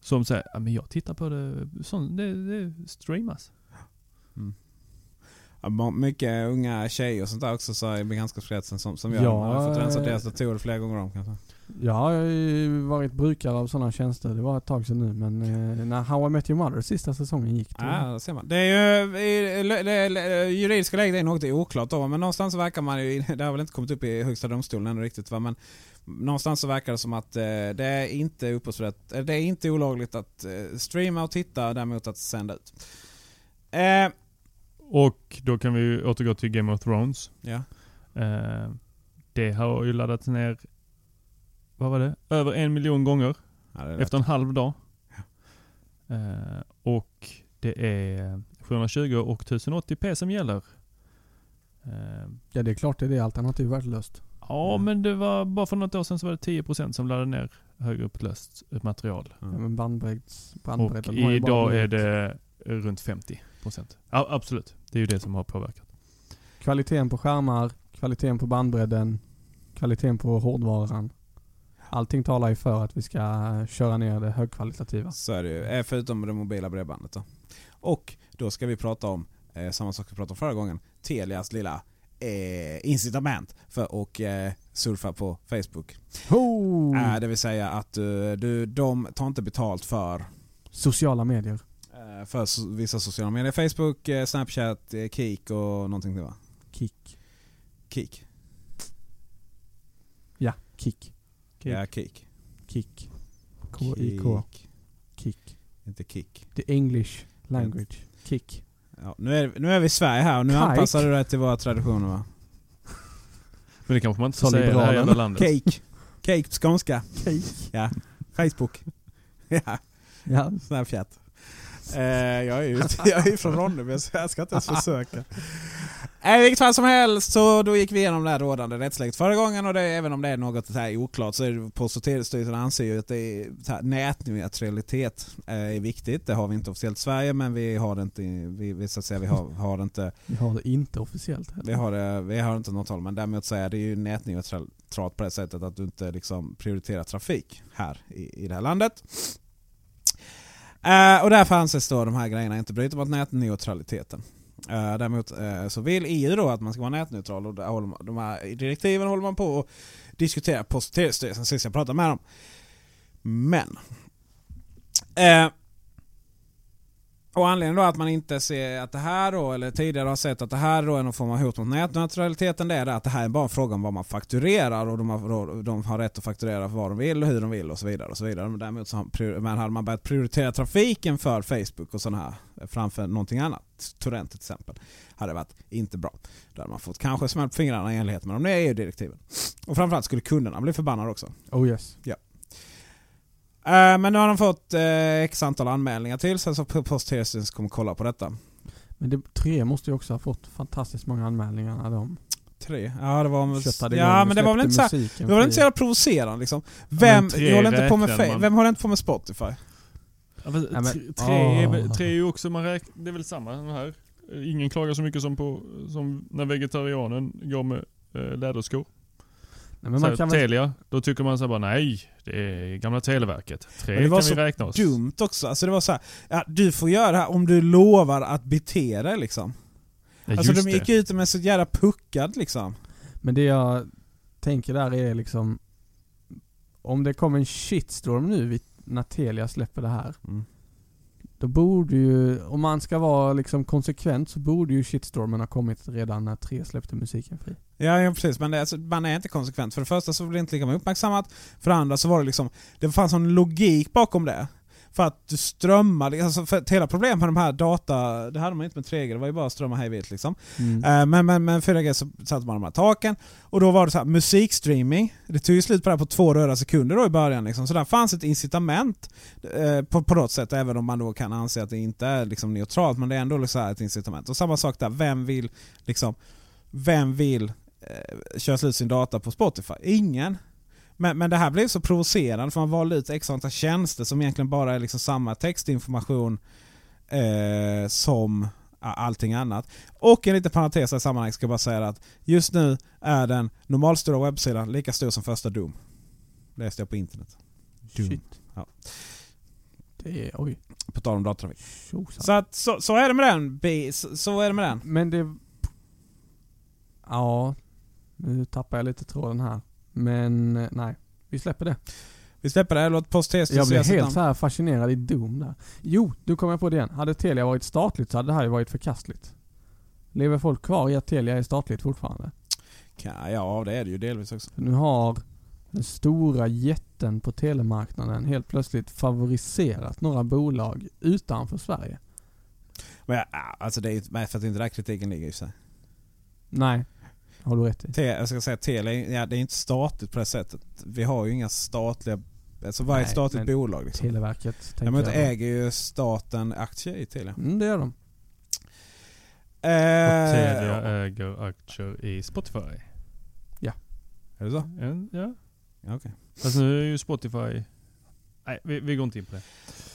Speaker 3: som säger ja men jag tittar på det, sånt, det, det streamas.
Speaker 1: Ja, må- mycket unga tjejer och sånt där också så i bekantskapskretsen som, som jag.
Speaker 2: Ja,
Speaker 1: Ja, har fått rensa
Speaker 2: eh,
Speaker 1: deras datorer flera gånger om kanske.
Speaker 2: Jag har ju varit brukare av sådana tjänster, det var ett tag sedan nu men eh, när How I Met Your Mother sista säsongen gick då,
Speaker 1: Ja, det ser man. Det är ju, det, det, det, juridiska läget är något oklart då, men någonstans verkar man ju, det har väl inte kommit upp i högsta domstolen ännu riktigt va, men någonstans så verkar det som att eh, det är inte upphovsrätt, eh, det är inte olagligt att eh, streama och titta, däremot att sända ut. Eh,
Speaker 3: Och då kan vi ju återgå till Game of Thrones.
Speaker 1: ja.
Speaker 3: Eh, det har ju laddats ner, vad var det? Över en miljon gånger
Speaker 1: ja det är
Speaker 3: efter en halv dag. Eh, och det är 720 och 1080p som gäller. Eh,
Speaker 2: Ja det är klart det är det alternativet värdelöst.
Speaker 3: ja, men det var bara för något år sedan så var det 10% som laddade ner högupplöst material.
Speaker 2: Ja, men bandbredds,
Speaker 3: Och
Speaker 2: bandbredden ju bara
Speaker 3: idag är det runt 50%. Ja, absolut. Det är ju det som har påverkat.
Speaker 2: Kvaliteten på skärmar, kvaliteten på bandbredden, kvaliteten på hårdvaran. Allting talar ju för att vi ska köra ner det högkvalitativa.
Speaker 1: Så är det ju. Eh, Förutom det mobila bredbandet då. Och då ska vi prata om, eh, samma sak vi pratade om förra gången, Telias lilla eh, incitament för att eh, surfa på Facebook.
Speaker 2: Ho!
Speaker 1: Eh, det vill säga att eh, du, de tar inte betalt för
Speaker 2: Sociala medier.
Speaker 1: eh, för so- vissa sociala medier. Facebook, Snapchat, eh, Kik och någonting till va?
Speaker 2: Kick.
Speaker 1: Kik?
Speaker 2: Ja, kick.
Speaker 1: Ja, Kik.
Speaker 2: Kick. K-I-K. Kick.
Speaker 1: Inte Kik.
Speaker 2: The English language. Kick.
Speaker 1: Ja, nu, är, nu är vi i Sverige här och nu
Speaker 2: Kike.
Speaker 1: anpassar du dig till våra traditioner va?
Speaker 3: Men det kanske man inte får säga i det här jävla landet.
Speaker 1: Cake. Cake på skånska.
Speaker 2: Cake.
Speaker 1: Ja. Facebook. ja.
Speaker 2: Ja.
Speaker 1: Snapchat. Eh, jag är ju jag är ju från Ronneby så jag ska inte ens försöka. I vilket fall som helst så då gick vi igenom det här rådande rättsläget förra gången och det, även om det är något så här oklart så är det, Post och telestyrelsen anser ju att det är, här, nätneutralitet eh, är viktigt. Det har vi inte officiellt i Sverige men vi har det inte, vi, vi, så att säga, vi har, har det inte
Speaker 2: Vi har det inte officiellt heller.
Speaker 1: vi har, det, vi har inte något håll, men däremot så är det ju nätneutralt på det sättet att du inte liksom prioriterar trafik här i, i det här landet. Eh, och därför anses då de här grejerna inte bryta mot nätneutraliteten. Uh, däremot uh, så vill EU då att man ska vara nätneutral och håller man, de här direktiven håller man på att diskutera på Post och telestyrelsen sist jag pratade med dem. Men uh, och anledningen då att man inte ser att det här då, eller tidigare har sett att det här då är någon form av hot mot nätneutraliteten, det är det att det här är bara en fråga om vad man fakturerar och de har, de har rätt att fakturera för vad de vill och hur de vill och så vidare. Och så vidare. Men däremot så har, men hade man börjat prioritera trafiken för Facebook och sådana här framför någonting annat, Torrent till exempel, hade det varit inte bra. Då hade man fått kanske på fingrarna i enlighet med de nya EU-direktiven. Och framförallt skulle kunderna bli förbannade också.
Speaker 2: Oh yes.
Speaker 1: Eh, men nu har de fått uh, x antal anmälningar till sen så Post och telestyrelsen kommer kolla på detta.
Speaker 2: Men det, tre måste ju också ha fått fantastiskt många anmälningar när de
Speaker 1: Tre? Ja det var
Speaker 2: köttade
Speaker 1: Ja men det var väl inte så, det var väl inte så jävla provocerande liksom. Vem, jag håller inte på med,
Speaker 3: räknar man.
Speaker 1: vem håller inte på med Spotify?
Speaker 3: Ja, men,
Speaker 2: Ja, men-
Speaker 3: tre, tre, är, tre ju också, man räk, det är väl samma här. Ingen klagar så mycket som, på, som när vegetarianen går med eh, läderskor.
Speaker 2: Nej, men
Speaker 3: så
Speaker 2: man kan väl,
Speaker 3: Telia, då tycker man så bara nej, det är gamla Televerket. Tre
Speaker 1: Men det var
Speaker 3: kan
Speaker 1: så
Speaker 3: vi räkna oss.
Speaker 1: Dumt också. Alltså det var så här, ja, du får göra det här om du lovar att bete dig liksom.
Speaker 3: Ja,
Speaker 1: alltså de gick
Speaker 3: det.
Speaker 1: ut med så jävla puckad liksom.
Speaker 2: men det jag tänker där är liksom om det kommer en shitstorm nu vid, när Telia släpper det här. Då borde ju, om man ska vara liksom konsekvent så borde ju shitstormen ha kommit redan när tre släppte musiken fri.
Speaker 1: Ja, ja precis, men det, alltså, man är inte konsekvent. För det första så blir det inte lika uppmärksammat. För det andra så var det liksom, det fanns en logik bakom det. För att du strömmade, alltså för att hela problemet med de här data, det hade man inte med 3G, det var ju bara att strömma hej vilt liksom.
Speaker 2: Mm.
Speaker 1: Eh, Men, men, men 4G så satte man de här taken och då var det så här, musikstreaming. Det tog ju slut på det här på två röda sekunder då i början. Liksom. Så där fanns ett incitament eh, på, på något sätt, även om man då kan anse att det inte är liksom, neutralt. Men det är ändå liksom ett incitament. Och samma sak där, vem vill liksom, vem vill eh, köra slut sin data på Spotify? Ingen. Men, men det här blev så provocerande för man valde ut x antal tjänster som egentligen bara är liksom samma textinformation eh, som allting annat. Och en liten parentes i sammanhanget ska jag bara säga att just nu är den normalstora webbsidan lika stor som första Doom. Läste jag på internet. Doom.
Speaker 2: Shit.
Speaker 1: Ja.
Speaker 2: Det är, oj.
Speaker 1: På tal om datatrafik. Så, att, så, så är det med den. Så, så är det med den.
Speaker 2: Men det... Ja, nu tappar jag lite tråden här. Men eh, nej, vi släpper det.
Speaker 1: Vi släpper det. Låt Post Test
Speaker 2: Jag blev
Speaker 1: sitt
Speaker 2: helt så här fascinerad i Doom där. Jo, du kommer jag på det igen. Hade Telia varit statligt så hade det här ju varit förkastligt. Lever folk kvar i att Telia är statligt fortfarande?
Speaker 1: Ja, det är det ju delvis också.
Speaker 2: Nu har den stora jätten på telemarknaden helt plötsligt favoriserat några bolag utanför Sverige.
Speaker 1: Men ja, alltså det är ju för att det inte där kritiken ligger i sig.
Speaker 2: Nej, har du rätt i.
Speaker 1: Te, jag ska säga Telia, ja, det är inte statligt på det sättet. Vi har ju inga statliga, alltså varje
Speaker 2: Nej,
Speaker 1: statligt bolag liksom.
Speaker 2: Televerket
Speaker 1: Ja, men
Speaker 2: då.
Speaker 1: äger ju staten aktier i Telia.
Speaker 2: Mm, det gör de.
Speaker 3: Och
Speaker 1: Eh,
Speaker 3: Telia äger aktier i Spotify.
Speaker 1: Är det så?
Speaker 3: En, ja.
Speaker 1: Ja, okej.
Speaker 3: Fast nu är ju Spotify Nej, vi, vi går inte in på det.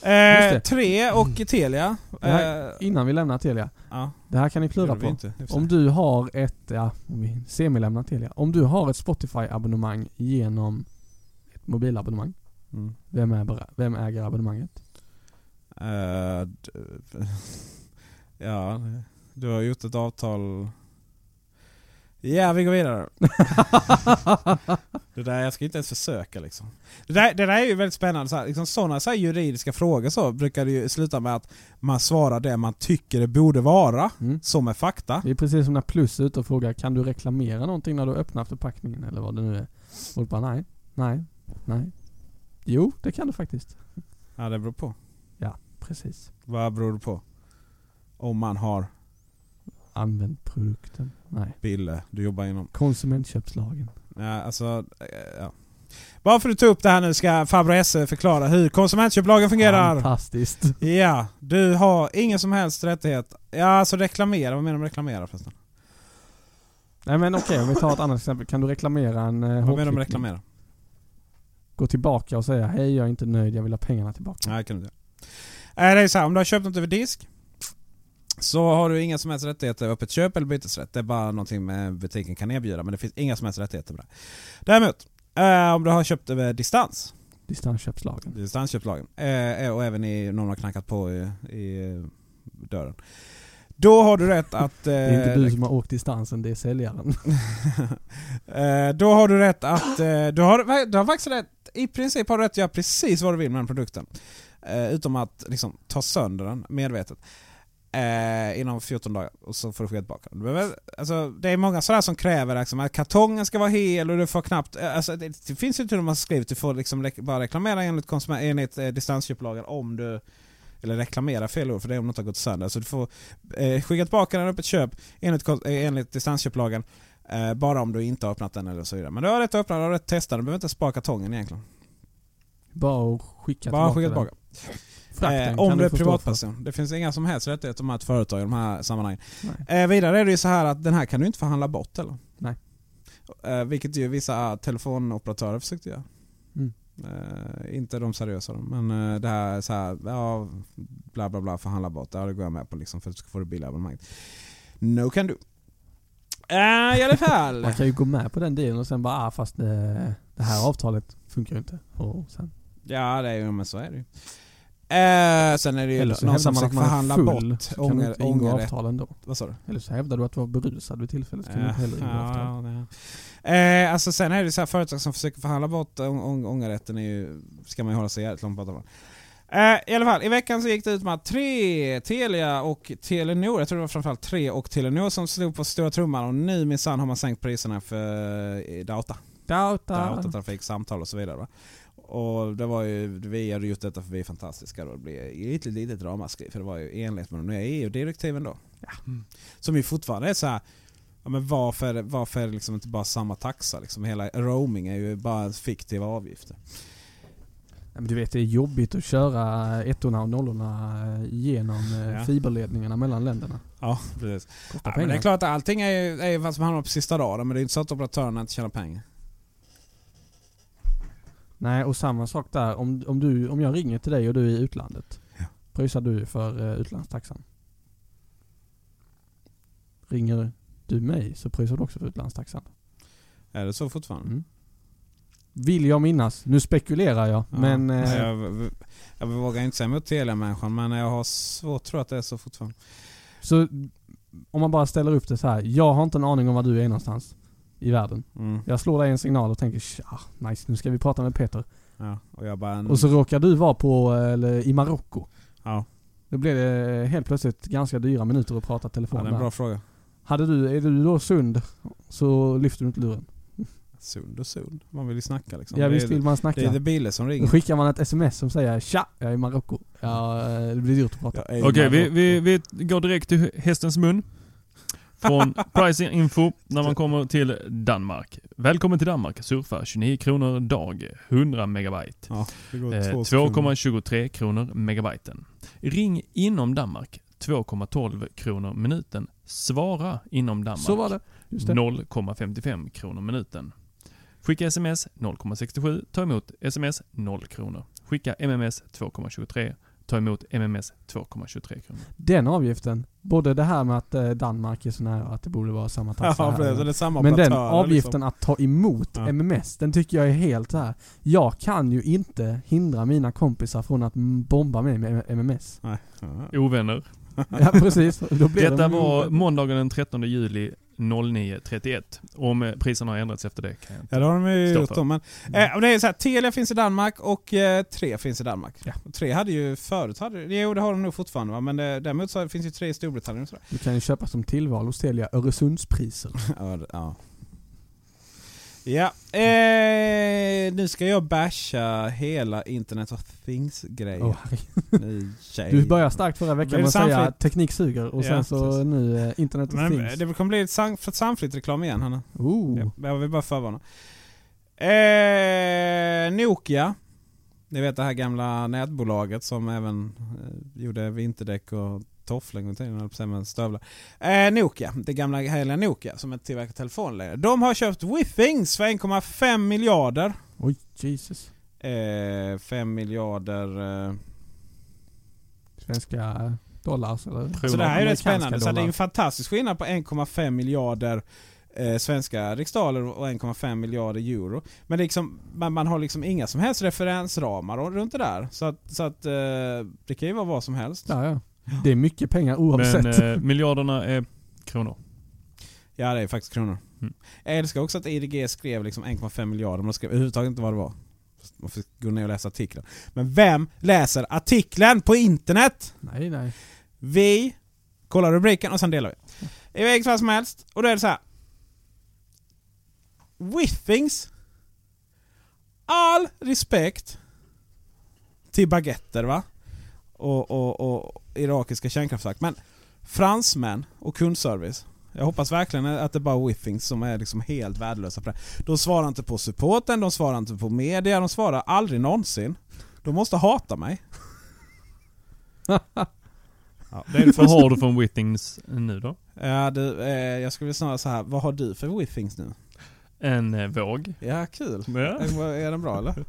Speaker 1: Eh, tre och Telia.
Speaker 2: Här,
Speaker 1: Eh,
Speaker 2: innan vi lämnar Telia.
Speaker 1: ja,
Speaker 2: Det här kan ni klura
Speaker 1: vi
Speaker 2: på.
Speaker 1: inte.
Speaker 2: Om du har ett, ja, om vi semilämnar Telia. Om du har ett Spotify-abonnemang genom ett mobilabonnemang.
Speaker 1: Mm.
Speaker 2: Vem, är, vem äger abonnemanget?
Speaker 1: D- ja, du har gjort ett avtal. Ja, vi går vidare. det där, jag ska inte ens försöka liksom. Det där, det där är ju väldigt spännande. Så här, liksom, sådana så här juridiska frågor så brukar det ju sluta med att man svarar det man tycker det borde vara,
Speaker 2: Mm.
Speaker 1: som är fakta.
Speaker 2: Det är precis som när Plus är ute och frågar kan du reklamera någonting när du öppnar förpackningen eller vad det nu är. Och bara nej, nej, nej. Jo, det kan du faktiskt.
Speaker 1: Ja, det beror på.
Speaker 2: Precis.
Speaker 1: Vad beror det på? Om man har
Speaker 2: Använd produkten. Nej.
Speaker 1: Bille, du jobbar inom...
Speaker 2: Konsumentköpslagen.
Speaker 1: Ja, alltså, eh, ja. Bara för att du tar upp det här nu ska Farbror Esse förklara hur konsumentköplagen fungerar.
Speaker 2: Fantastiskt.
Speaker 1: Ja, du har ingen som helst rättighet. Ja, alltså reklamera. Vad menar du med reklamera förresten?
Speaker 2: Nej men okej, om vi tar ett annat exempel. Kan du reklamera en eh,
Speaker 1: Vad menar du med reklamera?
Speaker 2: Gå tillbaka och säga hej jag är inte nöjd, jag vill ha pengarna tillbaka.
Speaker 1: Nej, kan du inte. Eh, Det är så här, om du har köpt något över disk så har du inga som helst rättigheter öppet köp eller bytesrätt. Det är bara någonting med butiken kan erbjuda men det finns inga som helst rättigheter med det. Däremot, eh, om du har köpt över distans,
Speaker 2: Distansköpslagen.
Speaker 1: distansköpslagen, eh, och även i, någon har knackat på i, i eh, dörren. Då har du rätt att...
Speaker 2: Det är inte du som har åkt distansen, det är säljaren.
Speaker 1: Eh, då har du rätt att... eh, du, har, du har faktiskt rätt, i princip har du rätt att göra precis vad du vill med den produkten. Eh, utom att liksom, ta sönder den medvetet. Eh, inom 14 dagar och så får du skicka tillbaka den. Alltså, det är många sådär som kräver liksom, att kartongen ska vara hel och du får knappt... eh, Alltså, det, det finns ju till och med att du får liksom bara reklamera enligt, konsument, enligt eh, distansköplagen om du... Eller reklamera fel ord för det är om något har gått sönder. Så du får eh, skicka tillbaka den upp ett köp enligt, eh, enligt distansköplagen. Eh, bara om du inte har öppnat den eller så vidare. Men du har rätt att öppna den, du har rätt att testa den. Du behöver inte spara kartongen egentligen.
Speaker 2: Bara att skicka
Speaker 1: Bara
Speaker 2: tillbaka
Speaker 1: skicka tillbaka. Eh, om du är privatperson. Det finns inga som helst rättigheter med ett företag i de här sammanhangen. Eh, vidare är det ju så här att den här kan du inte förhandla bort eller?
Speaker 2: Nej.
Speaker 1: Eh, vilket ju vissa telefonoperatörer försökte göra.
Speaker 2: Mm.
Speaker 1: Eh, inte de seriösa men eh, det här är så här, ja, bla bla bla, förhandla bort. Ja, det går jag med på liksom för att du ska få det billiga abonnemanget. No can do. Eh, I alla fall.
Speaker 2: Man kan ju gå med på den delen och sen bara ah, fast det, det här avtalet funkar ju inte. Och sen,
Speaker 1: Ja, det är ju, men så är det ju. Eh, sen är det ju
Speaker 2: eller så
Speaker 1: någon som försöker förhandla
Speaker 2: full
Speaker 1: bort
Speaker 2: så kan du inte ingå
Speaker 1: ångerrätt.
Speaker 2: avtal ändå.
Speaker 1: Vad sa du?
Speaker 2: Eller så hävdar du att du var berusad vid tillfället så kan du inte heller ingå avtal.
Speaker 1: ja, ja. Eh, alltså sen är det så här företag som försöker förhandla bort ång- ång- ångerrätten är ju, ska man ju hålla sig jävligt långt borta från. Eh, I alla fall, i veckan så gick det ut med att tre, Telia och Telenor, jag tror det var framförallt tre och Telenor som slog på stora trumman och nu minsann har man sänkt priserna för eh, data.
Speaker 2: Dauta.
Speaker 1: Datatrafik, samtal och så vidare. Va? Och det var ju, vi hade gjort detta för vi är fantastiska. Då. Det blev ett litet ramaskri för det var ju i enlighet med de nya EU-direktiven då. Som ju fortfarande är så här. Ja, men varför, varför är det liksom inte bara samma taxa? Liksom hela roaming är ju bara fiktiva avgifter.
Speaker 2: Ja, men du vet det är jobbigt att köra ettorna och nollorna eh, genom eh,
Speaker 1: Ja.
Speaker 2: fiberledningarna mellan länderna.
Speaker 1: Ja, precis. Ja, men det är klart att allting är ju är ju vad som hamnar på sista raden men det är inte så att operatörerna inte tjänar pengar.
Speaker 2: Nej och samma sak där. Om, om, du, om jag ringer till dig och du är i utlandet.
Speaker 1: Ja.
Speaker 2: Pröjsar du för uh, utlandstaxan? Ringer du mig så pröjsar du också för utlandstaxan.
Speaker 1: Är det så fortfarande?
Speaker 2: Mm. Vill jag minnas. Nu spekulerar jag.
Speaker 1: Ja,
Speaker 2: men... eh,
Speaker 1: jag, jag vågar inte säga emot Telia-människan men jag har svårt att tro att det är så fortfarande.
Speaker 2: Så om man bara ställer upp det så här. Jag har inte en aning om var du är någonstans i världen.
Speaker 1: Mm.
Speaker 2: Jag slår dig en signal och tänker "Tja, nice, nu ska vi prata med Peter.
Speaker 1: Ja, och jag bara... En,
Speaker 2: Och så råkar du vara på, eller i Marocko.
Speaker 1: ja,
Speaker 2: Då blir det helt plötsligt ganska dyra minuter att prata
Speaker 1: ja,
Speaker 2: telefon
Speaker 1: det är en
Speaker 2: där.
Speaker 1: bra fråga.
Speaker 2: Hade du, är du då sund så lyfter du inte luren.
Speaker 1: Sund och sund. Man vill ju snacka liksom.
Speaker 2: Ja
Speaker 1: det,
Speaker 2: visst vill man
Speaker 1: det
Speaker 2: snacka.
Speaker 1: är The Bille som
Speaker 2: Då
Speaker 1: ringer.
Speaker 2: skickar man ett sms som säger Tja, jag är i Marocko. Ja, eh, det blir dyrt att prata.
Speaker 3: Okej, vi, vi, vi går direkt till hästens mun. Från Pricing Info när man kommer till Danmark. Välkommen till Danmark. Surfa 29 kronor dag, 100 megabyte.
Speaker 1: Ja, det går
Speaker 3: Eh,
Speaker 1: två sekunder.
Speaker 3: 2,23 kronor megabyten. Ring inom Danmark 2,12 kronor minuten. Svara inom Danmark
Speaker 2: Så var det. Det.
Speaker 3: 0,55 kronor minuten. Skicka sms 0,67. Ta emot sms 0 kronor. Skicka MMS 2,23. Ta emot MMS 2,23 kronor.
Speaker 2: Den avgiften, både det här med att eh, Danmark är så nära att det borde vara samma taxa
Speaker 1: Ja,
Speaker 2: här.
Speaker 1: Det är samma
Speaker 2: Men den
Speaker 1: operatörer,
Speaker 2: avgiften
Speaker 1: liksom.
Speaker 2: att ta emot
Speaker 1: Ja.
Speaker 2: MMS, den tycker jag är helt så här. Jag kan ju inte hindra mina kompisar från att bomba mig med MMS.
Speaker 1: Nej.
Speaker 3: Ovänner.
Speaker 2: Ja precis, då blir
Speaker 3: Detta
Speaker 2: de
Speaker 3: var måndagen den 13 juli 09.31. Om eh, priserna har ändrats efter det kan jag inte
Speaker 1: Ja det har de ju gjort då. Men, eh, och det är så här, Telia finns i Danmark och eh, Tre finns i Danmark.
Speaker 2: Ja.
Speaker 1: Tre hade ju förut, hade, jo det har de nog fortfarande va? men det, däremot så finns ju Tre i Storbritannien och sådär.
Speaker 2: Du kan ju köpa som tillval hos Telia Öresundspriser.
Speaker 1: ja, ja. Ja, eh, nu ska jag basha hela Internet of Things-grejen. Tjej.
Speaker 2: du började starkt förra veckan med att säga
Speaker 1: samtidigt?
Speaker 2: teknik suger och sen
Speaker 1: Ja,
Speaker 2: så
Speaker 1: precis.
Speaker 2: nu eh, Internet of
Speaker 1: Men
Speaker 2: Things.
Speaker 1: det kommer bli ett sam, reklam igen Hanna.
Speaker 2: Oh.
Speaker 1: Ja, jag vill bara förvarna. Eh, Nokia. Ni vet det här gamla nätbolaget som även eh, gjorde vinterdäck och tofflor en gång i tiden, på men stövlar. Eh, Nokia, det gamla heliga Nokia som inte tillverkar telefoner längre. De har köpt Withings för 1,5 miljarder.
Speaker 2: Oj, Jesus.
Speaker 1: Eh, 5 miljarder... Eh,
Speaker 2: Svenska dollars eller?
Speaker 1: så det här är rätt spännande. Så det är en fantastisk skillnad på 1,5 miljarder eh, svenska riksdaler och 1,5 miljarder euro. Men liksom, man, man har liksom inga som helst referensramar runt det där. Så att, så att eh, det kan ju vara vad som helst.
Speaker 2: Ja, ja. Det är mycket pengar oavsett.
Speaker 3: Men eh, miljarderna är kronor.
Speaker 1: Ja, det är faktiskt kronor.
Speaker 3: Mm.
Speaker 1: Jag älskar också att IDG skrev liksom 1,5 miljarder, men de skrev överhuvudtaget inte vad det var. Man får gå ner och läsa artikeln. Men vem läser artikeln på internet?
Speaker 2: nej, nej.
Speaker 1: Vi kollar rubriken och sen delar vi. I vilket fall som helst. Och då är det så här. Withings. All respekt till baguetter va? Och, och, och irakiska kärnkraftverk. Men fransmän och kundservice. Jag hoppas verkligen att det bara är Withings som är liksom helt värdelösa på det. De svarar inte på supporten, de svarar inte på media, de svarar aldrig någonsin. De måste hata mig. Ja, det är
Speaker 3: Vad har du från Withings nu då?
Speaker 1: Ja, du, eh, jag skulle snarare så här. vad har du för Withings nu?
Speaker 3: En eh, våg.
Speaker 1: Ja, kul.
Speaker 3: Ja.
Speaker 1: Är, är den bra eller?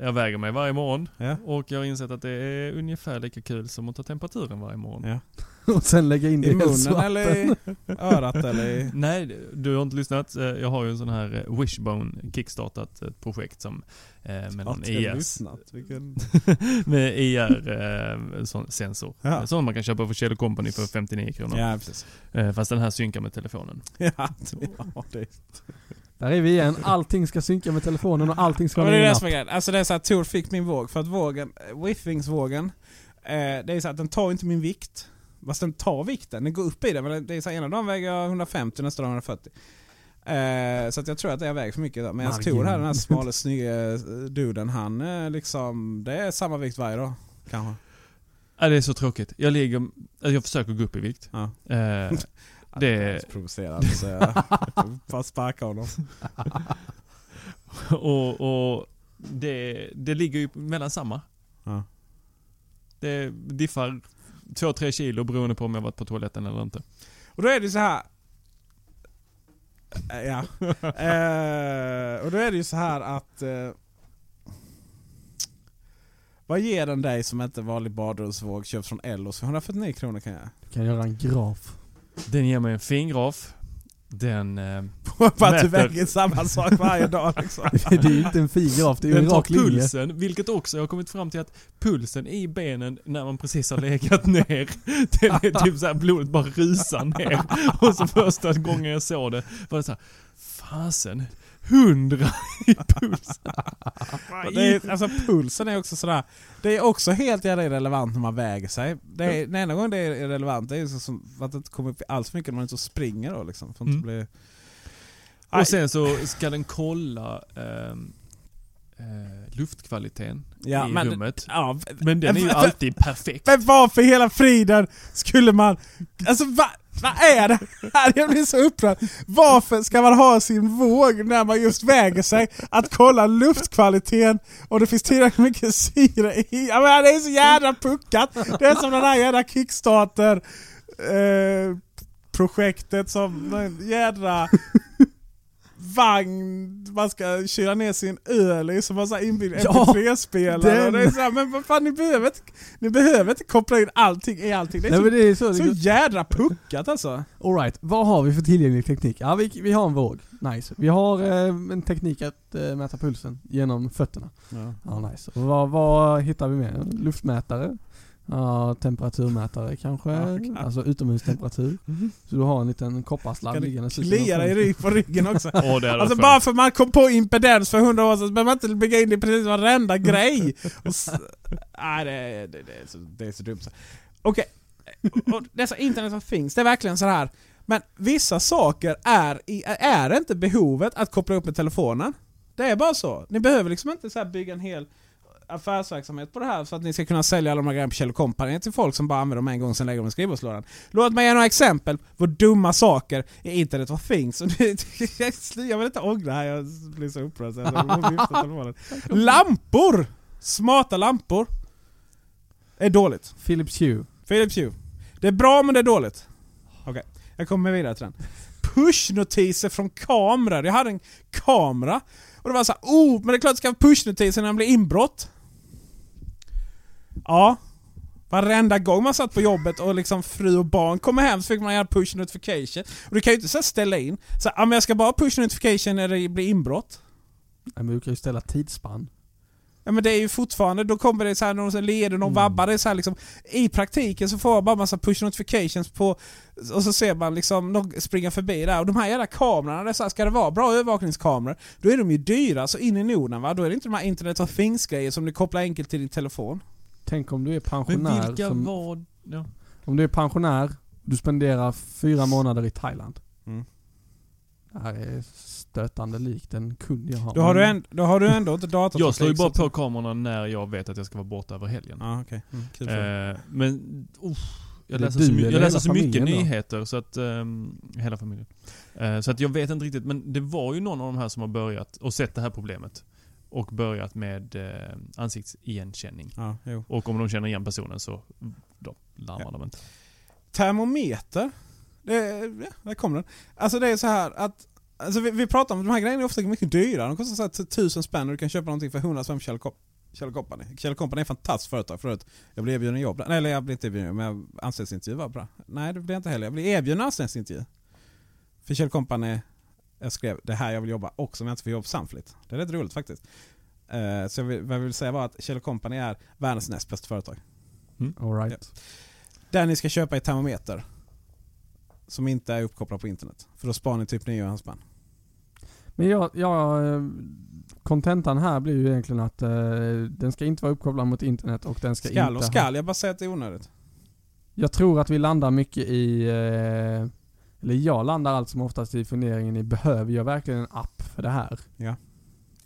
Speaker 3: Jag väger mig varje morgon
Speaker 1: Ja.
Speaker 3: och jag har insett att det är ungefär lika kul som att ta temperaturen varje morgon.
Speaker 1: ja.
Speaker 2: Och sen lägga in det
Speaker 1: I
Speaker 2: i
Speaker 1: munnen eller i örat eller i...
Speaker 3: Nej, du har inte lyssnat. Eh, Jag har ju en sån här eh, Wishbone kickstartat ett projekt som eh, med någon
Speaker 1: Klart har
Speaker 3: IS.
Speaker 1: lyssnat. Vilken...
Speaker 3: med IR eh, sån sensor.
Speaker 1: Ja.
Speaker 3: Sån man kan köpa på Kjell Company för 59 kronor.
Speaker 1: Ja, precis.
Speaker 3: Eh, fast den här synkar med telefonen.
Speaker 1: Ja, ja det,
Speaker 2: Där är vi igen. Allting ska synka med telefonen och allting ska
Speaker 1: Ja,
Speaker 2: ha
Speaker 1: men det är det som är grejen. Alltså det är så att Tor fick min våg för att vågen, eh, Withings-vågen, eh, det är så att den tar inte min vikt. Fast den tar vikten, den går upp i det. Men det är så här, ena dagen väger jag 150, nästa dag 140. Eh, så att jag tror att jag väger för mycket. Medan
Speaker 2: Margin.
Speaker 1: Tor här, den här smala snygga eh, duden, han eh, liksom, det är samma vikt varje dag. Kanske.
Speaker 3: Ja, det är så tråkigt. Jag ligger, jag försöker gå upp i vikt.
Speaker 1: Ja.
Speaker 3: Eh, Det-
Speaker 1: är provocerande så jag bara sparka honom.
Speaker 3: och och det, det ligger ju mellan samma.
Speaker 1: Ja.
Speaker 3: Det diffar 2-3 kilo beroende på om jag varit på toaletten eller inte.
Speaker 1: Och då är det så här. Eh, Ja. eh, och då är det ju så här att... Eh, vad ger den dig som inte vanlig badrumsvåg köpt från Ellos för 149 kronor kan jag?
Speaker 2: Du kan göra en graf.
Speaker 3: Den ger mig en fin graf. Den, eh,
Speaker 1: På att du
Speaker 3: Mäter.
Speaker 1: väger samma sak varje dag liksom.
Speaker 2: det är ju inte en fin graf, det är ju
Speaker 3: den
Speaker 2: en
Speaker 3: tar
Speaker 2: rak linje.
Speaker 3: pulsen, vilket också jag har kommit fram till att pulsen i benen när man precis har legat ner, den är typ såhär blodet bara rusar ner. Och så första gången jag såg det var det såhär, fasen, hundra i puls.
Speaker 1: Är, alltså pulsen är också sådär. Det är också helt jävla irrelevant när man väger sig. Det är, den enda gången det är irrelevant det är så som att det inte kommer upp alls för mycket när man och springer då liksom. För att inte
Speaker 3: Mm.
Speaker 1: bli...
Speaker 3: Och sen så ska den kolla ehm, eh, luftkvaliteten
Speaker 1: Ja,
Speaker 3: i
Speaker 1: men-
Speaker 3: rummet.
Speaker 1: Ja,
Speaker 3: Men den är ju alltid perfekt.
Speaker 1: Men varför hela friden skulle man... Alltså vad vad är det här? Jag blir så upprörd. Varför ska man ha sin våg när man just väger sig? Att kolla luftkvaliteten och det finns tillräckligt mycket syre i. Jag menar, det är så jävla puckat. Det är som den här jävla Kickstarter eh, projektet som jädra vagn man ska kyla ner sin öl i som har så inbyggd
Speaker 2: Ja,
Speaker 1: MP3-spelare.
Speaker 2: den.
Speaker 1: Och det är så här, men vad fan ni behöver, inte, ni behöver inte koppla in allting i allting. Det är
Speaker 2: Nej,
Speaker 1: så,
Speaker 2: det är så,
Speaker 1: så
Speaker 2: det
Speaker 1: jädra puckat alltså.
Speaker 2: Alright, vad har vi för tillgänglig teknik? Ja, vi, vi har en våg. Nice. Vi har eh, en teknik att eh, mäta pulsen genom fötterna.
Speaker 1: Ja.
Speaker 2: Ja, nice. Och vad, vad hittar vi mer? Luftmätare? Ja, temperaturmätare kanske?
Speaker 1: Ja,
Speaker 2: alltså utomhustemperatur. Så du har en liten kopparsladd liggande
Speaker 1: det klia dig på ryggen också?
Speaker 3: Hade
Speaker 1: Alltså bara för man kom på impedens för hundra år sedan så behöver man inte bygga in det i precis varenda grej. Och Nej, det, det, det, är så, det är så dumt. Okej, och dessa internet som finns, det är verkligen så här. Men vissa saker är, är inte behovet att koppla upp med telefonen. Det är bara så. Ni behöver liksom inte så bygga en hel affärsverksamhet på det här för att ni ska kunna sälja alla de här grejerna på Kjell Company till folk som bara använder dem en gång sen lägger dem i skrivbordslådan. Låt mig ge några exempel på dumma saker i internet of things. Jag vill inte ångra här, jag blir så upprörd. Så jag. Lampor! Smarta lampor. Är dåligt.
Speaker 2: Philips Hue.
Speaker 1: Philips Hue. Det är bra men det är dåligt. Okej, jag kommer vidare till den. Pushnotiser från kameror. Jag hade en kamera och det var så här, oh, men det är klart det ska vara pushnotiser när det blir inbrott. Ja. Varenda gång man satt på jobbet och liksom fru och barn kommer hem så fick man göra push notification. Och du kan ju inte så ställa in, så ja, men jag ska bara push notification när det blir inbrott.
Speaker 2: Nej, men du kan ju ställa tidsspann.
Speaker 1: Ja men det är ju fortfarande, då kommer det så här någon som leder, någon vabbar, det så här liksom I praktiken så får jag bara massa push notifications på och så ser man liksom någon springa förbi där och de här jävla kamerorna, det är så här, ska det vara bra övervakningskameror då är de ju dyra så in i Norden va, då är det inte de här internet of things grejer som du kopplar enkelt till din telefon.
Speaker 2: Tänk om du är
Speaker 3: Men
Speaker 2: pensionär.
Speaker 3: vilka
Speaker 2: som,
Speaker 3: var... Ja.
Speaker 2: Om du är pensionär, du spenderar fyra månader i Thailand.
Speaker 1: Mm.
Speaker 2: Det här är stötande likt en kund jag har.
Speaker 1: Då har du,
Speaker 2: Men-
Speaker 1: en, då har du ändå inte datorn
Speaker 3: Jag slår ju bara på kamerorna när jag vet att jag ska vara borta över helgen.
Speaker 1: Ja okej, mm, kul för dig.
Speaker 3: Eh, men uff, jag läser
Speaker 2: du
Speaker 3: så, jag läser så mycket
Speaker 2: då?
Speaker 3: nyheter så att... ehm, hela familjen. Eh, så att jag vet inte riktigt, men det var ju någon av de här som har börjat och sett det här problemet. Och börjat med eh, ansiktsigenkänning.
Speaker 1: Ja.
Speaker 3: Och om de känner igen personen så då larmar
Speaker 1: Ja.
Speaker 3: de inte.
Speaker 1: Termometer. Det, ja, där kom den. Alltså det är så här att Alltså vi, vi pratar om att de här grejerna är ofta mycket dyra. De kostar så här tusen spänn och du kan köpa någonting för 100 spänn på Kjell, Co- Kjell Company. Kjell Company är ett fantastiskt företag förut. Jag blev erbjuden jobb där. Eller jag blev inte erbjuden men jag anställningsintervju var bra. Nej det blev jag inte heller. Jag blev erbjuden anställningsintervju. För Kjell Company, jag skrev det här jag vill jobba också om jag inte får jobb samtidigt. Det är rätt roligt faktiskt. Eh, så jag vill, vad jag vill säga var att Kjell Company är världens näst bästa företag.
Speaker 2: All right.
Speaker 1: Där ni ska köpa ett termometer. Som inte är uppkopplad på internet. För då sparar ni typ 900 spänn.
Speaker 2: Men jag, jag, eh, kontentan här blir ju egentligen att eh, den ska inte vara uppkopplad mot internet och den ska,
Speaker 1: Skall
Speaker 2: inte
Speaker 1: och
Speaker 2: ha-
Speaker 1: skall, jag bara säger att det är onödigt.
Speaker 2: Jag tror att vi landar mycket i, eh, eller jag landar allt som oftast i funderingen i, behöver jag verkligen en app för det här?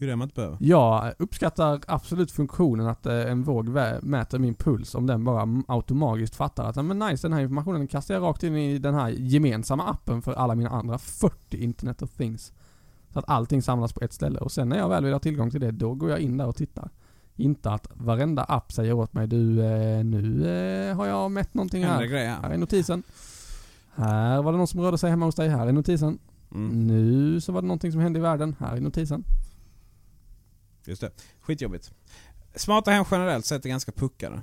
Speaker 1: Hur är det man inte behöver?
Speaker 2: Jag uppskattar absolut funktionen att eh, en våg mäter min puls om den bara automatiskt fattar att men nice, den här informationen kastar jag rakt in i den här gemensamma appen för alla mina andra 40 internet of things. Så att allting samlas på ett ställe och sen när jag väl vill ha tillgång till det, då går jag in där och tittar. Inte att varenda app säger åt mig du, eh, nu eh, har jag mätt någonting här.
Speaker 1: grejer.
Speaker 2: Här är notisen. Här var det någon som rörde sig hemma hos dig, här är notisen.
Speaker 1: Mm,
Speaker 2: Nu så var det någonting som hände i världen, här är notisen.
Speaker 1: just det. Skitjobbigt. Smarta hem generellt sett är ganska puckade.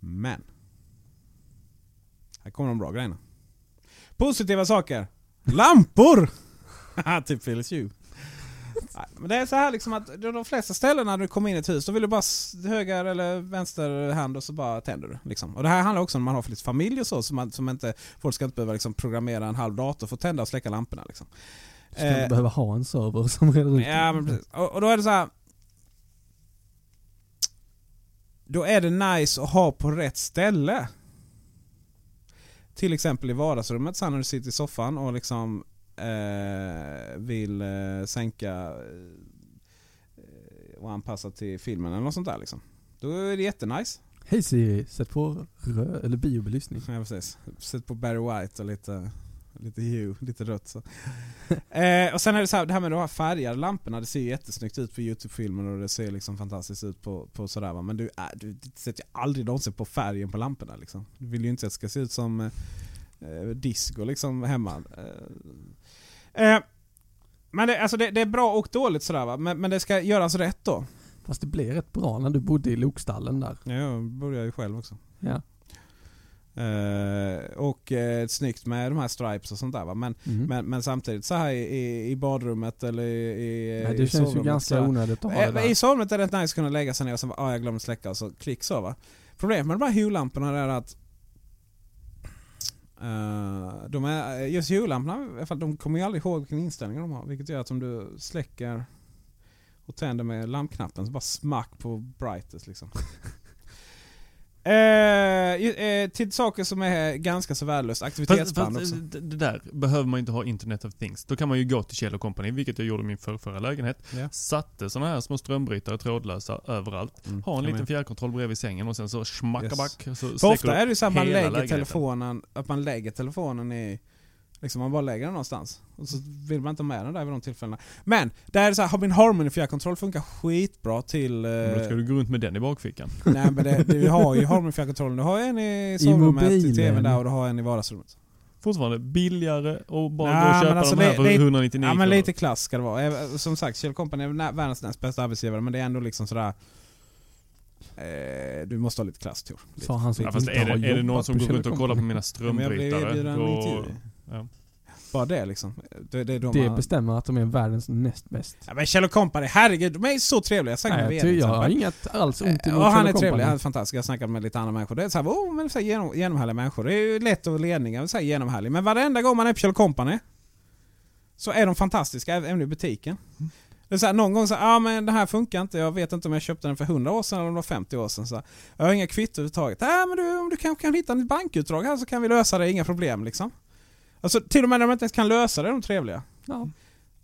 Speaker 1: Men. Här kommer de bra grejerna. Positiva saker. Lampor! Typ Philips Hue. Nej, Men det är så här liksom att de flesta ställen när du kommer in i ett hus, då vill du bara höger eller vänster hand och så bara tänder du. Liksom. Och det här handlar också om man har lite familj och så, som, man, som inte, folk ska inte behöva liksom programmera en halv dator för att tända och släcka lamporna. Liksom.
Speaker 2: Ska du
Speaker 1: Eh,
Speaker 2: behöva ha en server som reder ut
Speaker 1: Ja, men precis. Och, och då är det så här. Då är det nice att ha på rätt ställe. Till exempel i vardagsrummet sen när du sitter i soffan och liksom eh, vill eh, sänka eh, och anpassa till filmen eller något sånt där liksom. Då är det jättenice.
Speaker 2: Hej Siri, sätt på rö- eller biobelysning.
Speaker 1: Ja, precis. Sätt på Barry White och lite, lite hue, lite rött så. eh, och sen är det så här, det här med de här färgade lamporna, det ser ju jättesnyggt ut på Youtube-filmer och det ser liksom fantastiskt ut på, på sådär va. Men du, äh, du sätter ju aldrig någonsin på färgen på lamporna liksom. Du vill ju inte att det ska se ut som eh, eh, disco liksom hemma. Eh, eh, Men det, alltså det, det är bra och dåligt sådär va. Men, men det ska göras rätt då.
Speaker 2: Fast det blev rätt bra när du bodde i lokstallen där.
Speaker 1: Ja, jag började ju själv också.
Speaker 2: Ja.
Speaker 1: Eh, och eh, snyggt med de här stripes och sånt där va. Men,
Speaker 2: Mm.
Speaker 1: men, men samtidigt så här i, i, i badrummet eller i, i
Speaker 2: Nej,
Speaker 1: i
Speaker 2: det känns ju ganska onödigt att ha det där.
Speaker 1: I sovrummet är det nice att kunna lägga sig ner och sen ah, jag glömde släcka och så klick så va. Problemet med de här hue-lamporna är att Eh, de är, eh, just jullamporna, de kommer ju aldrig ihåg vilken inställning de har. Vilket gör att om du släcker och tänder med lampknappen så bara smack på brightest liksom. Eh, eh, till saker som är ganska så värdelöst. Aktivitetsband
Speaker 3: fast
Speaker 1: också.
Speaker 3: det det där behöver man inte ha Internet of Things. Då kan man ju gå till Kjell Company, vilket jag gjorde i min för, förra lägenhet.
Speaker 1: Ja.
Speaker 3: Satte såna här små strömbrytare trådlösa överallt.
Speaker 1: Mm,
Speaker 3: Ha en liten fjärrkontroll bredvid sängen och sen så schmackaback. Så
Speaker 1: För ofta är det ju så att man lägger
Speaker 3: lägenheten.
Speaker 1: telefonen, att man lägger telefonen i Liksom man bara lägger den någonstans. Och så vill man inte ha med den där vid de tillfällena. Men, där är det så här, min Harmony fjärrkontroll funkar skitbra till... Eh,
Speaker 3: Men Då ska du gå runt med den i bakfickan.
Speaker 1: nej men det, du har ju Harmony fjärrkontrollen. Du har en i sovrummet, i
Speaker 2: mobilen.
Speaker 1: tvn där och du har en i vardagsrummet.
Speaker 3: Fortfarande billigare och bara
Speaker 1: Nej,
Speaker 3: gå och
Speaker 1: men
Speaker 3: köpa
Speaker 1: alltså
Speaker 3: de här
Speaker 1: det-
Speaker 3: för
Speaker 1: det-
Speaker 3: 199
Speaker 1: Ja men
Speaker 3: kronor.
Speaker 1: lite klass ska det vara. Som sagt, Kjell Company är världens näst bästa arbetsgivare men det är ändå liksom sådär... Eh, du måste ha lite klass Tor. Lite.
Speaker 2: Sa han som
Speaker 3: Ja, fast är det, är det någon som går runt och kollar på mina
Speaker 1: Ja, men jag blev
Speaker 3: strömbrytare?
Speaker 1: erbjuden en
Speaker 3: då,
Speaker 1: intervju.
Speaker 3: Ja.
Speaker 1: Bara det liksom. Det, det är de
Speaker 2: Det
Speaker 1: man-
Speaker 2: bestämmer att de är världens näst bäst.
Speaker 1: Ja, men Kjell Company, herregud, de är så trevliga. Jag med vdn
Speaker 2: jag,
Speaker 1: till
Speaker 2: jag har inget alls ont
Speaker 1: Eh,
Speaker 2: emot
Speaker 1: och han är trevlig, han är fantastisk. Jag har snackat med lite andra människor. Det är såhär, oh, men så här, genom, genomhärliga människor. Det är ju lätt att ledning, jag vill säga genomhärlig. Men varenda gång man är på Kjell Company så är de fantastiska, även i butiken. Det är så här, någon gång så ja ah, men det här funkar inte. Jag vet inte om jag köpte den för 100 år sedan eller om det var 50 år sedan. Så här, jag har inga kvitton överhuvudtaget. Nej men du, om du kanske kan hitta ett bankutdrag här så kan vi lösa det, inga problem liksom. Alltså till och med när de inte ens kan lösa det, är de trevliga.
Speaker 2: Ja,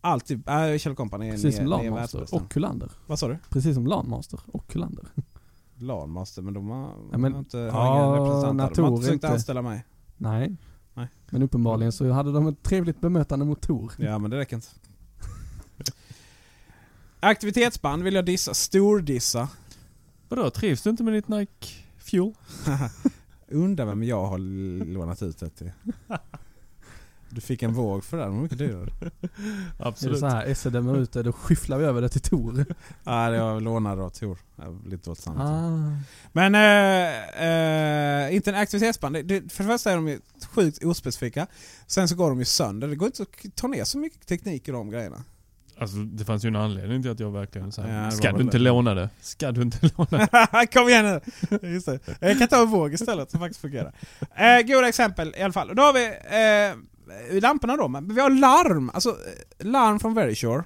Speaker 1: Alltid, äh, Kjell Company är
Speaker 2: precis som
Speaker 1: världsbästa.
Speaker 2: och Kullander.
Speaker 1: Vad sa du?
Speaker 2: Precis som Landmaster och Kullander.
Speaker 1: Lanmaster, men de har,
Speaker 2: Ja, men-
Speaker 1: har inte, har
Speaker 2: ja,
Speaker 1: ingen representant. De har inte försökt
Speaker 2: inte.
Speaker 1: anställa mig.
Speaker 2: Nej.
Speaker 1: Nej.
Speaker 2: Men uppenbarligen så hade de ett trevligt bemötande mot Tor.
Speaker 1: Ja, men det räcker inte. Aktivitetsband vill jag dissa. Stordissa.
Speaker 3: Vadå, trivs du inte med ditt Nike Fuel?
Speaker 1: Undrar vem jag har lånat ut det till. Du fick en våg för det, det var mycket dyrare.
Speaker 2: Är det
Speaker 3: Absolut.
Speaker 2: så här, ut det, då skyfflar vi över det till Tor.
Speaker 1: Ja, det jag lånade av Tor. Lite dåligt samvete.
Speaker 2: Ah.
Speaker 1: Men äh, äh, inte en aktivitetsband. Det, det, för det första är de ju sjukt ospecifika. Sen så går de ju sönder. Det går inte att ta ner så mycket teknik i de grejerna.
Speaker 3: Alltså det fanns ju en anledning till att jag verkligen sa
Speaker 1: Ja,
Speaker 3: Ska du inte
Speaker 1: det."
Speaker 3: låna det? Ska du inte låna det?
Speaker 1: Kom igen nu! Just det. Jag kan ta en våg istället som faktiskt fungerar. Eh, goda exempel i alla fall. Då har vi eh, lamporna då, men vi har larm. Alltså eh, larm från Verisure.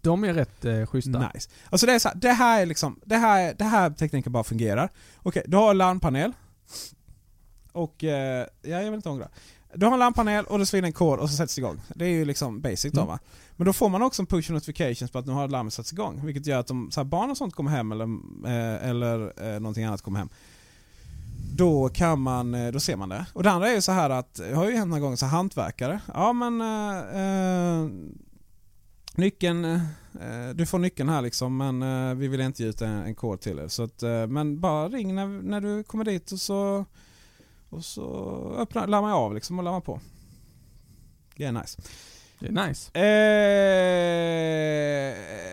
Speaker 2: De är rätt eh, schyssta.
Speaker 1: Nice. Alltså det är så här, det här är liksom, det här, det här tekniken bara fungerar. Okej, du har en larmpanel. Och, eh, ja jag vill inte ångra. Du har en larmpanel och det svinner en kod och så sätts det igång. Det är ju liksom basic då
Speaker 2: Mm.
Speaker 1: va. Men då får man också en push notifications på att nu har larmet satts igång. Vilket gör att så här, barn och sånt kommer hem eller, eh, eller eh, någonting annat kommer hem. Då kan man, eh, då ser man det. Och det andra är ju så här att, jag har ju hänt några gånger så hantverkare. Ja men eh, eh, Nyckeln, eh, du får nyckeln här liksom men eh, vi vill inte ge ut en, en kod till er. Så att, eh, men bara ring när, när du kommer dit och så, och så öppnar, laddar man av liksom och laddar på. Det är nice.
Speaker 2: Det är nice.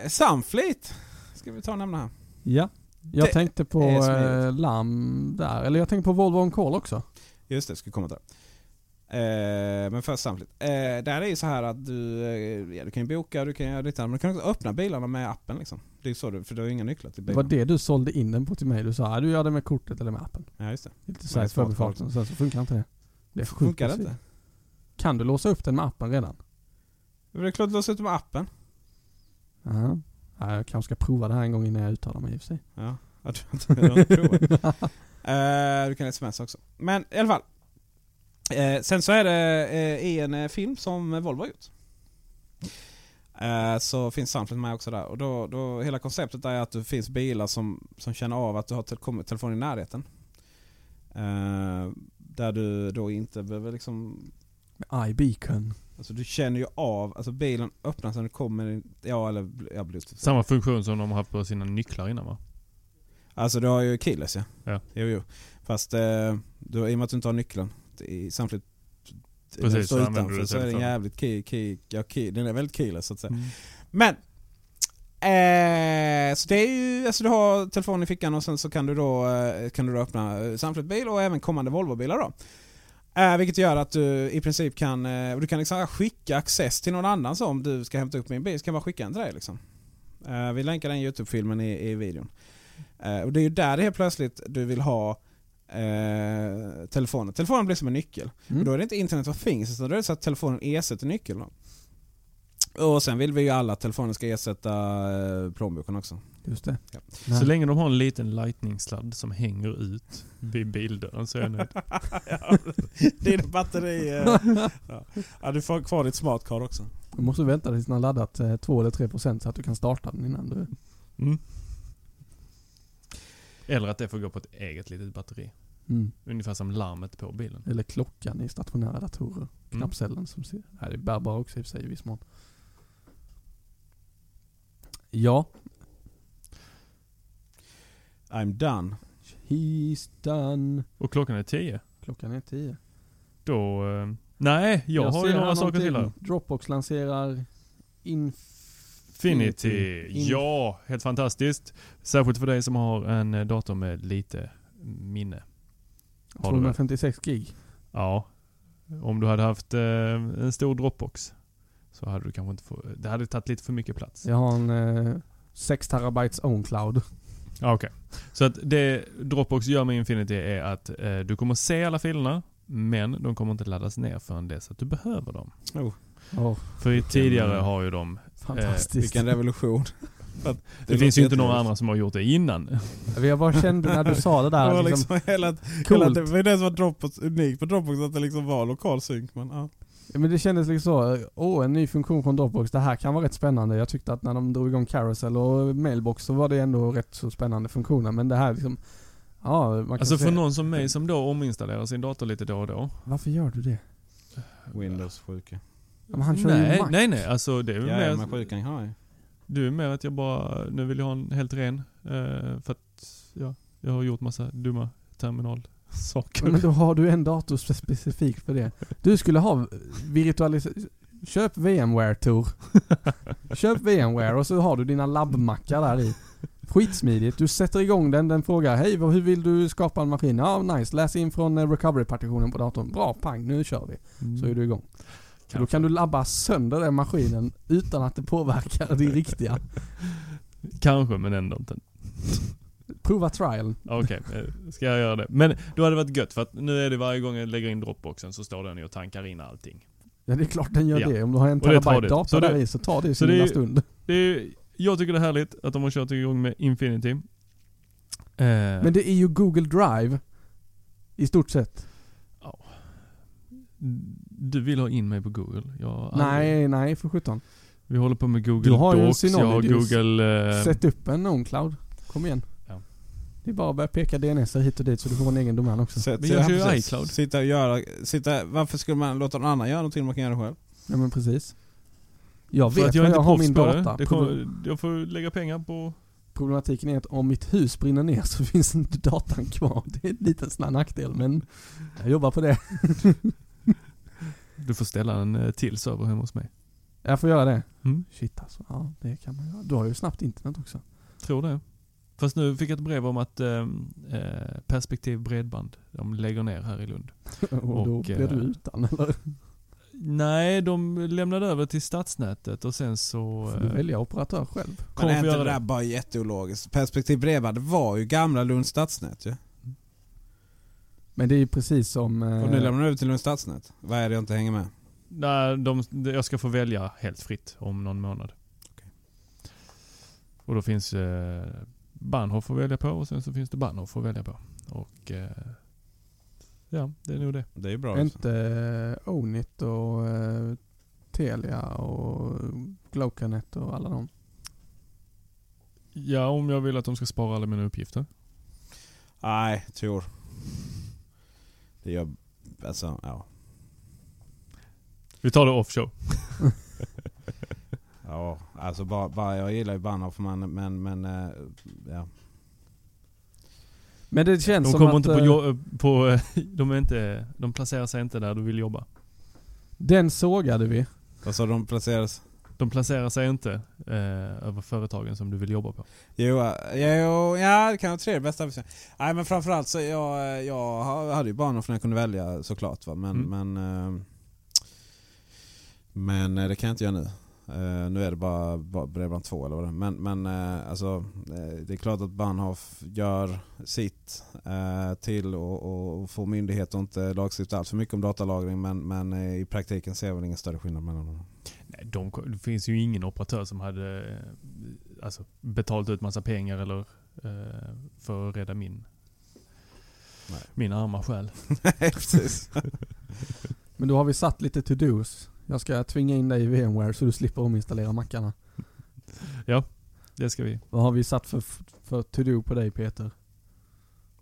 Speaker 1: Eh, Sunfleet ska vi ta och nämna här.
Speaker 2: Ja. Jag
Speaker 1: Det
Speaker 2: tänkte på
Speaker 1: är
Speaker 2: eh, larm där, eller jag tänkte på Volvo On Call också.
Speaker 1: Just det, ska komma där. Eh, men först Sunfleet. Eh, där är ju så här att du, eh, ja, du kan ju boka, du kan göra ditt men du kan också öppna bilarna med appen liksom. Det är så du, för du har ju inga nycklar till
Speaker 2: Det var
Speaker 1: bilen.
Speaker 2: det du sålde in den på till mig. Du sa att du gör det med kortet eller med appen.
Speaker 1: Ja just det.
Speaker 2: Lite
Speaker 1: Nej,
Speaker 2: såhär i
Speaker 1: smart
Speaker 2: förbifarten, sen så funkar inte det. Det är
Speaker 1: Funkar det inte?
Speaker 2: Kan du låsa upp den med appen redan?
Speaker 1: Det är klart att låsa ut med appen.
Speaker 2: Ja. Ja. Jag kanske ska prova det här en gång innan jag uttalar mig i och för sig.
Speaker 1: Ja, jag tror inte jag har provat. Eh, du kan sms också. Men i alla fall. Eh, sen så är det eh, i en eh, film som Volvo har gjort. Så finns Sunfleet med också där. Och då, då, hela konceptet är att det finns bilar som, som känner av att du har te- kommer telefonen i närheten. Där du då inte behöver liksom
Speaker 2: iBeacon.
Speaker 1: Alltså du känner ju av, alltså bilen öppnas när du kommer in, ja eller ja, bluetooth.
Speaker 3: Samma funktion som de har haft på sina nycklar innan va?
Speaker 1: Alltså du har ju keyless ja.
Speaker 3: Ja.
Speaker 1: Jo, jo. Fast eh, du, i och med att du inte har nyckeln i, samtidigt Precis,
Speaker 3: så
Speaker 1: så utanför
Speaker 3: du
Speaker 1: så är den jävligt key, key, ja, key, den är väldigt keyless så att säga.
Speaker 3: Mm.
Speaker 1: Men Eh, så det är ju, alltså du har telefonen i fickan och sen så kan du då, eh, kan du då öppna eh, samtidigt bil och även kommande Volvo-bilar då. Eh, vilket gör att du i princip kan, eh, du kan liksom skicka access till någon annan så om du ska hämta upp min bil så kan man skicka den till dig liksom. Eh, vi länkar den Youtube-filmen i, i videon. Eh, och det är ju där det helt plötsligt du vill ha eh, telefonen. Telefonen blir som en nyckel.
Speaker 2: Mm.
Speaker 1: Och då är det inte Internet of Things utan då är det så att telefonen ersätter nyckeln. Då. Och sen vill vi ju alla att telefonen ska ersätta eh, plånboken också.
Speaker 2: Just det.
Speaker 1: Ja.
Speaker 3: Så länge de har en liten lightning-sladd som hänger ut vid bildörren så är jag nöjd.
Speaker 1: ja, din batteri... eh, ja. ja, du får kvar ditt smart card också.
Speaker 2: Du måste vänta tills den har laddat eh, 2 eller 3 procent så att du kan starta den innan du...
Speaker 3: Mm. Eller att det får gå på ett eget litet batteri.
Speaker 2: Mm.
Speaker 3: Ungefär som larmet på bilen.
Speaker 2: Eller klockan i stationära datorer.
Speaker 3: Mm.
Speaker 2: Knappcellen som ser... Nej, det är bärbara också i och för sig i viss mån. Ja.
Speaker 1: I'm done.
Speaker 2: He's done.
Speaker 3: Och klockan är 10.
Speaker 2: Klockan är 10.
Speaker 3: Då... Eh, nej, jag, har ju några saker till här.
Speaker 2: Dropbox lanserar
Speaker 3: Infinity.
Speaker 2: In-
Speaker 3: Ja, helt fantastiskt. Särskilt för dig som har en eh, dator med lite minne. Har du väl?
Speaker 2: 256 gig.
Speaker 3: Ja. Om du hade haft eh, en stor Dropbox så hade du kanske inte få, Det hade tagit lite för mycket plats.
Speaker 2: Jag har en eh, 6 terabytes own cloud.
Speaker 3: Ja, Okej. Så att det Dropbox gör med Infinity är att eh, du kommer se alla filerna men de kommer inte laddas ner förrän dess att du behöver dem.
Speaker 1: Oh,
Speaker 2: Oh,
Speaker 3: För tidigare har ju de...
Speaker 2: fantastiskt.
Speaker 1: vilken revolution.
Speaker 3: Det,
Speaker 1: låter
Speaker 3: finns ju inte några andra som har gjort det innan.
Speaker 2: Jag bara kände när du sa det
Speaker 1: Det
Speaker 2: där.
Speaker 1: var
Speaker 2: liksom,
Speaker 1: liksom hela, hela,
Speaker 2: coolt.
Speaker 1: det var det som var Dropbox, unikt på Dropbox, att det liksom var lokal synk. Men, ja.
Speaker 2: Men det kändes liksom så, åh en ny funktion från Dropbox, det här kan vara rätt spännande. Jag tyckte att när de drog igång Carousel och Mailbox så var det ändå rätt så spännande funktioner. Men det här liksom, ja man kan
Speaker 3: Alltså
Speaker 2: se,
Speaker 3: för någon som mig som då ominstallerar sin dator lite då och då.
Speaker 2: Varför gör du det?
Speaker 1: Windows-sjuka.
Speaker 2: Ja, Men han kör ju
Speaker 3: Nej,
Speaker 2: Mac.
Speaker 3: nej, nej. Alltså det är ju
Speaker 1: Ja,
Speaker 3: mer...
Speaker 1: men sjukan har jag
Speaker 3: Du är mer att jag bara, nu vill jag ha en helt ren. Eh, för att, ja, jag har gjort massa dumma terminalsaker.
Speaker 2: Men då har du en dator spe- specifikt för det. Du skulle ha virtualisering. Köp VMware Tor. Köp VMware och så har du dina labbmackar där i. Skitsmidigt. Du sätter igång den, den frågar Hej, hur vill du skapa en maskin? Ja, nice. Läs in från eh, recovery-partitionen på datorn. Bra, pang, nu kör vi. Så är du igång. Så då kan du labba sönder den maskinen utan att det påverkar det riktiga.
Speaker 3: Kanske, men ändå inte.
Speaker 2: Prova trial.
Speaker 3: Okej, eh, ska jag göra det? Men då hade det varit gött för att nu är det varje gång jag lägger in Dropboxen så står den ju och tankar in allting.
Speaker 2: Ja, det är klart den gör
Speaker 3: Ja.
Speaker 2: det. Om du har en terabyte
Speaker 3: det-
Speaker 2: där i så tar det sin lilla stund.
Speaker 3: Det är, jag tycker det är härligt att de har kört igång med Infinity. Eh,
Speaker 2: Men det är ju Google Drive. I stort sett.
Speaker 3: Du vill ha in mig på Google? Jag har aldrig-
Speaker 2: Nej, nej för sjutton.
Speaker 3: Vi håller på med Google
Speaker 2: Du har
Speaker 3: Docs, jag har. Google... eh,
Speaker 2: Sätt upp en OwnCloud. Kom igen. Det är bara att börja peka DNS hit och dit så du får en egen domän också.
Speaker 1: Sätt-
Speaker 3: Men jag kör ju
Speaker 1: precis.
Speaker 3: iCloud.
Speaker 1: Sitta och göra, sitta, varför skulle man låta någon annan göra någonting man kan göra det själv?
Speaker 2: Ja men precis. Jag vet
Speaker 3: att jag inte
Speaker 2: jag har min data.
Speaker 3: det. kommer, jag får lägga pengar på...
Speaker 2: Problematiken är att om mitt hus brinner ner så finns inte datan kvar. Det är en liten sån nackdel men jag jobbar på det.
Speaker 3: Du får ställa en eh, till server hemma hos mig.
Speaker 2: Jag får göra det.
Speaker 3: Mm,
Speaker 2: Shit alltså. Ja, det kan man göra. Du har ju snabbt internet också.
Speaker 3: tror det. Fast nu fick jag ett brev om att eh, eh, Perspektiv Bredband, de lägger ner här i Lund.
Speaker 2: Och, då
Speaker 3: Och,
Speaker 2: blir du
Speaker 3: eh,
Speaker 2: utan eller?
Speaker 3: Nej, de lämnade över till stadsnätet och sen så...
Speaker 2: Får du
Speaker 3: eh,
Speaker 2: välja operatör själv?
Speaker 1: Men är inte det där
Speaker 3: det.
Speaker 1: bara jätteologiskt? Perspektiv Bredband var ju gamla Lunds stadsnät ju.
Speaker 2: Men det är ju precis som... eh,
Speaker 1: Och nu lämnar de över till Lunds stadsnät. Vad är det jag inte hänger med?
Speaker 3: Nej, de, jag ska få välja helt fritt om någon månad. Och då finns eh, Bahnhof att välja på och sen så finns det Bahnhof att välja på. Och eh, ja, det är nog det.
Speaker 1: Det är bra.
Speaker 2: Inte eh, Ownit och eh, Telia och Glocanet och alla de.
Speaker 3: Ja, om jag vill att de ska spara alla mina uppgifter.
Speaker 1: Nej, tror. Det gör... Alltså, ja.
Speaker 3: Vi tar det off-show.
Speaker 1: Ja, alltså bara, bara jag gillar ju Bahnhof men, men, men eh, ja.
Speaker 2: Men det känns
Speaker 3: De
Speaker 2: som
Speaker 3: kommer
Speaker 2: att...
Speaker 3: inte på,
Speaker 2: eh,
Speaker 3: på de, är inte, de placerar sig inte där du vill jobba.
Speaker 2: Den sågade vi.
Speaker 1: Vad sa de placeras?
Speaker 3: De placerar sig inte eh, över företagen som du vill jobba på.
Speaker 1: Jo, eh, jo, ja det kan vara tre bästa. Nej men framförallt så jag, jag hade ju barnen för jag kunde välja såklart. Va? Men,
Speaker 3: Mm.
Speaker 1: men, eh, men det kan jag inte göra nu. Eh, nu är det bara, bara Bredband 2 eller vad det är. Men, men eh, alltså, eh, det är klart att Bahnhof gör sitt eh, till och, och, och får myndigheter att inte lagstifta allt för mycket om datalagring. Men, men i praktiken ser jag väl ingen större skillnad mellan dem.
Speaker 3: Nej, de, det finns ju ingen operatör som hade alltså, betalat ut massa pengar eller för att rädda min,
Speaker 1: Nej.
Speaker 3: min arma själ.
Speaker 1: Nej precis.
Speaker 2: Men då har vi satt lite to-dos. Jag ska tvinga in dig i VMware så du slipper ominstallera mackarna.
Speaker 3: Det ska vi.
Speaker 2: Vad har vi satt för, för to-do på dig Peter?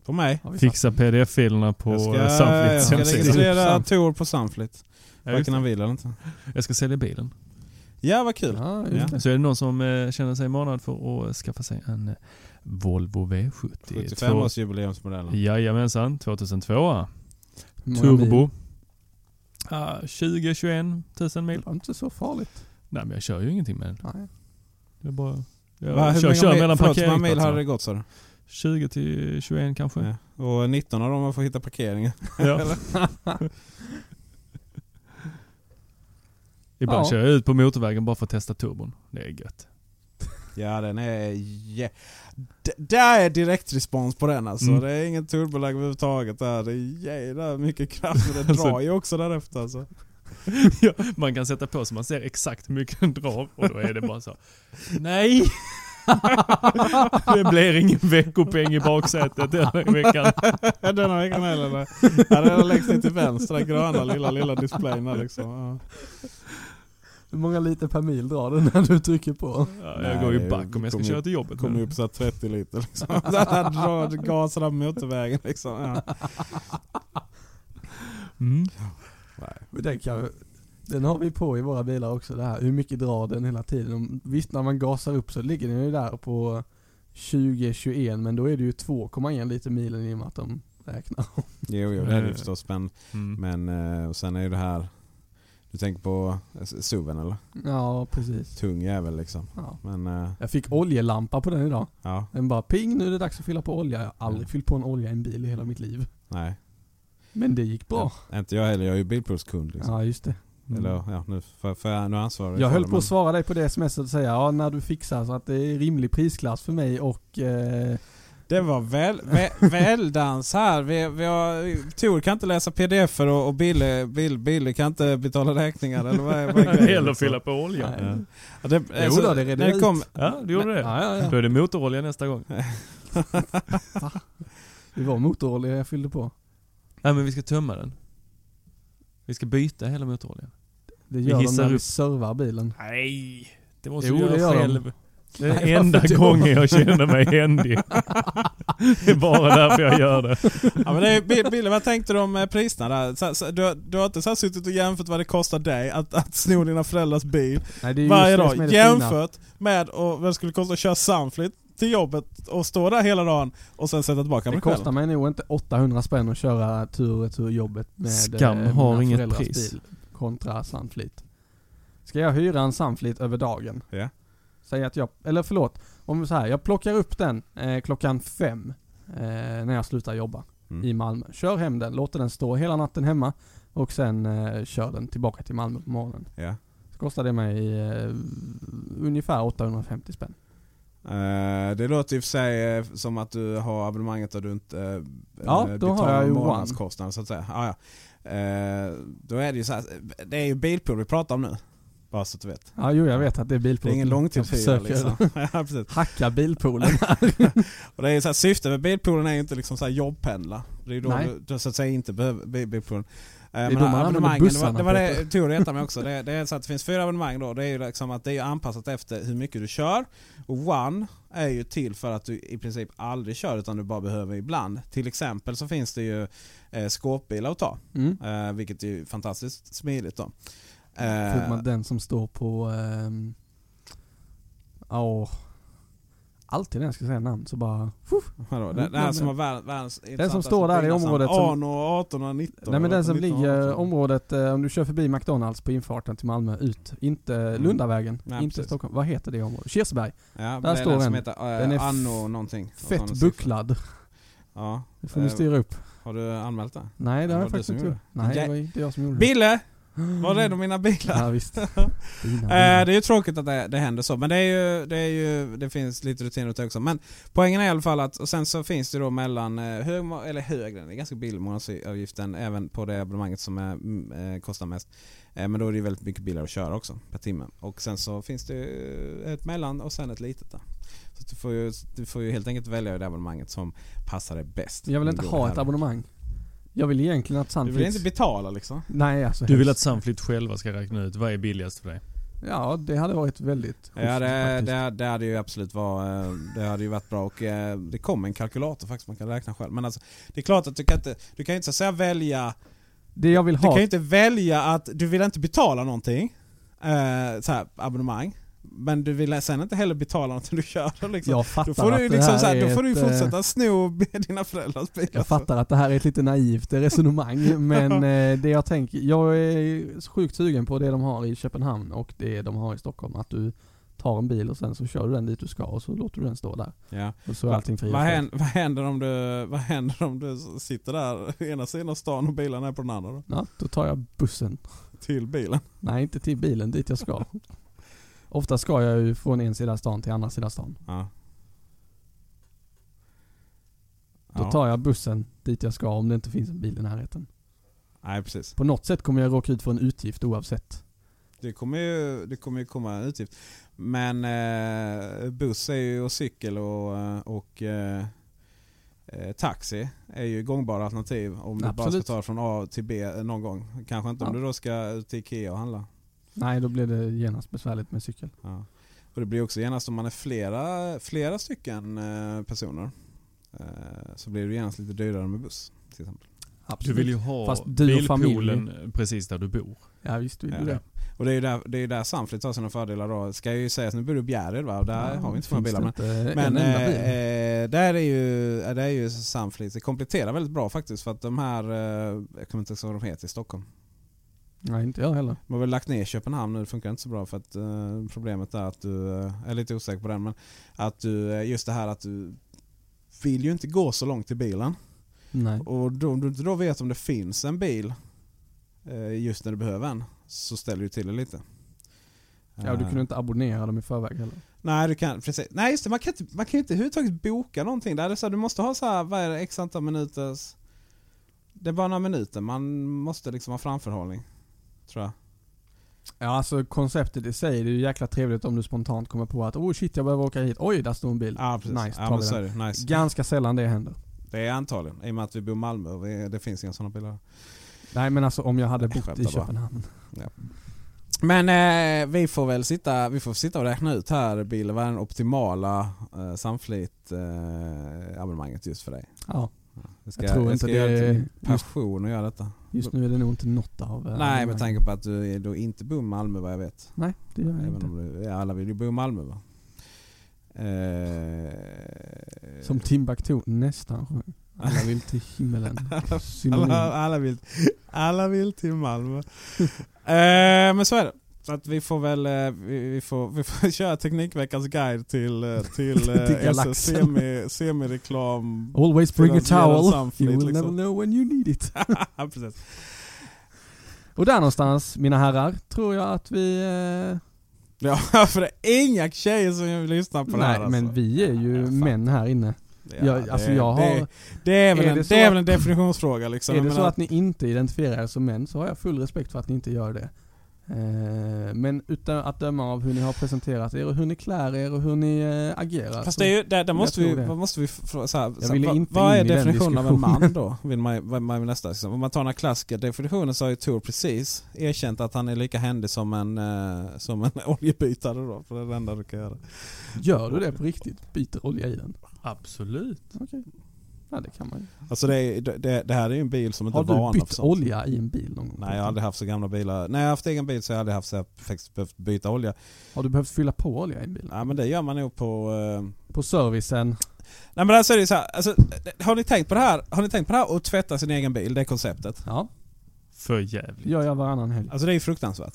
Speaker 1: På mig?
Speaker 3: Fixa pdf-filerna på
Speaker 1: jag ska,
Speaker 3: eh,
Speaker 1: jag
Speaker 3: Sunflits
Speaker 1: ska registrera Tor på Sunflit.
Speaker 3: Ja,
Speaker 1: Varken han vill eller inte.
Speaker 3: Jag ska sälja bilen.
Speaker 1: Ja vad kul.
Speaker 2: Ja,
Speaker 1: Ja.
Speaker 3: Så är det någon som eh, känner sig manad för att skaffa sig en eh, Volvo V70.
Speaker 1: 75 års jubileumsmodellen.
Speaker 3: Jajamensan, 2002.
Speaker 2: Hur många mil?
Speaker 3: Turbo. Ah, 20-21 tusen mil.
Speaker 2: Det var inte så farligt.
Speaker 3: Nej men jag kör ju ingenting med den.
Speaker 2: Nej.
Speaker 3: Jag bara... Jag
Speaker 1: Va,
Speaker 3: kör, kör
Speaker 1: mil-
Speaker 3: mellan
Speaker 1: förlåt, hur många mil hade det gått sa du?
Speaker 3: 20 till 21 kanske.
Speaker 1: Ja. Och 19 av dem har fått hitta parkeringen.
Speaker 3: Ja. Ibland
Speaker 2: Ja.
Speaker 3: kör jag ut på motorvägen bara för att testa turbon. Det är gött.
Speaker 1: Ja den är... jä- D- där är direktrespons på den alltså.
Speaker 3: Mm.
Speaker 1: Det är ingen turbolag överhuvudtaget där. Det är jävla mycket kraft. Men det
Speaker 3: Alltså-
Speaker 1: drar ju också därefter alltså.
Speaker 3: ja, man kan sätta på så man ser exakt hur mycket den drar och då är det bara så. Nej! det blir ingen veckopeng i baksätet den här veckan.
Speaker 1: Denna veckan heller. Ja, den är längst ner till vänster. Den gröna lilla, lilla displayen liksom. Ja.
Speaker 2: Hur många liter per mil drar den när du trycker på?
Speaker 3: Ja,
Speaker 1: Nej,
Speaker 3: jag går ju back om jag ska köra till jobbet.
Speaker 1: Kommer upp så här 30 liter liksom. Här drar gasen av motorvägen liksom. Ja.
Speaker 3: Mm.
Speaker 2: Men Den, kan, den har vi på i våra bilar också det här. Hur mycket drar den hela tiden? Visst när man gasar upp så ligger den ju där på 20-21 men då är det ju 2,1 liter milen i och med att de räknar.
Speaker 1: Jo, jo det är det ju förstås. Men,
Speaker 3: Mm.
Speaker 1: men eh, och sen är ju det här... Du tänker på SUVen eller?
Speaker 2: Ja precis.
Speaker 1: Tung jävel liksom.
Speaker 2: Ja.
Speaker 1: Men eh,
Speaker 2: Jag fick oljelampa på den idag.
Speaker 1: ja,
Speaker 2: Den bara ping nu är det dags att fylla på olja. Jag har aldrig
Speaker 1: Mm.
Speaker 2: fyllt på en olja i en bil i hela mitt liv.
Speaker 1: nej.
Speaker 2: Men det gick bra.
Speaker 1: Ja, inte jag heller. Jag är ju bilprovskund liksom.
Speaker 2: Ja just det.
Speaker 1: Eller ja, nu, för, för nu ansvarig
Speaker 2: Jag höll på
Speaker 1: men-
Speaker 2: att svara dig på det smset och säga ja när du fixar så att det är rimlig prisklass för mig och eh,
Speaker 1: Det var väl, väl, väldans här. Vi, vi har, Tor kan inte läsa pdf och, och Bille, Bill, Bille kan inte betala räkningar eller vad är, vad är grejen,
Speaker 3: Eller
Speaker 1: liksom?
Speaker 3: fylla på olja.
Speaker 2: Nej.
Speaker 1: Ja. Det,
Speaker 2: Jo då, det redde ut.
Speaker 1: kom,
Speaker 3: Ja, du gjorde det.
Speaker 2: Ja, ja, ja.
Speaker 3: Då är det motorolja nästa gång.
Speaker 2: Det var motorolja jag fyllde på.
Speaker 3: Nej men vi ska tömma den. Vi ska byta hela motoroljan.
Speaker 2: Det
Speaker 3: Vi
Speaker 2: gör de
Speaker 3: hissar
Speaker 2: när vi
Speaker 3: upp.
Speaker 2: servar bilen.
Speaker 3: Nej, det måste
Speaker 2: Jo,
Speaker 3: du
Speaker 2: det
Speaker 3: göra
Speaker 2: gör de.
Speaker 3: Det är enda gången jag känner mig händig. Det är bara därför jag gör det.
Speaker 1: ja, men det är, Bill- Bille, vad tänkte du om eh, priserna där? Så, så, du, du har inte så suttit och jämfört vad det kostar dig att, att sno dina föräldrars bil
Speaker 2: Nej, det är
Speaker 1: varje
Speaker 2: det
Speaker 1: dag
Speaker 2: det fina.
Speaker 1: jämfört med och, vad det skulle kosta att köra Sunflit till jobbet och stå där hela dagen och sen sätta tillbaka
Speaker 2: Det
Speaker 1: mig själv.
Speaker 2: kostar mig nog inte 800 spänn att köra tur och retur jobbet med
Speaker 3: Skam
Speaker 2: eh,
Speaker 3: har inget pris.
Speaker 2: bil kontra Sunfleet. Ska jag hyra en Sunfleet över dagen?
Speaker 1: Ja.
Speaker 2: Säg att jag, eller förlåt, om så här, jag plockar upp den eh, klockan fem eh, när jag slutar jobba
Speaker 1: Mm.
Speaker 2: i Malmö. Kör hem den, låter den stå hela natten hemma och sen eh, kör den tillbaka till Malmö på morgonen.
Speaker 1: Ja.
Speaker 2: Så kostar det mig eh, ungefär 850 spänn.
Speaker 1: Eh, det låter i och för sig eh, som att du har abonnemanget och du inte
Speaker 2: Ja, då har jag ju One.
Speaker 1: månadskostnaden så att säga. Ah, ja. Då är det ju så här, det är ju bilpool vi pratar om nu. Bara så att du vet.
Speaker 2: Ja, jo jag vet att det är
Speaker 1: Det
Speaker 2: bilpoolen.
Speaker 1: är ingen långtidshyra liksom. ja.
Speaker 2: Hacka bilpoolen.
Speaker 1: Och det är så här, syftet med bilpoolen är ju inte liksom så här jobbpendla. Det är ju då
Speaker 2: Nej.
Speaker 1: du, så att säga inte behöver bil- bilpoolen. Eh,
Speaker 2: är
Speaker 1: men
Speaker 2: då man
Speaker 1: abonnemangen, det var,
Speaker 2: bussarna,
Speaker 1: det var det. Tor retade mig också. Det, det är så att det finns fyra abonnemang då. Det är ju liksom att det är anpassat efter hur mycket du kör. Och One är ju till för att du i princip aldrig kör utan du bara behöver ibland. Till exempel så finns det ju eh, skåpbilar att ta.
Speaker 2: Mm.
Speaker 1: Eh, vilket är ju fantastiskt smidigt då. Eh,
Speaker 2: att den som står på... ehm, Ja... alltid när jag ska säga namn så bara...
Speaker 1: Vadå? Den, den som har världens, världens
Speaker 2: Den som står där i området som-
Speaker 1: Ano 18 och 19.
Speaker 2: Nej men den som
Speaker 1: 19,
Speaker 2: ligger
Speaker 1: 18.
Speaker 2: området, eh, om du kör förbi McDonalds på infarten till Malmö ut, inte Lundavägen,
Speaker 1: Nej,
Speaker 2: inte
Speaker 1: precis.
Speaker 2: Stockholm. Vad heter det området? Kirseberg.
Speaker 1: Ja,
Speaker 2: där står
Speaker 1: den som
Speaker 2: en.
Speaker 1: heter äh,
Speaker 2: Den är
Speaker 1: Anno någonting.
Speaker 2: Fett bucklad.
Speaker 1: Ja.
Speaker 2: Det får ni
Speaker 1: Eh,
Speaker 2: styra upp.
Speaker 1: Har du anmält det?
Speaker 2: Nej det har jag faktiskt inte gjort. Nej det var inte jag som gjorde det.
Speaker 1: Bille! Var är de mina bilar?
Speaker 2: Ja visst. Dina
Speaker 1: Eh, det är ju tråkigt att det, det händer så, men det är ju, det är ju, det finns lite rutiner det också. Men poängen är i alla fall att, och sen så finns det då mellan, eh, hög, eller högre, det är ganska billig månadsavgiften även på det abonnemanget som är, mm, eh, kostar mest. Eh, men då är det ju väldigt mycket billigare att köra också per timme. Och sen så finns det ett mellan och sen ett litet där. Så du får ju, du får ju helt enkelt välja det abonnemanget som passar dig bäst.
Speaker 2: Jag vill inte ha ett abonnemang. Jag vill egentligen att
Speaker 1: Du
Speaker 2: Sunflix...
Speaker 1: vill inte betala liksom?
Speaker 2: Nej alltså
Speaker 3: Du vill att
Speaker 2: helst.
Speaker 3: Sunflit själva ska räkna ut vad är billigast för dig?
Speaker 2: Ja det hade varit väldigt
Speaker 1: Ja det,
Speaker 2: faktiskt.
Speaker 1: det, det hade ju absolut var, eh, det hade ju varit bra och eh, det kommer en kalkylator faktiskt man kan räkna själv. Men alltså, det är klart att du kan inte, du kan ju inte så att säga välja,
Speaker 2: Det jag vill
Speaker 1: du kan
Speaker 2: ha...
Speaker 1: ju inte välja att du vill inte betala någonting, eh, så här, abonnemang. Men du vill sen inte heller betala något du kör liksom.
Speaker 2: Jag fattar
Speaker 1: Då får du
Speaker 2: att det
Speaker 1: liksom
Speaker 2: här
Speaker 1: då får du
Speaker 2: ett, eh,
Speaker 1: fortsätta sno dina föräldrars bil.
Speaker 2: Jag fattar att det här är ett lite naivt resonemang men eh, det jag tänker, jag är sjukt sugen på det de har i Köpenhamn och det de har i Stockholm. Att du tar en bil och sen så kör du den dit du ska och så låter du den stå där.
Speaker 1: Ja.
Speaker 2: Och så är allting fri
Speaker 1: vad, händer, vad, händer om du, vad händer om du sitter där ena sidan av stan och bilen är på den andra då?
Speaker 2: Ja, då tar jag bussen.
Speaker 1: Till bilen?
Speaker 2: Nej, inte till bilen, dit jag ska. Ofta ska jag ju från en sida stan till andra sidan stan.
Speaker 1: Ja.
Speaker 2: Då
Speaker 1: Ja.
Speaker 2: tar jag bussen dit jag ska om det inte finns en bil i närheten.
Speaker 1: Nej precis.
Speaker 2: På något sätt kommer jag råka ut för en utgift oavsett.
Speaker 1: Det kommer ju, det kommer ju komma en utgift. Men eh, buss är ju, och cykel och, eh, och eh, eh, taxi är ju gångbara alternativ om du bara ska
Speaker 2: Absolut.
Speaker 1: ta från A till B någon gång. Kanske inte om
Speaker 2: Ja.
Speaker 1: du då ska till Ikea och handla.
Speaker 2: Nej, då blir det genast besvärligt med cykel.
Speaker 1: Ja. Och det blir också genast om man är flera, flera stycken eh, personer. Eh, så blir det genast lite dyrare med buss. Till exempel.
Speaker 3: Du
Speaker 2: Absolut.
Speaker 3: vill ju ha
Speaker 2: Fast du
Speaker 3: bilpoolen precis där du bor.
Speaker 2: Ja visst vill
Speaker 1: Ja.
Speaker 2: du det.
Speaker 1: Och det är ju där, det är där Sunfleet har sina fördelar då. Ska jag ju säga, nu bor du i Bjärred va? Och där
Speaker 2: Ja,
Speaker 1: har vi inte så många bilar.
Speaker 2: det
Speaker 1: Men, Men eh, eh, där är ju, eh, där är ju Sunfleet, det kompletterar väldigt bra faktiskt för att de här, eh, jag kommer inte ihåg vad de heter i Stockholm.
Speaker 2: Nej, inte jag heller.
Speaker 1: De har väl lagt ner Köpenhamn nu, det funkar inte så bra för att eh, problemet är att du, eh, jag är lite osäker på den, men att du, eh, just det här att du vill ju inte gå så långt i bilen.
Speaker 2: Nej.
Speaker 1: Och då, om du inte då vet om det finns en bil eh, just när du behöver en, så ställer du till det lite.
Speaker 2: Ja, du
Speaker 1: Eh,
Speaker 2: kunde inte abonnera dem i förväg heller.
Speaker 1: Nej, du kan, precis. Nej just det, man kan, inte, man kan inte överhuvudtaget boka någonting. Där är det så här, du måste ha så här, vad är det, x antal minuters... Det är bara några minuter, man måste liksom ha framförhållning. Tror jag.
Speaker 2: Ja alltså konceptet i sig, det är ju jäkla trevligt om du spontant kommer på att oh shit jag behöver åka hit, oj där står en bil.
Speaker 1: Ja precis.
Speaker 2: Nice,
Speaker 1: ja,
Speaker 2: tar vi den.
Speaker 1: Nice.
Speaker 2: Ganska sällan det händer.
Speaker 1: Det är antagligen, i och med att vi bor i Malmö och vi, det finns inga sådana bilar.
Speaker 2: Nej men alltså om jag hade
Speaker 1: Jag
Speaker 2: bott i
Speaker 1: skämtar bara.
Speaker 2: Köpenhamn.
Speaker 1: Men eh, vi får väl sitta, vi får sitta och räkna ut här Bill, vad är den optimala eh, Sunfleet eh, abonnemanget just för dig?
Speaker 2: Ja,
Speaker 1: Det ska,
Speaker 2: Jag tror
Speaker 1: det
Speaker 2: inte det är
Speaker 1: passion att göra detta.
Speaker 2: Just nu är det nog inte något av eh,
Speaker 1: Nej med tanke på att du då inte bor i Malmö vad jag vet.
Speaker 2: Nej, det gör jag
Speaker 1: Även
Speaker 2: inte.
Speaker 1: om du, alla vill ju bo i Malmö va? Eh,
Speaker 2: Som Timbuktu nästan sjöng. Alla vill till himmelen.
Speaker 1: Alla, alla, vill, alla vill till Malmö. eh, men så är det. Så att vi får väl eh, vi, får, vi får köra Teknikveckans guide till, eh, till,
Speaker 2: Till
Speaker 1: eh. SS semi, semireklam.
Speaker 2: Always bring a towel. You will
Speaker 1: liksom.
Speaker 2: never know when you need it.
Speaker 1: Precis.
Speaker 2: Och där någonstans, mina herrar, tror jag att vi... Eh,
Speaker 1: Ja, för det är inga tjejer som vill lyssna på det här
Speaker 2: nej,
Speaker 1: alltså.
Speaker 2: men vi är ju
Speaker 1: Ja,
Speaker 2: män här inne.
Speaker 1: Ja,
Speaker 2: jag, alltså
Speaker 1: det-
Speaker 2: jag har...
Speaker 1: det, det är väl
Speaker 2: är
Speaker 1: en,
Speaker 2: det
Speaker 1: det är väl en definitionsfråga liksom.
Speaker 2: är det så att ni inte identifierar er som män så har jag full respekt för att ni inte gör det. Eh, men utan att döma av hur ni har presenterat er och hur ni klär er och hur ni eh, agerar.
Speaker 1: Fast det är ju, där, där måste vi,
Speaker 2: det.
Speaker 1: vad måste vi fråga så här, så här, vad, är definitionen av en man då? Vill man, vad man vill nästa, liksom. Om man tar den här klassiska definitionen så har ju Tor precis erkänt att han är lika händig som en, eh, som en oljebytare då. För det är det enda du kan göra.
Speaker 2: Gör du det på riktigt? Byter olja i den?
Speaker 3: Absolut.
Speaker 2: Okej. Ja, det kan man ju.
Speaker 1: Alltså det, det, det här är ju en bil som inte
Speaker 2: Har
Speaker 1: är van
Speaker 2: du bytt
Speaker 1: sånt.
Speaker 2: olja i en bil någon gång?
Speaker 1: Nej jag har aldrig haft så gamla bilar. När jag har haft egen bil så har jag aldrig haft så här, faktiskt behövt byta olja.
Speaker 2: Har du behövt fylla på olja i en bil?
Speaker 1: Nej men det gör man nog på... Eh...
Speaker 2: På servicen?
Speaker 1: Nej men alltså är det så här, alltså, har ni tänkt på det här? Har ni tänkt på det här att tvätta sin egen bil? Det konceptet.
Speaker 2: Ja.
Speaker 3: För jävligt.
Speaker 2: gör jag varannan helg.
Speaker 1: Alltså det är ju fruktansvärt.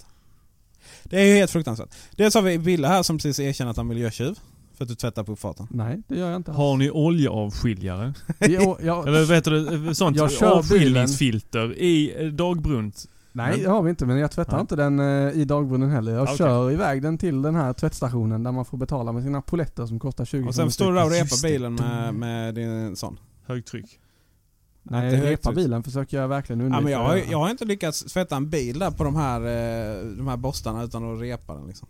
Speaker 1: Det är ju helt fruktansvärt. Dels har vi Bille här som precis erkänner att han är miljötjuv. För att du tvättar på uppfarten.
Speaker 2: Nej, det gör jag inte.
Speaker 3: Har ni oljeavskiljare?
Speaker 2: Jo, jag,
Speaker 3: Eller vet du sånt
Speaker 2: Jag kör
Speaker 3: avskiljningsfilter i eh, dagbrunt?
Speaker 2: nej, det har vi inte. Men jag tvättar
Speaker 3: Ja.
Speaker 2: inte den eh, i dagbrunnen heller. Jag
Speaker 3: Okej.
Speaker 2: kör iväg den till den här tvättstationen där man får betala med sina poletter som kostar 20
Speaker 1: Och
Speaker 2: kronor
Speaker 1: sen står du där och repar bilen med, med din sån.
Speaker 3: Högtryck?
Speaker 2: Nej, repa bilen försöker jag verkligen
Speaker 1: Ja,
Speaker 2: undvika.
Speaker 1: men jag, jag har inte lyckats tvätta en bil där på de här, eh, de här borstarna utan att repa den liksom.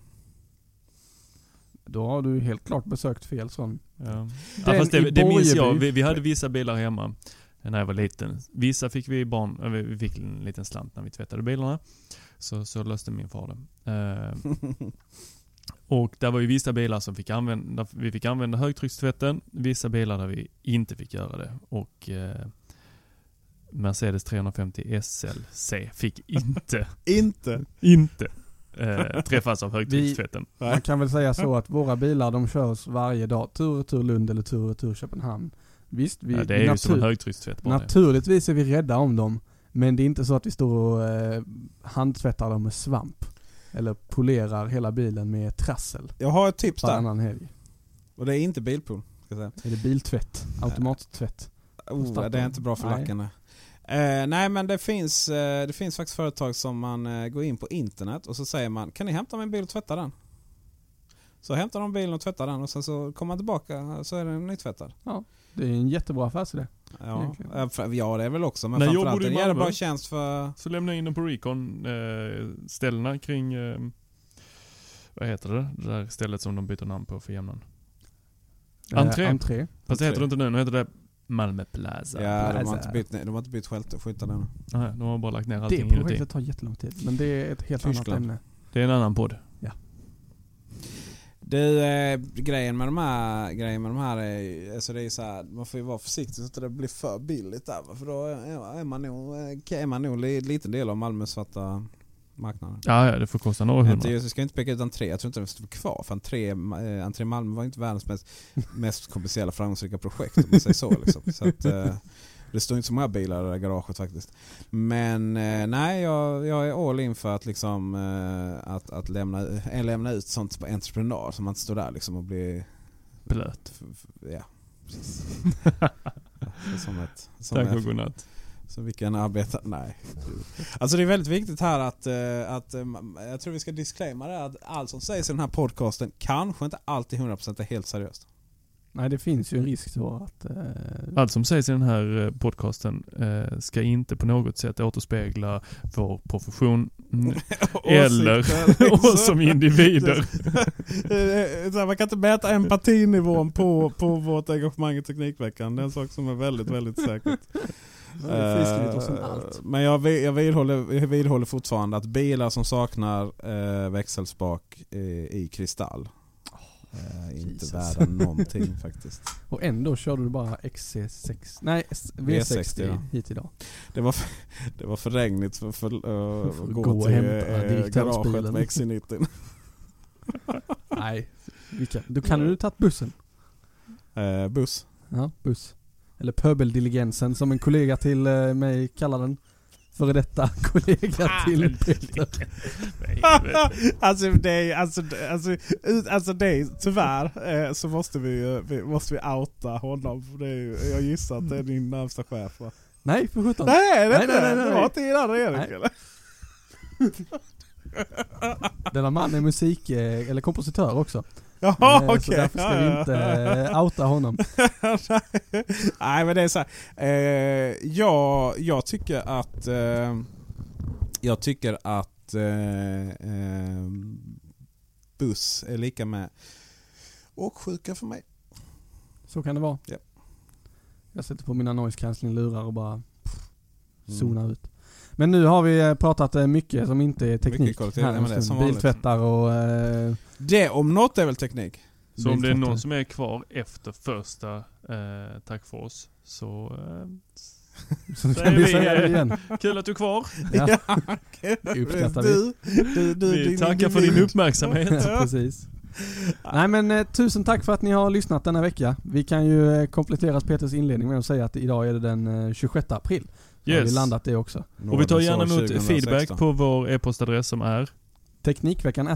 Speaker 2: Då har du helt klart besökt fel sån.
Speaker 3: Ja. Ja,
Speaker 2: Den
Speaker 3: fast det, det minns jag. Vi, vi hade vissa bilar hemma när jag var liten. Vissa fick vi barn, äh, vi fick en liten slant när vi tvättade bilarna. Så, så löste min far det. Eh, och där var ju vissa bilar som fick använda, vi fick använda högtryckstvätten. Vissa bilar där vi inte fick göra det. Och eh, Mercedes 350 SLC fick inte,
Speaker 1: inte?
Speaker 3: inte eh, träffas av högtryckstvätten.
Speaker 2: Man kan väl säga så att våra bilar de körs varje dag. Tur och tur Lund eller tur och tur Köpenhamn. Visst, vi
Speaker 3: Ja, det är ju som en högtryckstvätt bara.
Speaker 2: Naturligtvis är vi rädda om dem. Men det är inte så att vi står och eh, handtvättar dem med svamp. Eller polerar hela bilen med trassel
Speaker 1: Jag har ett tips där.
Speaker 2: helg.
Speaker 1: Och det är inte bilpool. Ska jag säga.
Speaker 2: Är det biltvätt? Automattvätt?
Speaker 1: Oh, det är inte bra för
Speaker 2: Nej.
Speaker 1: Nej. Eh, nej men det finns, eh, det finns faktiskt företag som man eh, går in på internet och så säger man Kan ni hämta min bil och tvätta den? Så hämtar de bilen och tvättar den och sen så kommer man tillbaka så är den nytvättad.
Speaker 2: Det är en jättebra affärsidé.
Speaker 1: Ja,
Speaker 2: Egentligen.
Speaker 1: eh, ja det är väl också men
Speaker 3: jag
Speaker 1: framförallt
Speaker 3: bodde i
Speaker 1: en jävla bra tjänst för...
Speaker 3: Så lämnade jag in den på Recon eh, ställena kring, eh, vad heter det? Det där stället som de byter namn på för jämnan. Entré.
Speaker 2: Eh, entré.
Speaker 3: Fast det heter det inte nu, nu heter det Malmö Plaza.
Speaker 1: Ja, de
Speaker 2: Plaza.
Speaker 1: har inte bytt, de har inte bytt skylt- skyltar ännu.
Speaker 3: Nej, de har bara lagt ner
Speaker 2: Det
Speaker 3: allting inuti.
Speaker 2: projektet tar jättelång tid. Men det är ett helt annat
Speaker 1: Tyskland.
Speaker 2: ämne.
Speaker 3: Det är en annan podd.
Speaker 1: Du, eh, grejen med de här, grejen med de här är, alltså det är så här, man får ju vara försiktig så att det blir för billigt där. För då är är man nog, är man nog li- liten del av Malmös svarta marknaden.
Speaker 3: Ja, ja, det får kosta några hundra.
Speaker 1: Jag ska inte peka ut entré, jag tror inte den står kvar. För entré, eh, entré Malmö var inte världens mest, mest kommersiella framgångsrika projekt om man säger så. Liksom. så att, eh, det står inte så många bilar i det där garaget faktiskt. Men eh, nej, jag, jag är all in för att, liksom, eh, att, att lämna, eh, lämna ut sånt på entreprenad. Så man inte står där liksom och blir...
Speaker 3: Blöt.
Speaker 1: Ja, precis. Som ett... Som
Speaker 3: Tack och godnatt.
Speaker 1: Så vilken arbetare... Nej. Alltså det är väldigt viktigt här att, eh, att eh, jag tror vi ska disclaima det att allt som sägs i den här podcasten kanske inte alltid 100% är helt seriöst.
Speaker 2: Nej, det finns ju en risk så att... Eh,
Speaker 3: Allt som sägs i den här eh, podcasten eh, ska inte på något sätt återspegla vår profession mm, eller oss som individer.
Speaker 1: Man kan inte mäta empatinivån på, på vårt engagemang i Teknikveckan. Det är en sak som är väldigt, väldigt säkert. Eh. Men jag, jag, vidhåller, jag vidhåller fortfarande att bilar som saknar eh, växelspak i kristall är inte värda någonting faktiskt.
Speaker 2: Och ändå körde du bara XC6, nej S- V60,
Speaker 1: V60, ja.
Speaker 2: hit idag.
Speaker 1: Det var för, det var för regnigt för, för, eh,
Speaker 2: För
Speaker 1: att gå,
Speaker 2: gå
Speaker 1: till
Speaker 2: hämta
Speaker 1: garaget med XC90.
Speaker 2: Nej, vilka? Då kan du tagit bussen?
Speaker 1: Eh, buss.
Speaker 2: Ja, buss. Eller pöbeldiligensen som en kollega till eh, mig kallar den. Före detta kollega till Peter.
Speaker 1: alltså det är, alltså, alltså, alltså det är, tyvärr eh, så måste vi, vi, måste vi outa honom. För Det är, ju- jag gissar att det är din närmsta chef va?
Speaker 2: Nej, för sjutton.
Speaker 1: Nej, det,
Speaker 2: Nej, nej, nej,
Speaker 1: det
Speaker 2: nej.
Speaker 1: var inte din andra Erik
Speaker 2: Nej.
Speaker 1: eller?
Speaker 2: Denna man är musik, eh, eller kompositör också.
Speaker 1: Jaha
Speaker 2: Eh,
Speaker 1: okej.
Speaker 2: Så därför ska vi inte eh, outa honom.
Speaker 1: Nej men det är så här. Eh, jag, jag tycker att Jag tycker att Buss är lika med åksjuka för mig.
Speaker 2: Så kan det vara.
Speaker 1: Ja.
Speaker 2: Jag sätter på mina noise cancelling lurar och bara
Speaker 1: Mm.
Speaker 2: zonar ut. Men nu har vi pratat mycket som inte är teknik.
Speaker 1: Mycket
Speaker 2: här en stund. Biltvättar och... Eh,
Speaker 1: Det om något är väl teknik?
Speaker 3: Så om det är någon som är kvar efter första Eh, tack för oss. Så eh,
Speaker 2: Så kan vi säga det
Speaker 3: eh,
Speaker 2: igen.
Speaker 3: Kul att du är kvar.
Speaker 2: Ja, uppskattar vi.
Speaker 1: Du, du, du,
Speaker 3: Vi
Speaker 1: din
Speaker 3: tackar för din uppmärksamhet.
Speaker 2: Precis. Nej men eh, tusen tack för att ni har lyssnat denna vecka. Vi kan ju eh, komplettera Peters inledning med att säga att idag är det den eh, 26 april. Så har vi
Speaker 3: Yes.
Speaker 2: landat det också.
Speaker 3: Och vi tar gärna emot
Speaker 1: 2016.
Speaker 3: feedback på vår e-postadress som är
Speaker 2: Teknikveckan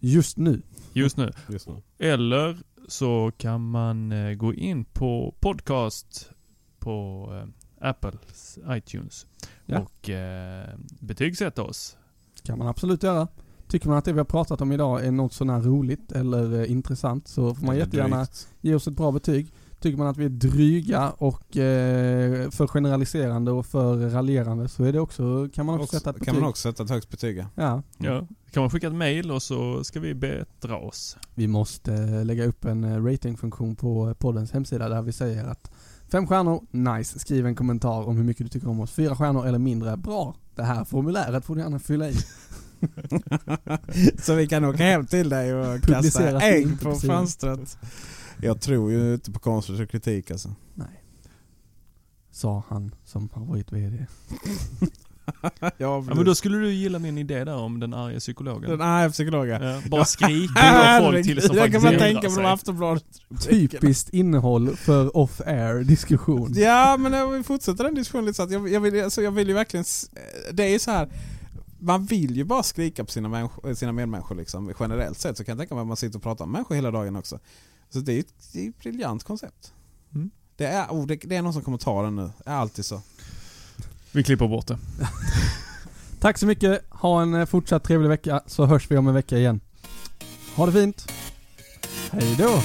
Speaker 2: just nu.
Speaker 3: just nu.
Speaker 1: Just nu.
Speaker 3: Eller så kan man eh, gå in på podcast på eh, Apples iTunes
Speaker 2: Ja.
Speaker 3: och eh, betygsätta oss.
Speaker 2: kan man absolut göra. Tycker man att det vi har pratat om idag är något sånär roligt eller eh, intressant så får man
Speaker 1: Eller
Speaker 2: jättegärna
Speaker 1: drygt.
Speaker 2: ge oss ett bra betyg. Tycker man att vi är dryga och eh, för generaliserande och för raljerande så är det också, kan man också,
Speaker 1: Också-
Speaker 2: sätta ett betyg.
Speaker 1: Kan man också sätta ett högt betyg ja.
Speaker 2: Ja,
Speaker 3: Ja. Kan man skicka ett mail och så ska vi bättra oss.
Speaker 2: vi måste eh, lägga upp en eh, ratingfunktion på poddens hemsida där vi säger att fem stjärnor, nice. Skriv en kommentar om hur mycket du tycker om oss. Fyra stjärnor eller mindre, bra. Det här formuläret får du gärna fylla i.
Speaker 1: Så vi kan åka hem till dig och kasta ägg på fönstret. Jag tror ju inte på konstruktiv kritik alltså.
Speaker 2: Nej. Sa han som har varit VD.
Speaker 1: ja,
Speaker 3: men då skulle du gilla min idé där om den arga psykologen.
Speaker 1: Den arga psykologen.
Speaker 3: Ja, bara skrika på folk till som
Speaker 1: Jag kan bara tänka på Aftonbladet.
Speaker 2: Typiskt innehåll för off-air diskussion.
Speaker 1: Ja men jag vill fortsätta den diskussionen lite så att jag, jag, vill, alltså, jag vill ju verkligen... Det är ju så här. Man vill ju bara skrika på sina, sina medmänniskor liksom. Generellt sett så kan jag tänka mig att man sitter och pratar om människor hela dagen också. Så det är ett, det är ett briljant koncept.
Speaker 3: Mm.
Speaker 1: Det, är, oh, det, det är någon som kommer ta den nu. Det är alltid så.
Speaker 3: Vi klipper bort det.
Speaker 2: Tack så mycket. Ha en eh, fortsatt trevlig vecka så hörs vi om en vecka igen. Ha det fint. Hej då.